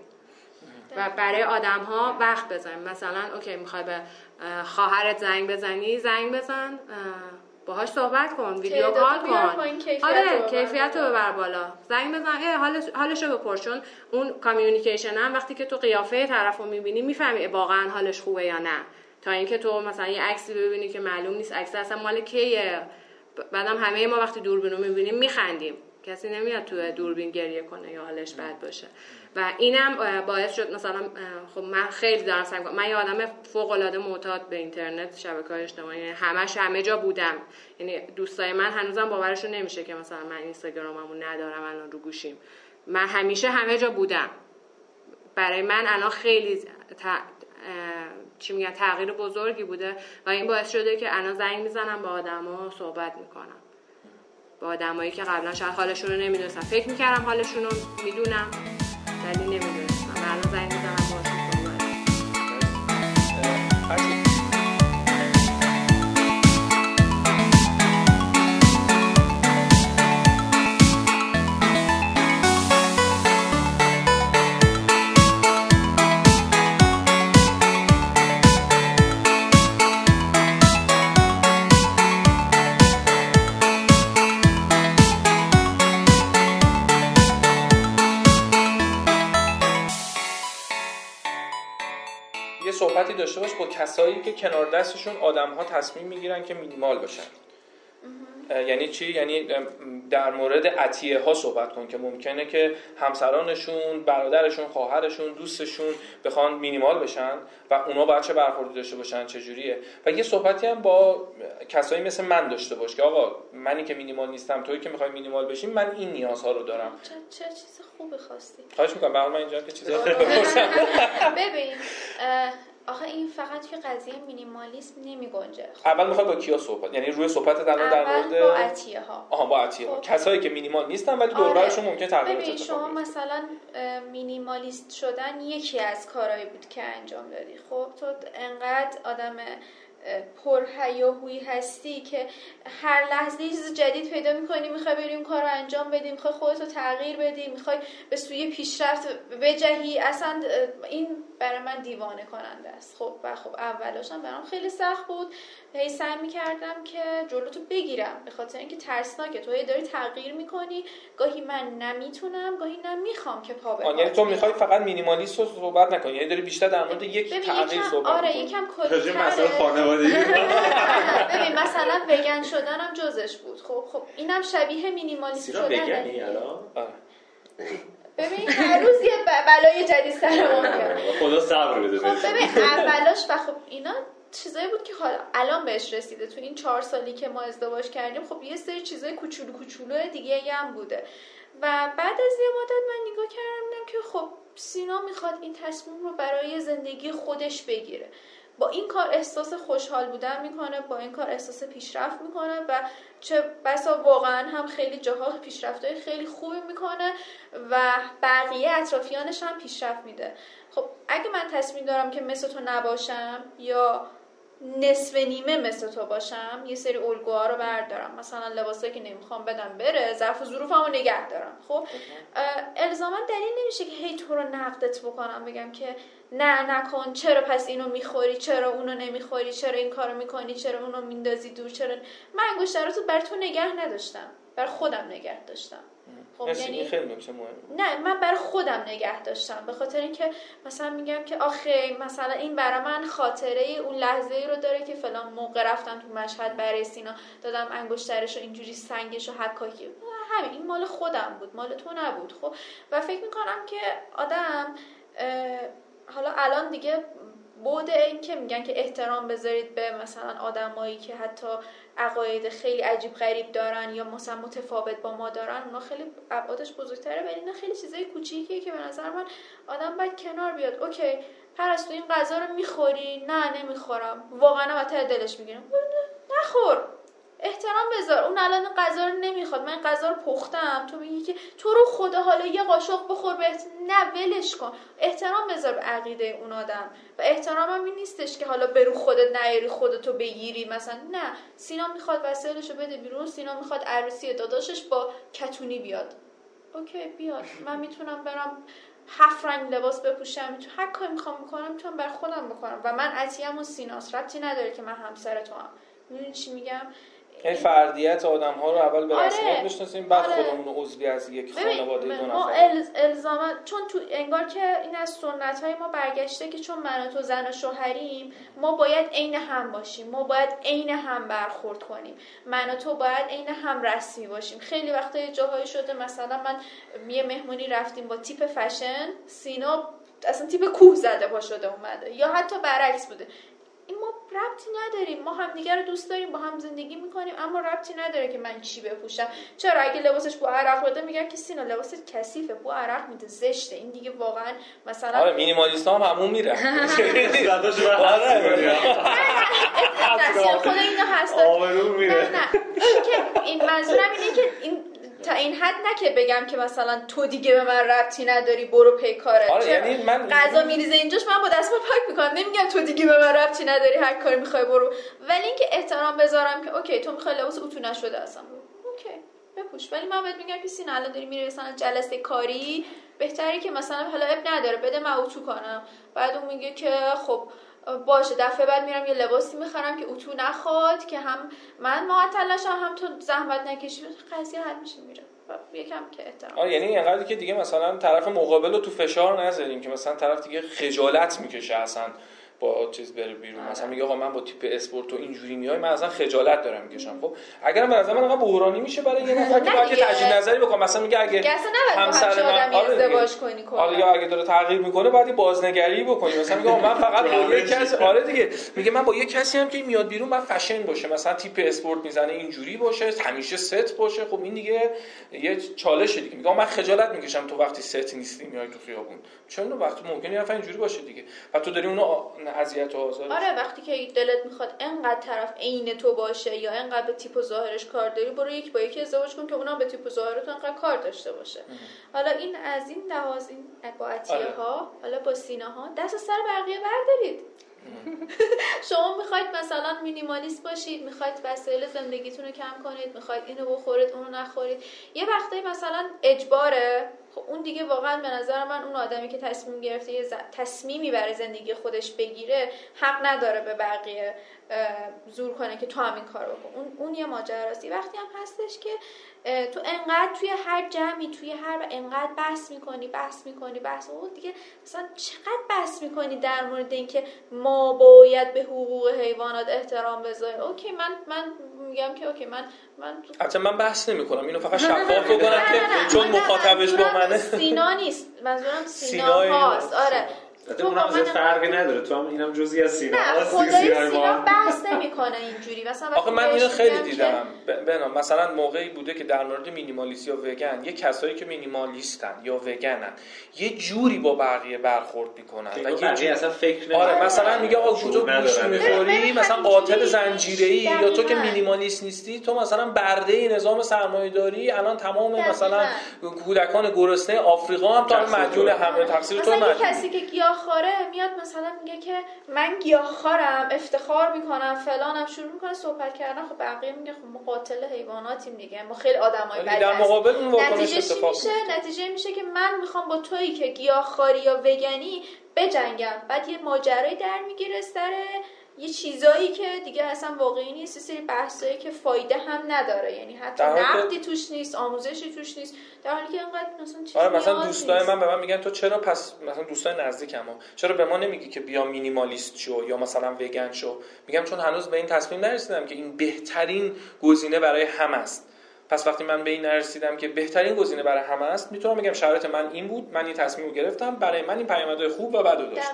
و برای آدم ها وقت بذاریم مثلا OK می‌خوای به خواهرت زنگ بزنی زنگ بزن باهاش صحبت کن video call کن. آره کیفیت رو ببر بالا. زنگ بزن حالش حالشو بپرس چون اون communication هم وقتی که تو قیافه طرف رو می‌بینی می‌فهمی واقعا حالش خوبه یا نه. تا اینکه تو مثلا یه عکسی ببینی که معلوم نیست عکس اصلا مال کیه. بعدم همه ما وقتی دوربین رو می‌بینیم میخندیم. کسی نمیاد تو دوربین گریه کنه یا حالش بد باشه. و اینم باعث شد مثلا خب من خیلی دارم سعی من یه آدم فوق العاده معتاد به اینترنت شبکه اجتماعی یعنی همش همه جا بودم. یعنی دوستای من هنوزم باورشون نمیشه که مثلا من اینستاگراممو ندارم الان رو گوشیم. من همیشه همه جا بودم. برای من الان خیلی چی میگن تغییر بزرگی بوده و این باعث شده که الان زنگ می‌زنم با آدما صحبت می‌کنم. با آدمایی که قبلا شاید حالشون رو نمی‌دونستم فکر می‌کردم حالشون رو می‌دونم ولی نمی‌دونستم. الان می‌زنم داشته باش با کسایی که کنار دستشون آدم ها تصمیم می‌گیرن که مینیمال باشن یعنی چی؟ یعنی در مورد عطیه ها صحبت کن که ممکنه که همسرانشون برادرشون خواهرشون دوستشون بخوان مینیمال بشن و اونا باید چه برخوردی داشته باشن چه جوریه. و یه صحبتی هم با کسایی مثل من داشته باش که آقا منی که مینیمال نیستم توی که می‌خوای مینیمال بشیم من این نیازها رو دارم. چه, چه چیز خوبی خواستی؟ خواهش می‌کنم. من اینجا که چیزا (laughs) (laughs) ببین آخه این فقط توی قضیه مینیمالیسم نمی گنجه خب. اول می‌خوای با کیا صحبت یعنی روی صحبت در مورد مورد با عطیه ها آها با عطیه ها خب. کسایی که مینیمال نیستن ولی دور آره. ممکن تغییر ببین شما مثلا مینیمالیست شدن یکی از کارهایی بود که انجام دادی خب تو انقدر آدم پر هیاهویی هستی که هر لحظه یه چیز جدید پیدا می‌کنی می‌خوای بری اون کار رو انجام بدی می‌خوای خودتو تغییر بدی می‌خوای به سوی پیشرفت بجهی اصلا این برای من دیوانه کننده است. خب و خب اولاشم برام خیلی سخت بود. هی سعی می‌کردم که جلوتو بگیرم به خاطر اینکه ترسناکه. تو هی داری تغییر می‌کنی. گاهی من نمی‌تونم گاهی نمی‌خوام که پا به یعنی تو می‌خوای فقط مینیمالیست رو صحبت نکنی. یعنی داری بیشتر در مورد یک تغییر صحبت آره یکم کلی خانوادگی. (laughs) (laughs) ببین مثلا وگن شدنم جزش بود. خب خب اینم شبیه مینیمالیست شدن آره. ببین هر روز یه بلای جدید سرمون خدا صبر بده خب ببین اولاش و خب اینا چیزایی بود که حالا الان بهش رسیده. تو این چهار سالی که ما ازدواج کردیم خب یه سری چیزای کوچولو کوچولو دیگه هم بوده. و بعد از یه مدت من نگاه کردم که خب سینا می‌خواد این تصمیم رو برای زندگی خودش بگیره. با این کار احساس خوشحال بودن می‌کنه با این کار احساس پیشرفت می‌کنه و چه بسا واقعا هم خیلی جاها پیشرفت خیلی خوبی می‌کنه و بقیه اطرافیانش هم پیشرفت میده. خب اگه من تصمیم دارم که مثل تو نباشم یا نصف نیمه مثل تو باشم یه سری الگوها رو بردارم. مثلا لباسایی که نمی‌خوام بدم بره ظرف و ظروفمو نگه دارم. خب الزاما دلیل نمیشه که هی تو رو نقدت بکنم بگم که نه نکن چرا پس اینو می‌خوری؟ چرا اونو نمی‌خوری؟ چرا این کارو می‌کنی؟ چرا اونو میندازی دور؟ چرا؟ من انگشتراتو بر تو نگه نداشتم. بر خودم نگه داشتم. خب یعنی خیلی نه من برای خودم نگه داشتم به خاطر اینکه مثلا میگم که آخه مثلا این برای من خاطره اون لحظه ای رو داره که فلان موقع رفتم تو مشهد برای سینا دادم انگشترش و اینجوری سنگش و حکاکی. همین این مال خودم بود مال تو نبود خب. و فکر می‌کنم که آدم حالا الان دیگه بود این که میگن که احترام بذارید به مثلا آدمایی که حتی عقاید خیلی عجیب غریب دارن یا مثلا متفاوت با ما دارن اونا خیلی ابعادش بزرگتره ولی اینا خیلی چیزای کوچیکیه که به نظر من آدم باید کنار بیاد. اوکی پرستو این غذا رو می‌خوری؟ نه نمی‌خورم. واقعا دلش می‌گیرم نخور. احترام بذار. اون الان غذا رو نمی‌خواد. من غذا رو پختم. تو میگی که تو رو خدا حالا یه قاشق بخور به نه ولش کن. احترام بذار به عقیده اون آدم. و احترام هم این نیستش که حالا برو خودت نیاری خودتو بگیری. مثلا نه. سینا می‌خواد وسایلشو بده بیرون. سینا می‌خواد عروسی داداشش با کتونی بیاد. اوکی بیاد. من می‌تونم برم هفت رنگ لباس بپوشم. تو هر کاری می‌خوام بکنم می‌تونم بر خودم بکنم. و من عتیم و سیناس ربطی نداره که من همسر تو هم چی میگم؟ این فردیت آدم ها رو اول به رسمیت آره. بشناسیم بعد آره. خودمون عضوی از یک خانواده دو نفر. ما الزاما چون تو انگار که این از سنت های ما برگشته که چون من و تو زن و شوهریم ما باید عین هم باشیم. ما باید عین هم برخورد کنیم. من و تو باید عین هم رسمی باشیم. خیلی وقتا یه جاهایی شده مثلا من یه مهمونی رفتیم با تیپ فشن سینا اصلا تیپ کوه زده پا شده اومده. یا حتی برعکس بوده. این ما ربطی نداریم. ما همدیگه رو دوست داریم با هم زندگی می‌کنیم اما ربطی نداره که من چی بپوشم. چرا؟ اگه لباسش بو عرق بده میگن که سینا لباست کثیفه بو عرق میده زشته. این دیگه واقعا مثلا آره مینیمالیست هم همون میره. خدا اینا هست نه نه این منظورم اینه که این تا این حد نه که بگم که مثلا تو دیگه به من ربطی نداری برو پی کارت. آره یعنی من غذا میریزه اینجاش من با دستم پاک می‌کنم. نمیگم تو دیگه به من ربطی نداری هر کاری می‌خوای برو. ولی اینکه احترام بذارم که OK تو می‌خوای لباس اتو نشده اصلا. OK بپوش. ولی من بهت میگم که سینا الان داری میری مثلا جلسه کاری بهتری که مثلا حالا اب نداره بده من اتو کنم. بعد اون میگه که خب باشه دفعه بعد میرم یه لباسی می‌خرم که اتو نخواد که هم من معطل نشم هم تو زحمت نکشی. قضیه حل میشه میره یکم که احترام. آره یعنی اینقدر که دیگه مثلا طرف مقابل رو تو فشار نذاریم که مثلا طرف دیگه خجالت می‌کشه اصلا. با چیز بره بیرون. مثلا میگه آقا من با تیپ اسپورت و اینجوری میای من اصلا خجالت دارم می‌کشم. خب اگر به نظر من آقا بحرانی میشه برای یه نفر که باید تجدید نظری بکنه مثلا میگه اگه همسر من آره ازدواج کنی آره یا اگه داره تغییر می‌کنه باید بازنگری بکنی. مثلا میگه من فقط با یه کسی آره دیگه. میگه من با یه کسی هم که میاد بیرون من فشن باشه. مثلا تیپ اسپورت می‌زنه اینجوری باشه همیشه ست باشه. خب این دیگه یه چالشه دیگه. میگه من خجالت می‌کشم تو وقتی ست نیستی میای تو خیابون. چون وقتی ممکنه یه اینجوری باشه دیگه؟ و تو داری اونو اذیت و آزار آره وقتی که دلت می‌خواد انقدر طرف عین تو باشه یا انقدر به تیپ و ظاهرش کار داری برو یک با یکی ازدواج کن که اونم به تیپ و ظاهر تو انقدر کار داشته باشه. حالا این از این لحاظ این با آره. ها حالا با سینه ها دست سر بقیه بردارید. (laughs) شما می‌خواید مثلا مینیمالیست باشید می‌خواید وسایل زندگیتون رو کم کنید می‌خواید اینو بخورید اونو نخورید. یه وقتایی مثلا اجباره خب اون دیگه واقعا به نظر من اون آدمی که تصمیم گرفته یه تصمیمی برای زندگی خودش بگیره حق نداره به بقیه. زور کنه که تو همین کار بکن. اون, اون یه ماجراست وقتی هم هستش که تو انقدر توی هر جمعی توی هر انقدر بحث می‌کنی بحث می‌کنی بحث اون دیگه مثلا چقدر بحث می‌کنی در مورد اینکه ما باید به حقوق حیوانات احترام بذاریم. اوکی من من میگم که اوکی من من حتی من بحث نمی کنم اینو فقط شفاف بکنم که چون مخاطبش با منه. سینا نیست. منظورم سینا هاست. آره. تو اونم زیاد فرقی نداره. تو هم اینم جزئی از سینا نه خدای سینا بحث نمی‌کنه اینجوری. مثلا آخه من اینو خیلی دیدم. بنا مثلا موقعی بوده که در مورد مینیمالیست یا وگن یه کسایی که مینیمالیستن یا وگنن یه جوری با بقیه برخورد می‌کنن و یه جوری اصلا فکر آره مثلا میگه آقا تو گوشت می‌خوری مثلا قاتل زنجیره‌ای یا تو که مینیمالیست نیستی تو مثلا برده نظام سرمایه‌داری الان تمام مثلا کودکان گرسنه آفریقا هم تا مدیون همه تقصیر تو کسی که گیاهخواره میاد مثلا میگه که من گیاهخوارم افتخار می‌کنم فلانم شروع می‌کنه صحبت کردن. خب بقیه میگه خب ما قاتل حیواناتیم دیگه. ما خیلی آدمای بدی در مقابل اون نتیجه میشه؟ نتیجه میشه که من می‌خوام با تویی که گیاهخواری یا وگنی بجنگم. بعد یه ماجرایی در می‌گیره سر یه چیزایی که دیگه اصلا واقعی نیست یه سری بحثایی که فایده هم نداره. یعنی حتی نقدی توش نیست آموزشی توش نیست. در حالی که اینقدر مثلا چیزی آره مثلا دوستای من به من میگن تو چرا پس مثلا دوستای نزدیکم چرا به ما نمیگی که بیا مینیمالیست شو یا مثلا وگن شو؟ میگم چون هنوز به این تصمیم نرسیدم که این بهترین گزینه برای هم است. پس وقتی من به این نرسیدم که بهترین گزینه برای همه است می‌تونم بگم شرایط من این بود من این تصمیم رو گرفتم برای من این پیامدهای خوب و بد داشت.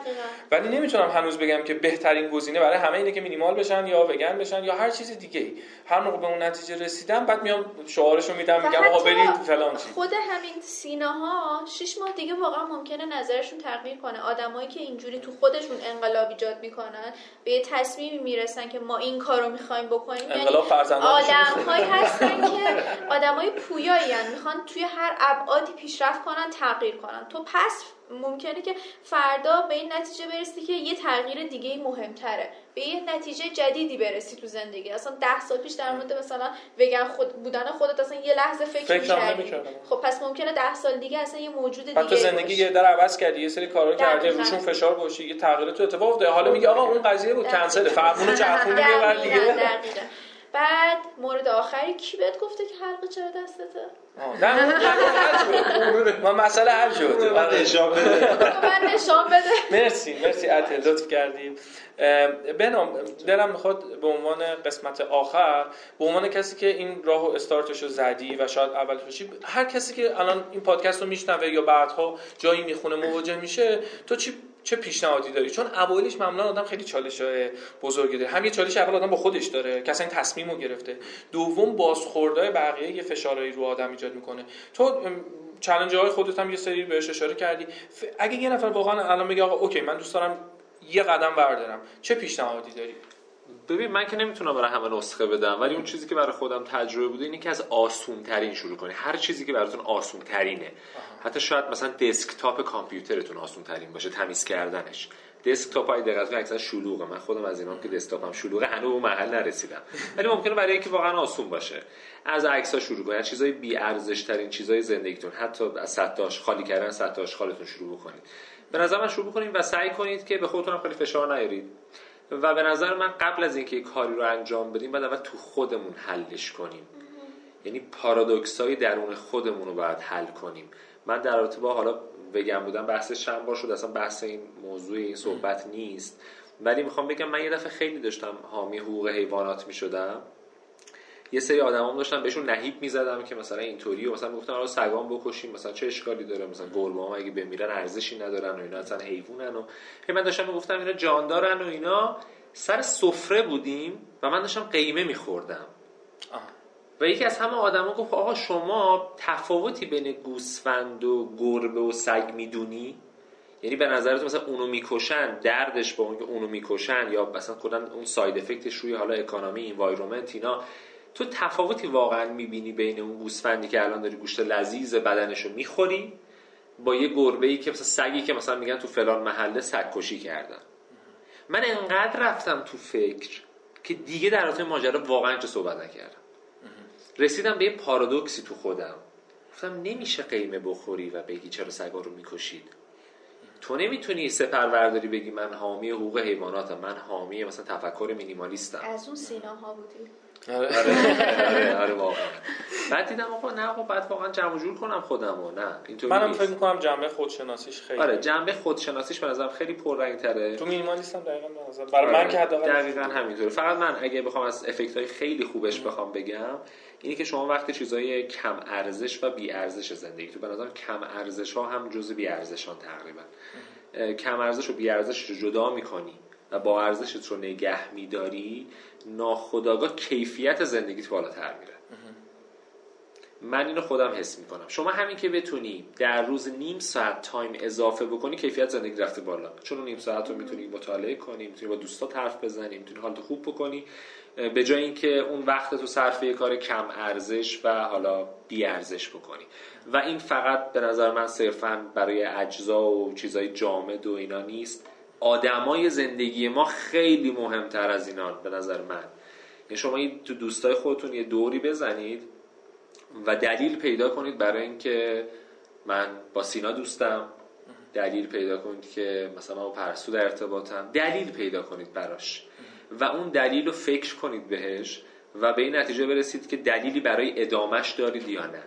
ولی نمی‌تونم هنوز بگم که بهترین گزینه برای همه اینه که مینیمال بشن یا وگن بشن یا هر چیز دیگه هر موقع به اون نتیجه رسیدم بعد میام شعارشو میدم میگم آقا برید فلان چیز. خود همین سیناها شش ماه دیگه واقعا ممکنه نظرشون تغییر کنه. آدمایی که اینجوری تو خودشون انقلاب ایجاد می‌کنن به یه تصمیمی می‌رسن که ما این کارو می‌خوایم بکنیم. یعنی آدمهایی هستن که (laughs) آدمای پویایی می‌خوان توی هر ابعادی پیشرفت کنن تغییر کنن. تو پس ممکنه که فردا به این نتیجه برسی که یه تغییر دیگه مهمتره. به یه نتیجه جدیدی برسی تو زندگی. اصلا ده سال پیش در مورد مثلا وگن خود بودن خودت اصلا یه لحظه فکر, فکر خب پس ممکنه ده سال دیگه اصلا یه موجود دیگه تو زندگی یه در عوض کردی یه سری کارا کردی روشون فشار باشی یه تغییر تو اتفاق افتاد حالا میگه آقا اون قضیه بود کنسل فرمونو چرخون یه دیگه. بعد مورد آخری کی بهت گفته که حلقه چرا دستته؟ نه ما مسئله حل شد. من نشان بده. من نشان بده. مرسی مرسی عطیه لطف کردیم. بنام دلم می‌خواد به عنوان قسمت آخر به عنوان کسی که این راه و استارتش رو زدی و شاید اول باشی هر کسی که الان این پادکست رو میشنوه یا بعدها جایی می‌خونه مواجه میشه تو چی چه پیشنهادی داری؟ چون اوایلش معمولا آدم خیلی چالش بزرگی داره. هم چالش اول آدم با خودش داره که این تصمیم گرفته. دوم بازخوردهای بقیه یه فشارهایی رو آدم ایجاد می‌کنه. تو چالش های خودت هم یه سری بهش اشاره کردی. اگه یه نفر واقعا الان میگه آقا اوکی من دوست دارم یه قدم بردارم چه پیشنهادی داری؟ ببین من که نمی‌تونم برای همه نسخه بدم ولی اون چیزی که برای خودم تجربه بوده اینه که از آسون ترین شروع کنی. هر چیزی که براتون آسون ترینه حتی شاید مثلا دسکتاپ کامپیوترتون آسون ترین باشه تمیز کردنش. دسکتاپ های دقیقاً اکثر شلوغه. من خودم از اینام که دسکتاپم شلوغه هنوز اون محل نرسیدم. ولی ممکنه برای اینکه واقعا آسون باشه. از عکس ها شروع کنید چیزای بی ارزش ترین چیزای زندگیتون. حتی از سطاش خالی کردن سطاش خالتون شروع بکنید. به نظر من شروع کنید و سعی کنید که به خودتون خیلی فشار نیارید. و به نظر من قبل از اینکه کاری رو انجام بدیم بعد اول تو خودمون حلش کنیم. یعنی پارادوکس های درون خودمون رو باید حل کنیم. من در رابطه با حالا بگم بودم بحث بار شد اصلا بحث این موضوع این صحبت نیست. ولی می‌خوام بگم من یه دفعه خیلی داشتم حامی حقوق حیوانات می‌شدم. یه سری آدمام داشتن بهشون نهیب می‌زدم که مثلا اینطوری و مثلا گفتن آره سگام بکشیم مثلا چه اشکالی داره؟ مثلا گربه ها اگه بمیرن ارزشی ندارن و اینا اصلا حیوانن و من داشتم می‌گفتم اینا جاندارن و اینا. سر سفره بودیم و من داشتم قیمه میخوردم. و یکی از همه آدما گفت آقا شما تفاوتی بین گوسفند و گربه و سگ می‌دونی؟ یعنی به نظرت مثلا اونو می‌کشن دردش با اون که اونو می‌کشن یا مثلا کلا اون ساید افکتش روی حالا اکانومی انوایرمنت اینا تو تفاوتی واقعا می‌بینی بین اون گوسفندی که الان داری گوشت لذیذ بدنشو می‌خوری با یه گربه ای که مثلا سگی که مثلا میگن تو فلان محله سگ کشی کردن. من انقدر رفتم تو فکر که دیگه در رابطه ماجرا واقعا چه صحبت نکردم. رسیدم به یه پارادوکسی تو خودم. گفتم نمیشه قیمه بخوری و بگی چرا سگا رو می‌کشید. تو نمی‌تونی سپرورداری بگی من حامی حقوق حیواناتم من حامی مثلا تفکر مینیمالیستم. از اون سیناها بودی؟ آره. آره, آره, آره واقعا. بعد دیدم آقا نه آقا بعد واقعا جمع جور کنم خودمو نه اینطوری منم فکر می‌کنم جنبه خودشناسیش خیلی آره جنبه خودشناسیش به نظرم خیلی پررنگ تره تو مینیمالیستم دقیقاً به نظر برای من که حداقل دقیقاً همینطوره. فقط من اگه بخوام از افکت های خیلی خوبش بخوام بگم اینی که شما وقتی چیزای کم ارزش و بی ارزش زندگی تو به نظرم کم ارزش ها هم جزء بی ارزشان تقریبا. کم ارزش و بی ارزش رو جدا می‌کنی و با ارزشت رو نگه میداری ناخداگاه کیفیت زندگیت بالاتر میره. من اینو خودم حس می‌کنم. شما همین که بتونی در روز نیم ساعت time اضافه بکنی کیفیت زندگی رفته بالا. چون نیم ساعت رو می‌تونی مطالعه کنی می‌تونی با دوستات حرف بزنی می‌تونی حالت خوب بکنی. به جای اینکه اون وقت تو صرف یه کار کم ارزش و حالا بی ارزش بکنی. و این فقط به نظر من صرفا برای اجزا و چیزای جامد و اینا نیست. آدمای زندگی ما خیلی مهمتر از اینا به نظر من. یعنی شما این تو دوستای خودتون یه دوری بزنید و دلیل پیدا کنید برای اینکه من با سینا دوستم. دلیل پیدا کنید که مثلا با پرسو در ارتباطم. دلیل پیدا کنید براش. و اون دلیل رو فکر کنید بهش و به این نتیجه برسید که دلیلی برای ادامش دارید یا نه.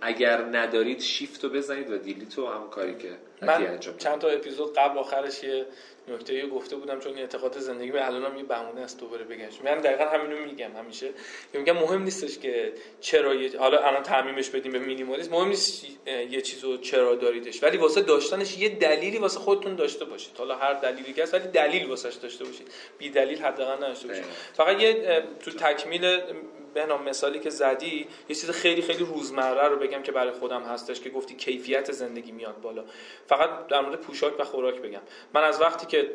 اگر ندارید شیفت رو بزنید و دیلیت رو هم کاری که من چند تا اپیزود قبل آخرش یه نکته گفته بودم چون اعتقاد زندگی به الانم یه بهونه است دوباره بگمش من دقیقا همینو میگم همیشه که میگم مهم نیستش که چرا یه... حالا الان تعمیمش بدیم به مینیمالیسم مهم نیست یه چیزو چرا داریدش ولی واسه داشتنش یه دلیلی واسه خودتون داشته باشید. حالا هر دلیلی که هست ولی دلیل واسش داشته باشید. بی دلیل حداقل نداشته باشید. فقط یه تو تکمیل بهنام مثالی که زدی یه چیز خیلی خیلی روزمره رو بگم که برای خودم هستش که گفتی کیفیت زندگی میاد بالا. فقط در مورد پوشاک و خوراک بگم. من از وقتی که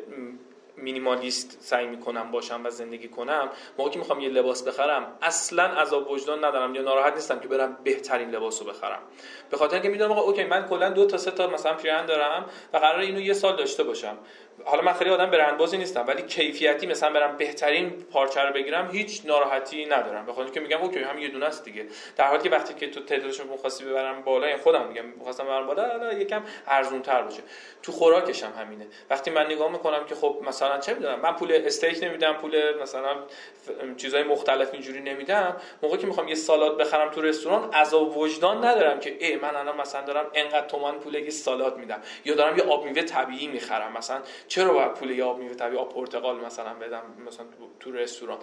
مینیمالیست سعی می‌کنم باشم و زندگی کنم موقعی که می‌خوام یه لباس بخرم اصلا عذاب وجدان ندارم یا ناراحت نیستم که برم بهترین لباس رو بخرم. به خاطر اینکه می‌دونم آقا اوکی من کلا دو تا سه تا مثلا پیرن دارم و قرار اینو یه سال داشته باشم. حالا من خیلی آدم برندبازی نیستم ولی کیفیتی مثلا برم بهترین پارچه رو بگیرم هیچ ناراحتی ندارم. بخاطر اینکه میگم اوکی هم یه دونه است دیگه. در حالی که وقتی که تو تعدادش می‌خواستی ببرم بالا یعنی خودم میگم می‌خواستم ببرم بالا یکم ارزون تر باشه. تو خوراکش هم همینه. وقتی من نگاه می‌کنم که خب چه می‌دونم من پول استیک نمیدم پول مثلا چیزای مختلف اینجوری نمیدم. موقعی که می‌خوام یه سالاد بخرم تو رستوران عذاب وجدان ندارم که ای من الان مثلا دارم انقدر تومان پول یه سالاد میدم. یا دارم یه آب میوه طبیعی می‌خرم. مثلا چرا باید پول یا آب میوه طبیعی آب پرتقال مثلا بدم مثلا تو رستوران؟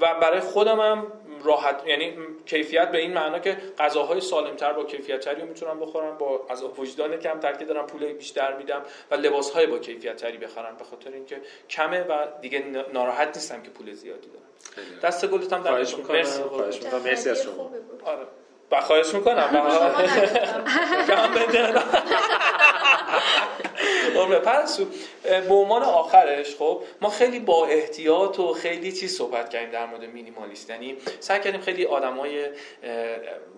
و برای خودم هم راحت یعنی کیفیت به این معنا که غذاهای سالمتر با کیفیت تری می‌تونم بخورم با از وجدان کم که دارم پول بیشتر میدم و لباس های با کیفیت تری بخرم. به خاطر اینکه کمه و دیگه ناراحت نیستم که پول زیادی دارم. دست گلت هم خواهش می‌کنم. خواهش می‌کنم. مرسی از شما. آره. و خواهش می‌کنم. کم بده پرسو به عنوان آخرش خب ما خیلی با احتیاط و خیلی چیز صحبت کردیم در مورد مینیمالیست. یعنی سعی کردیم خیلی آدمای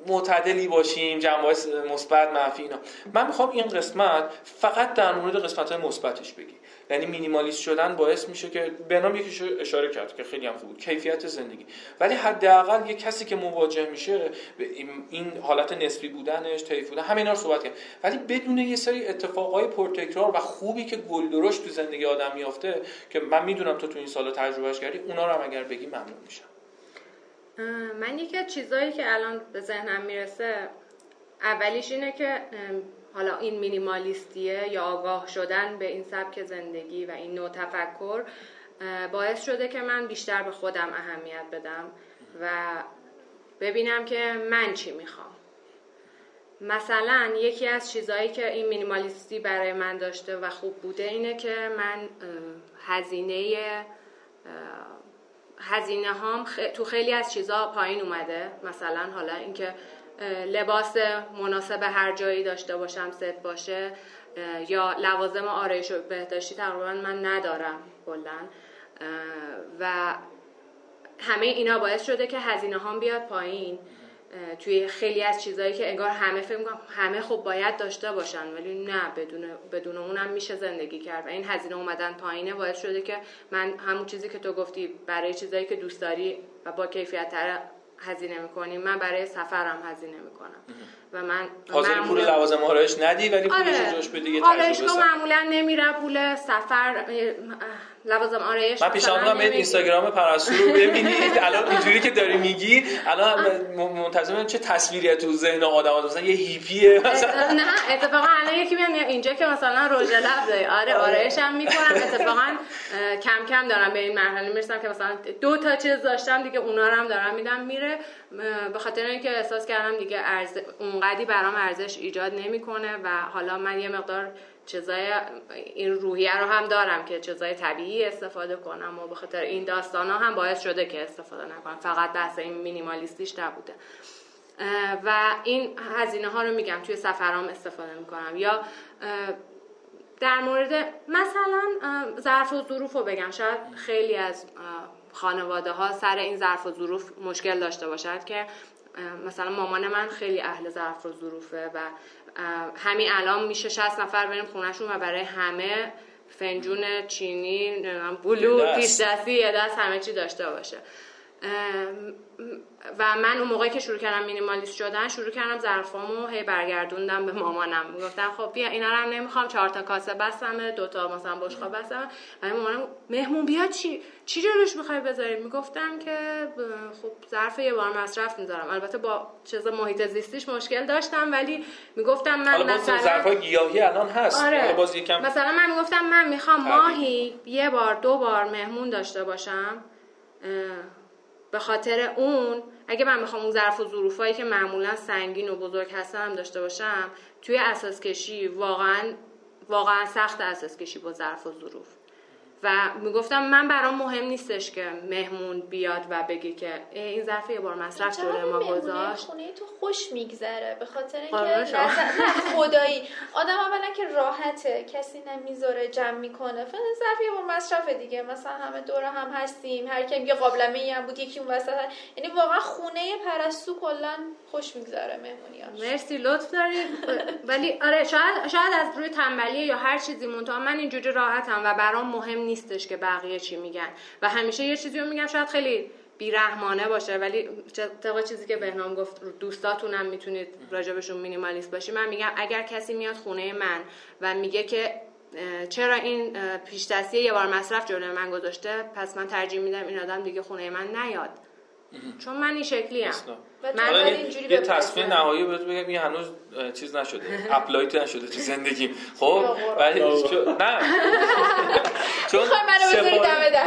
معتدلی باشیم جنبه مثبت منفی اینا. من می‌خوام این قسمت فقط در مورد قسمت های مثبتش بگیم یعنی مینیمالیست شدن باعث میشه که به نام یکیش اشاره کرد که خیلی هم خوب کیفیت زندگی. ولی حداقل یه کسی که مواجه میشه این حالت نسبی بودنش طیف بودن همینا رو صحبت کرد. ولی بدون یه سری اتفاقای پرتکرار و خوبی که گل درشت تو زندگی آدم میافته که من می‌دونم تو تو این سالا تجربهش کردی اونا رو هم اگر بگی ممنون میشم. من یکی از چیزایی که الان به ذهنم می‌رسه اولیش اینه که حالا این مینیمالیستیه یا آگاه شدن به این سبک زندگی و این نوع تفکر باعث شده که من بیشتر به خودم اهمیت بدم و ببینم که من چی می‌خوام. مثلا یکی از چیزهایی که این مینیمالیستی برای من داشته و خوب بوده اینه که من هزینه هزینه هام تو خیلی از چیزها پایین اومده. مثلا حالا اینکه لباس مناسب هر جایی داشته باشم ست باشه یا لوازم آرایش و بهداشتی تقریبا من ندارم کلا. و همه اینا باعث شده که هزینه هام بیاد پایین. توی خیلی از چیزهایی که انگار همه فکر می‌کنم همه خب باید داشته باشن ولی نه بدون بدون اونم میشه زندگی کرد. و این هزینه اومدن پایینه باعث شده که من همون چیزی که تو گفتی برای چیزایی که دوست داری و با کیفیت تر هزینه می‌کنیم من برای سفرم هزینه می‌کنم. و من حاضر پول لوازم آرایش ندی ولی پولش آره. جاش به دیگه آرایشگاه معمولا نمیره پول سفر لوازم آرایش من پیشنهاد می‌کنم اینستاگرام پرستو رو ببینید. (laughs) الان اینجوری که داری میگی الان منتظرم چه تصویری تو ذهن آدم مثلا یه هیپیه. مثلا نه اتفاقا الان یکی میاد اینجا که مثلا رژ لب داره آره آرایش هم می‌کنم. (laughs) اتفاقا کم کم دارم به این مرحله می‌رسم که مثلا دو تا چیز داشتم دیگه اونا رو هم دارم میدم میره. به خاطر اینکه احساس کردم دیگه ارز اونقدی برام ارزش ایجاد نمی‌کنه و حالا من یه مقدار چیزای این روحیه رو هم دارم که چیزای طبیعی استفاده کنم و به خاطر این داستان ها هم باعث شده که استفاده نکنم. فقط بحث این مینیمالیستیش نبوده. و این هزینه ها رو میگم توی سفرام استفاده می‌کنم. یا در مورد مثلا ظرف و ظروف رو بگم. شاید خیلی از خانواده ها سر این ظرف و ظروف مشکل داشته باشد که مثلا مامان من خیلی اهل ظرف و ظروفه و همین الان میشه 60 نفر بریم خونهشون و برای همه فنجون چینی بلو پیش دستی یه دست همه چی داشته باشه. و من اون موقعی که شروع کردم مینیمالیست شدن شروع کردم ظرفامو هی برگردوندم به مامانم. می‌گفتم خب بیا اینا رو هم نمی‌خوام چهار تا کاسه بسمه دو تا مثلا بشقاب بسمه و مامانم مهمون بیاد چی چی جلوش می‌خوای بذاری می‌گفتم که خب ظرف یه بار مصرف می‌ذارم. البته با چیز محیط زیستیش مشکل داشتم ولی می‌گفتم من مثلا ظرف گیاهی الان هست. آره. باز یکم مثلا من می‌گفتم من می‌خوام ماهی یه بار دو بار مهمون داشته باشم. به خاطر اون اگه من می‌خوام اون ظرف و ظروفایی که معمولا سنگین و بزرگ هستن داشته باشم توی اساس کشی واقعا واقعا سخت اساس کشی با ظرف و ظروف. و می‌گفتم من برام مهم نیستش که مهمون بیاد و بگی که این ظرف یه بار مصرف جلوی ما گذاشت. خونه تو خوش میگذره. به خاطر اینکه آره، خدایی. آدم اولا که راحته کسی نمی‌ذاره جمع می‌کنه. فقط ظرف یه بار مصرف دیگه. مثلا همه دور هم هستیم. هر کی یه قابلمه ای هم بود یکی اون وسط یعنی واقعا خونه پرستو کلا خوش میگذره مهمونیاش مرسی لطف دارید. ولی آره شاید شاید از روی تنبلی یا هر چیزی مونتا. من اینجوری راحتم و برام مهم نیستش که بقیه چی میگن. و همیشه یه چیزی رو میگم شاید خیلی بیرحمانه باشه ولی طبق چیزی که بهنام گفت دوستاتونم می‌تونید راجبشون minimalist باشی. من میگم اگر کسی میاد خونه من و میگه که چرا این پیش‌دستی یه بار مصرف جلوی من گذاشته پس من ترجیح میدم این آدم دیگه خونه من نیاد. چون من این شکلی هم من اینجوری یه تصمیم نهایی بهت بگم این هنوز چیز نشده. (laughs) applied نشده تو زندگیم. خب ولی نه. (laughs) چون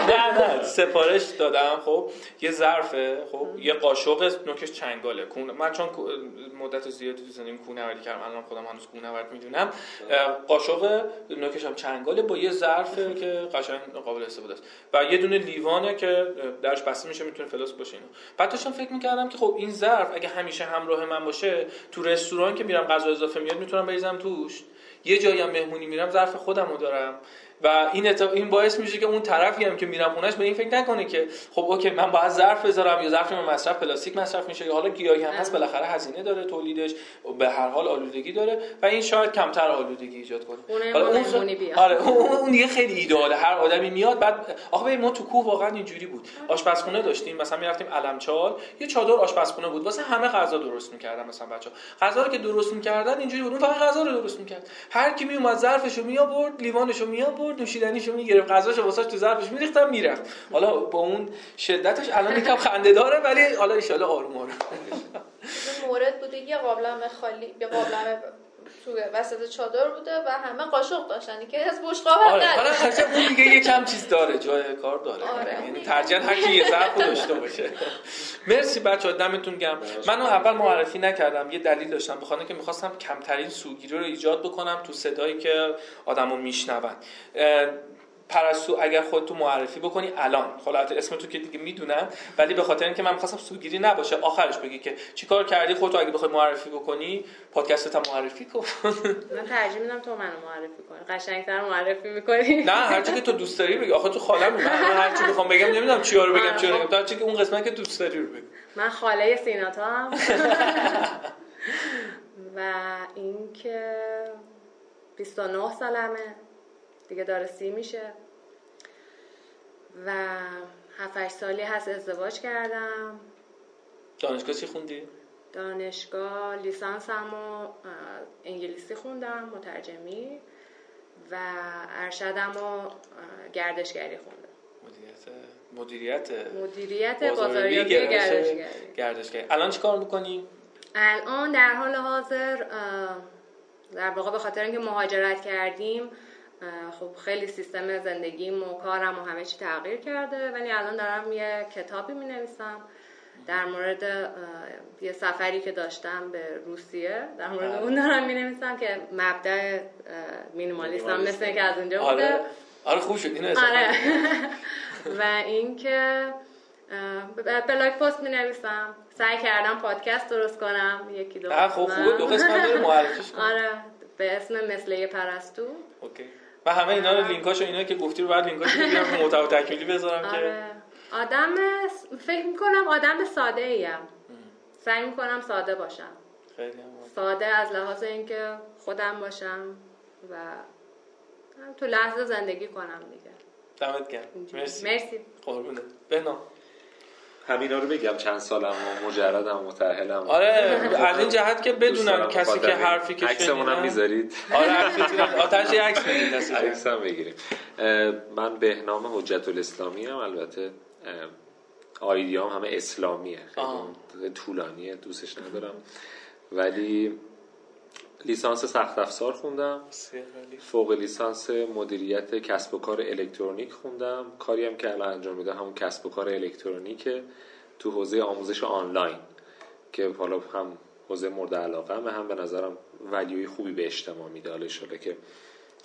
نه نه. سفارش دادم خب. یه ظرفه خب. یه قاشق نوکش چنگاله. من چون مدت زیادی تو زندگیم کونه وردی کردم الان خودم هنوز کونه ورد می‌دونم قاشق نوکش هم چنگاله با یه ظرفه (laughs) که قشنگ قابل استفاده است. و یه دونه لیوانه که درش بسته میشه می‌تونه فلاس باشه اینو. بعد داشتم فکر می‌کردم که خب این ظرف اگه همیشه همراه من باشه تو رستوران که میرم غذا اضافه میاد می‌تونم بریزم توش. یه جایی هم مهمونی میرم ظرف خودم رو دارم. و این این باعث میشه که اون طرفی هم که میرم خونش به این فکر نکنه که خب اوکی من باید ظرف بذارم یا ظرف من مصرف پلاستیک مصرف میشه یا حالا گیاهی هم هست بالاخره هزینه داره تولیدش به هر حال آلودگی داره و این شاید کمتر آلودگی ایجاد کنه. حالا اون آره اون دیگه خیلی ایداله هر آدمی میاد بعد آخه ما تو کوه واقعا اینجوری بود. آشپزخونه داشتیم مثلا می‌رفتیم علمچال یه چادر آشپزخونه بود واسه همه غذا درست می‌کردن مثلا بچا غذا رو که درست می‌کردن اینجوری بود اون فقط غذا رو درست می‌کرد. هر کی میومد ظرفشو می آورد لیوانشو می آورد نوشیدنیشو می‌گرفت غذاشو واسش تو ظرفش میریختم می‌رفت. حالا با اون شدتش الان یکم خنده داره ولی حالا ان شاء آروم. آروم مورد بوده یه قابلمه خالی یه قابلمه تو وسط چادر بوده و همه قاشق داشتن. که از بشقاب آره حالا اون دیگه یکم چیز داره جای کار داره. آره. یعنی ترجیحاً هر کی یه ظرف داشته باشه. مرسی بچه‌ها دمتون گرم. منو اول معرفی نکردم یه دلیل داشتم بخاطر که می‌خواستم کمترین سوگیری رو ایجاد بکنم تو صدایی که آدمو میشنون. پرستو اگر خودتو معرفی بکنی الان. خلاص اسم تو که دیگه می‌دونم ولی به خاطر اینکه من می‌خواستم سوگیری نباشه آخرش بگی که چیکار کردی خودتو اگه بخوای معرفی بکنی پادکست تا معرفی کن. (laughs) من ترجیح میدم تو منو معرفی کنی. قشنگتر معرفی می‌کنی. نه هر که تو دوست داری بگی. آخه تو خاله من هر چی بخوام بگم نمی‌دونم چی رو بگم چی رو بگم تا که اون قسمت که دوست داری رو بگو. من خاله سیناتا هم (laughs) (laughs) و اینکه 29 سالمه. دیگه داره سی میشه. و 7 سالی هست ازدواج کردم. دانشگاه چی خوندی؟ دانشگاه لیسانسم و انگلیسی خوندم مترجمی. و ارشدم و گردشگری خوندم. مدیریت مدیریت بازاریابی گردشگری. گردشگری. الان چیکار می‌کنی؟ الان در حال حاضر در واقع به خاطر اینکه مهاجرت کردیم خب خیلی سیستم زندگیم و کارم و همه چی تغییر کرده ولی الان دارم یه کتابی می نویسم در مورد یه سفری که داشتم به روسیه. در مورد اون دارم می نویسم که مبدع مینیمالیسم مثل که از اونجا آره. بوده. آره خوب شد. اینو آره. (laughs) و اینکه blog post می نویسم سعی کردم پادکست درست کنم. یکی دو خب خوبه. دو قسمت (laughs) آره. به اسم مثل پرستو. OK. و همه اینا رو لینکاشو اینا که گفتی رو بعد لینکاشو بگیرم (laughs) محتوا تکمیلی بذارم آره. که آدم فکر می‌کنم آدم ساده ایم سعی می‌کنم ساده باشم. خیلی ساده از لحاظ اینکه خودم باشم و تو لحظه زندگی کنم دیگه. دمت گرم. مرسی. مرسی. قربونت. بهنام. همینا رو بگم چند سالم و مجردم و متأهلم آره از این جهت که بدونن کسی که حرفی که عکسمون هم می‌ذارید. آره آتش عکس بدید عکس هم بگیریم. من بهنام حجت الاسلامی هم البته آیدیام همه اسلامیه. خیلی طولانیه دوستش ندارم. ولی لیسانس سخت افزار خوندم. فوق لیسانس مدیریت کسب و کار الکترونیک خوندم. کاری هم که الان انجام میدم همون کسب و کار الکترونیکه. تو حوزه آموزش آنلاین که حالا هم حوزه مورد علاقه هم, هم به نظرم ولیوی خوبی به اجتماع میده. حالا که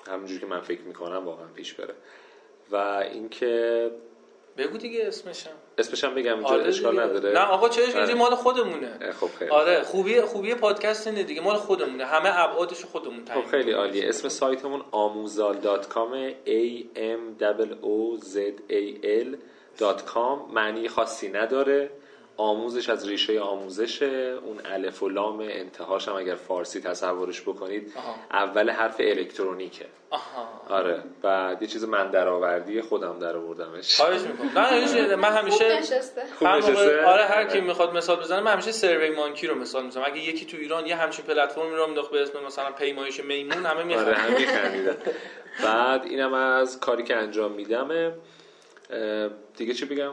همونجوری که من فکر می‌کنم واقعا پیش بره. و اینکه بگو دیگه اسمشم. اسمشم بگم آره اشکال نداره. نه آقا چه اشکالی آره. مال خودمونه؟ خب خیلی. آره خوبی خوبی پادکست اینه دیگه مال خودمونه. همه ابعادش خودمون تعیین خب خیلی عالیه. اسم سایتمون آموزال.com a m o z a l.com معنی خاصی نداره. آموزش از ریشه آموزشه اون الف و لام انتهاش هم اگر فارسی تصورش بکنید اول حرف الکترونیکه. آها. آره. بعد یه چیز من درآوردی خودم در آوردمش خواهش می‌کنم. من همیشه خوب نشسته؟ آره هر کی می‌خواد مثال بزنه من همیشه سروی مانکی رو مثال می‌زنم. اگه یکی تو ایران یه همچین پلتفرمی رو انداخت به اسم مثلا پیمایش میمون همه می‌خوان. آره همه بعد اینم از کاری که انجام میدم دیگه چی بگم؟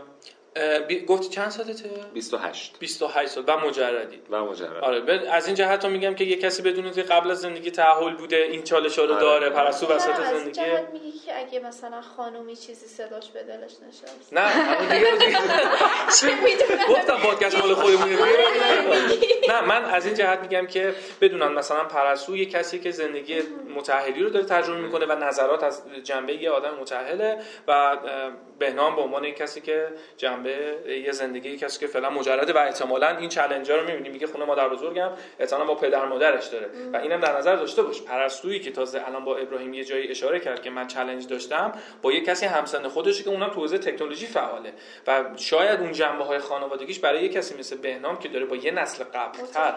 گفتی چند سالته؟ 28 28 سال. و مجردی. و مجرد آره از این جهت میگم که یه کسی بدون که قبل از زندگی تعهل بوده این چالش رو آره. داره پرستو وسط زندگی. جهت میگی که اگه مثلا خانومی چیزی صداش به دلش نشست. نه همون دیگه (laughs) گفتم پادکست مال خودمونه (laughs) نه من از این جهت میگم که بدونن مثلا پرستو یه کسی که زندگی متأهلی رو داره تجربه می‌کنه و نظرات از جنبه یه آدم متأهله و بهنام به عنوان کسی که جنبه یه زندگی کسی که فعلا مجرده و احتمالا این چالنجر رو می‌بینی میگه خونه مادر بزرگم احتمالاً با پدر مادرش داره. و اینم در نظر داشته باش. پرستویی که تازه الان با ابراهیم یه جایی اشاره کرد که من چالش داشتم با یه کسی همسن خودش که اونم تو حوزه تکنولوژی فعاله. و شاید اون جنبه های خانوادگیش برای یه کسی مثل بهنام که داره با یه نسل قبلتر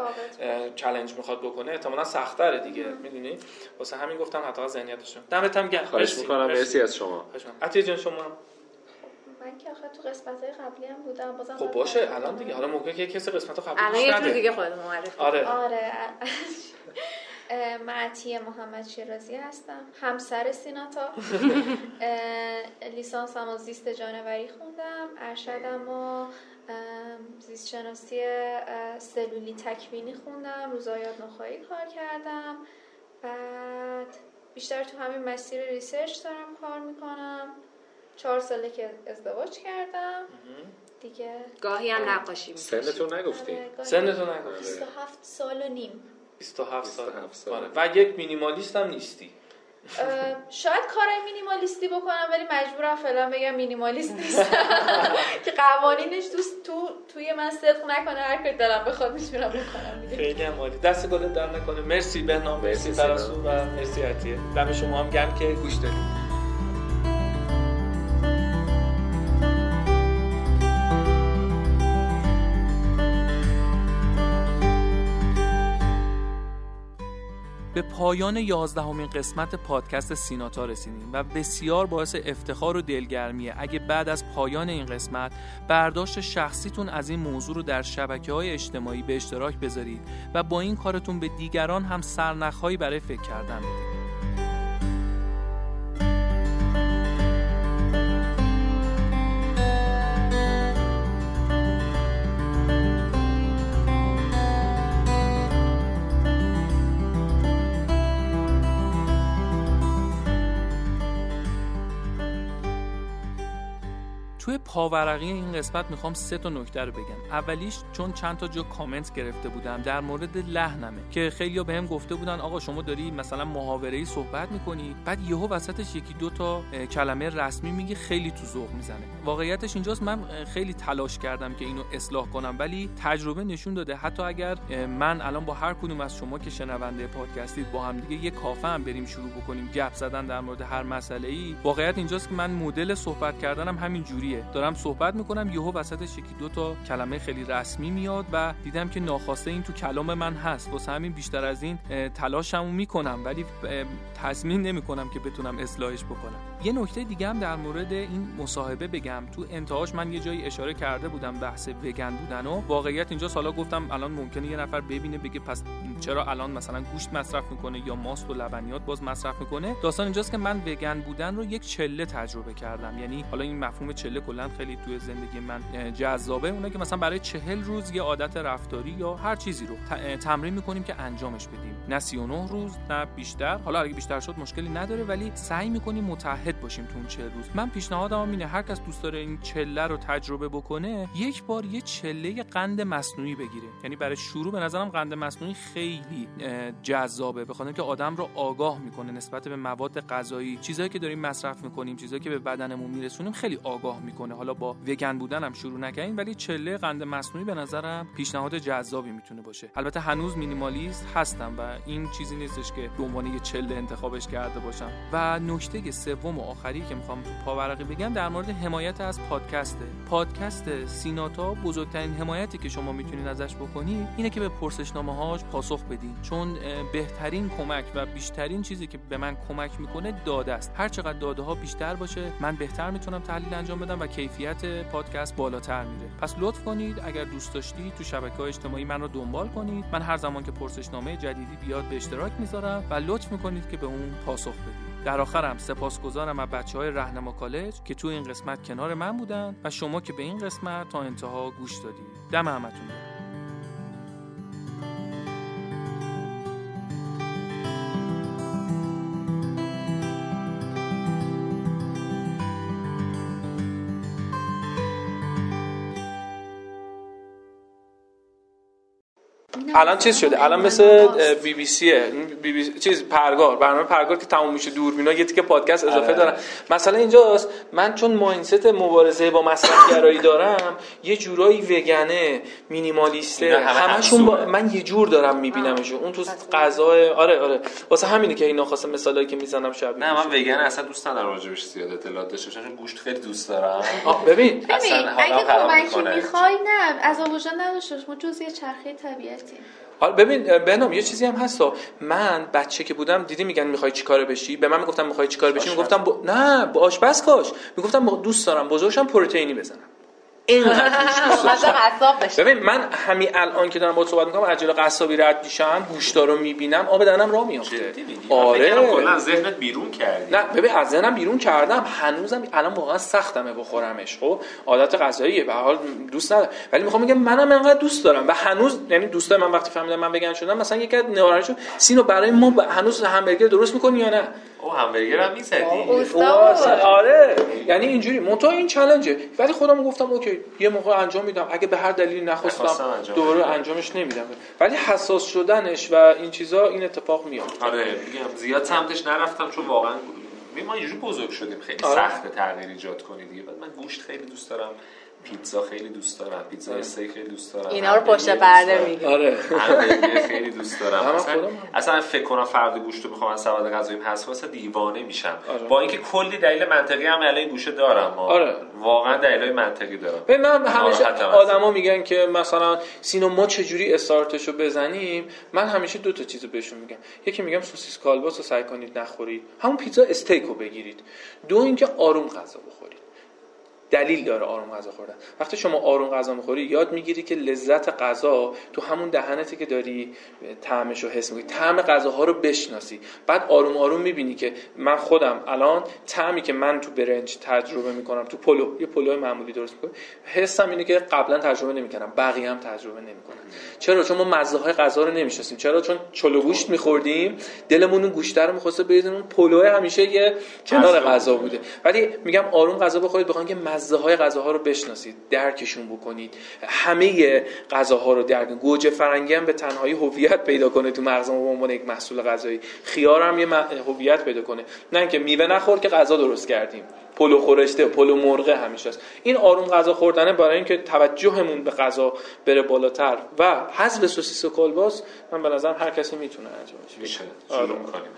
چالش می‌خواد بکنه احتمالاً سخت‌تره دیگه. می‌دونی؟ واسه همین گفتم حتی ذهنیتشون دمت هم گرم. خواهش می‌کنم. مرسی. از شما. عطیه جان شما من که آخه تو قسمت های قبلی هم بودم بازم خب باشه الان دیگه. حالا ممکنه که کسی قسمت قبلی الان یه جور دیگه خود معرفی آره. آره. معتی محمد شیرازی هستم. همسر سیناتا. (laughs) لیسانس هم زیست جانوری خوندم. ارشدم و زیست شناسی سلولی تکوینی خوندم. روزایات نخواهی کار کردم. بعد بیشتر تو همین مسیر ریسرچ دارم کار می‌کنم. چهار ساله که ازدواج کردم. دیگه گاهی هم نقاشی سنتون نگفتی؟ آره، سنتون نگفتی. 27 سال و نیم. 27 سال, سال. آره. و یک مینیمالیست هم نیستی. شاید کارهای مینیمالیستی بکنم ولی مجبورم فعلا بگم مینیمالیست نیستم. (laughs) که قوانینش دوست تو توی من صدق نکنه هر کاری دلم بخواد می‌تونم بکنم خیلی هم عالی. دست گلت در نکنه. مرسی بهنام مرسی ترسو و مرسی عطیه. دم شما هم گرم که گوش دادید. پایان یازدهمین قسمت پادکست سیناتا رسیدیم و بسیار باعث افتخار و دلگرمیه. اگه بعد از پایان این قسمت برداشت شخصیتون از این موضوع رو در شبکه های اجتماعی به اشتراک بذارید و با این کارتون به دیگران هم سرنخهایی برای فکر کردن بدید. توی پاورقی این قسمت می‌خوام سه تا نکته رو بگم. اولیش چون چند تا جا کامنت گرفته بودم در مورد لحنمه که خیلی بهم گفته بودن آقا شما داری مثلا محاوره ای صحبت می‌کنی بعد یهو وسطش یکی دو تا کلمه رسمی میگه خیلی تو ذوق می‌زنه. واقعیتش اینجاست من خیلی تلاش کردم که اینو اصلاح کنم ولی تجربه نشون داده حتی اگر من الان با هر کدوم از شما که شنونده پادکستید با هم دیگه یه کافه هم بریم شروع بکنیم گپ زدن در مورد هر مسئله ای واقعیت اینجاست که من مدل صحبت کردنم همین جوریه دارم صحبت می‌کنم یهو وسطش یکی دو تا کلمه خیلی رسمی میاد و دیدم که ناخواسته این تو کلام من هست. واسه همین بیشتر از این تلاشمو می‌کنم ولی تضمین نمی‌کنم که بتونم اصلاحش بکنم. یه نکته دیگه هم در مورد این مصاحبه بگم. تو انتهاش من یه جایی اشاره کرده بودم بحث وگن بودن و واقعیت اینجا سالا گفتم الان ممکنه یه نفر ببینه بگه پس چرا الان مثلا گوشت مصرف می‌کنه یا ماست و لبنیات باز مصرف می‌کنه؟ داستان اینجاست که من وگن بودن رو یک چله تجربه کردم. یعنی حالا این مفهوم چله کلا خیلی توی زندگی من جذابه. اونه که مثلا برای چهل روز یه عادت رفتاری یا هر چیزی رو تمرین می‌کنیم که انجامش بدیم. نه 39 روز نه بیشتر. حالا اگه بیشتر شد مشکلی نداره ولی سعی می‌کنیم متحد باشیم تو اون 40 روز. من پیشنهادم اینه هر کس دوست داره این چله رو تجربه بکنه یک بار یه چله قند مصنوعی بگیره. یعنی برای شروع به نظرم قند مصنوعی خیلی جذابه. بخاطر که آدم رو آگاه می‌کنه نسبت به مواد غذایی. چیزایی که داریم مصرف می‌کنیم چیزایی که به بدنمون میرسونیم خیلی آگاه می‌کنه. حالا با وگن بودن هم شروع نکنیم ولی چله قند مصنوعی به نظرم پیشنهاد جذابی می‌تونه باشه. البته هنوز مینیمالیست هستم و این چیزی نیستش که به عنوان یه چله انتخابش کرده باشم. و نکته سوم و آخری که می‌خوام تو پاورقی بگم در مورد حمایت از پادکسته پادکست سیناتا بزرگترین حمایتی که شما می‌تونید ازش بکنید اینه که به پرسشنامه هاش پاسخ بدین. چون بهترین کمک و بیشترین چیزی که به من کمک می‌کنه داده است. هر چقدر داده ها بیشتر باشه من بهتر می‌تونم تحلیل انجام بدم و کیفیت پادکست بالاتر میره. پس لطف کنید اگر دوست داشتید تو شبکه های اجتماعی من رو دنبال کنید. من هر زمان که پرسشنامه جدیدی بیاد به اشتراک می‌ذارم و لطف می‌کنید که به اون پاسخ بدید. در آخرم سپاسگزارم از بچه های رهنما کالج که تو این قسمت کنار من بودن و شما که به این قسمت تا انتها گوش دادید. دم همتون الان چیز شده؟ الان مثل بی بی سیه بی بی چیز پرگار برنامه پرگار که تموم میشه دوربینا یه تیکه پادکست اضافه آره. دارن. مثلا اینجاست من چون ماینست مبارزه با مصرف گرایی دارم یه جورایی وگنه مینیمالیسته همشون با... من یه جور دارم میبینمشون. اون تو غذا آره آره. واسه همینه که اینا خاصه مثالایی که می‌زنم شب نه من وگن اصلا دوست ندارم راجبش زیاد اطلاعات داشته باشم گوشت خیلی دوست دارم. ببین. ببین اگه کمکی می‌خوای نه از وجود نداشته ما جزء چرخه طبیعتی حالا ببین بنام یه چیزی هم هست من بچه که بودم دیدی میگن می‌خوای چیکار بشی؟ به من می‌گفتم می‌خوای چیکار بشی؟ می‌گفتم ب... نه با آشپز کاش. می‌گفتم دوست دارم بزرگشم پروتئینی بزنم. (laughs) ببین من همین الان که دارم با صحبت می‌کنم عجله قصابی رد میشم گوشتا رو می‌بینم آب دهنم راه میافته. آره. کلا ذهنت بیرون کردی. نه ببین از ذهنم بیرون کردم. هنوزم الان واقعا سختمه بخورمش. خب عادت غذاییه. به حال دوست ندارم. ولی می‌خوام بگم منم انقدر دوست دارم. و هنوز یعنی دوستای من وقتی فهمیدن من بگن شدم مثلا یکی از نوارانشون سینو برای ما هنوز همبرگر درست می‌کنی یا نه؟ او همبرگر هم می‌زدی. آره. یعنی اینجوری. منتها این چالنجه ولی خودم گفتم اوکی یه موقع انجام میدم. اگه به هر دلیلی نخواستم دوباره انجامش نمیدم. ولی حساس شدنش و این چیزا این اتفاق میاد آره میگم زیاد سمتش نرفتم چون واقعا ما اینجوری بزرگ شدیم. خیلی آره. سخت تغییر ایجاد کنید دیگه. بعد من گوشت خیلی دوست دارم. پیتزا خیلی دوست دارم. پیتزا آره. استیک خیلی دوست دارم. اینا رو پشت پرده میگه. آره. خیلی دوست دارم. اصلا, اصلا فکر کنم فرد گوشت رو بخوام از سبد غذایی حذف واسه دیوانه میشم. آره. با اینکه کلی دلیل منطقی هم علی گوشه دارم آره. واقعا دلیل منطقی دارم. به من همیشه آدما میگن که مثلا سینو ما چجوری استارتشو بزنیم؟ من همیشه دو تا چیزو بهشون میگم. یکی میگم سوسیس کالباس رو سعی کنید نخورید. همون پیتزا steak رو بگیرید. دو اینکه آروم غذا بخورید. دلیل داره آروم غذا خوردن. وقتی شما آروم غذا می‌خوری یاد می‌گیری که لذت غذا تو همون دهنتی که داری طعمش رو حس می‌کنی. طعم غذاها رو بشناسی. بعد آروم آروم می‌بینی که من خودم الان طعمی که من تو برنج تجربه می‌کنم تو پلو یه پلو معمولی درست می‌کنم حسم اینه که قبلا تجربه نمی‌کردم بقیه هم تجربه نمی‌کنن. چرا؟ چون ما مزه های غذا رو نمی‌شناسیم. چرا؟ چون چلو گوشت میخوردیم دلمون اون گوشت رو می‌خواسته بریزیم اون پلو همیشه یه کنار غذا بوده. ولی میگم آروم غذا بخورید بخواید که مزه های غذاها رو بشناسید درکشون بکنید. همه غذاها رو درک گوجه فرنگی هم به تنهایی هویت پیدا کنه تو مغز ما به عنوان یک محصول غذایی. خیار هم یه هویت پیدا کنه. نه اینکه میوه نخور که غذا درست کردیم. پلو خورشته پلو مرغه همیشه است. این آروم غذا خوردنه برای اینکه توجهمون به غذا بره بالاتر. و حذف سوسیس و کلباس من به نظر هر کسی می‌تونه انجامش بده آروم کنیم.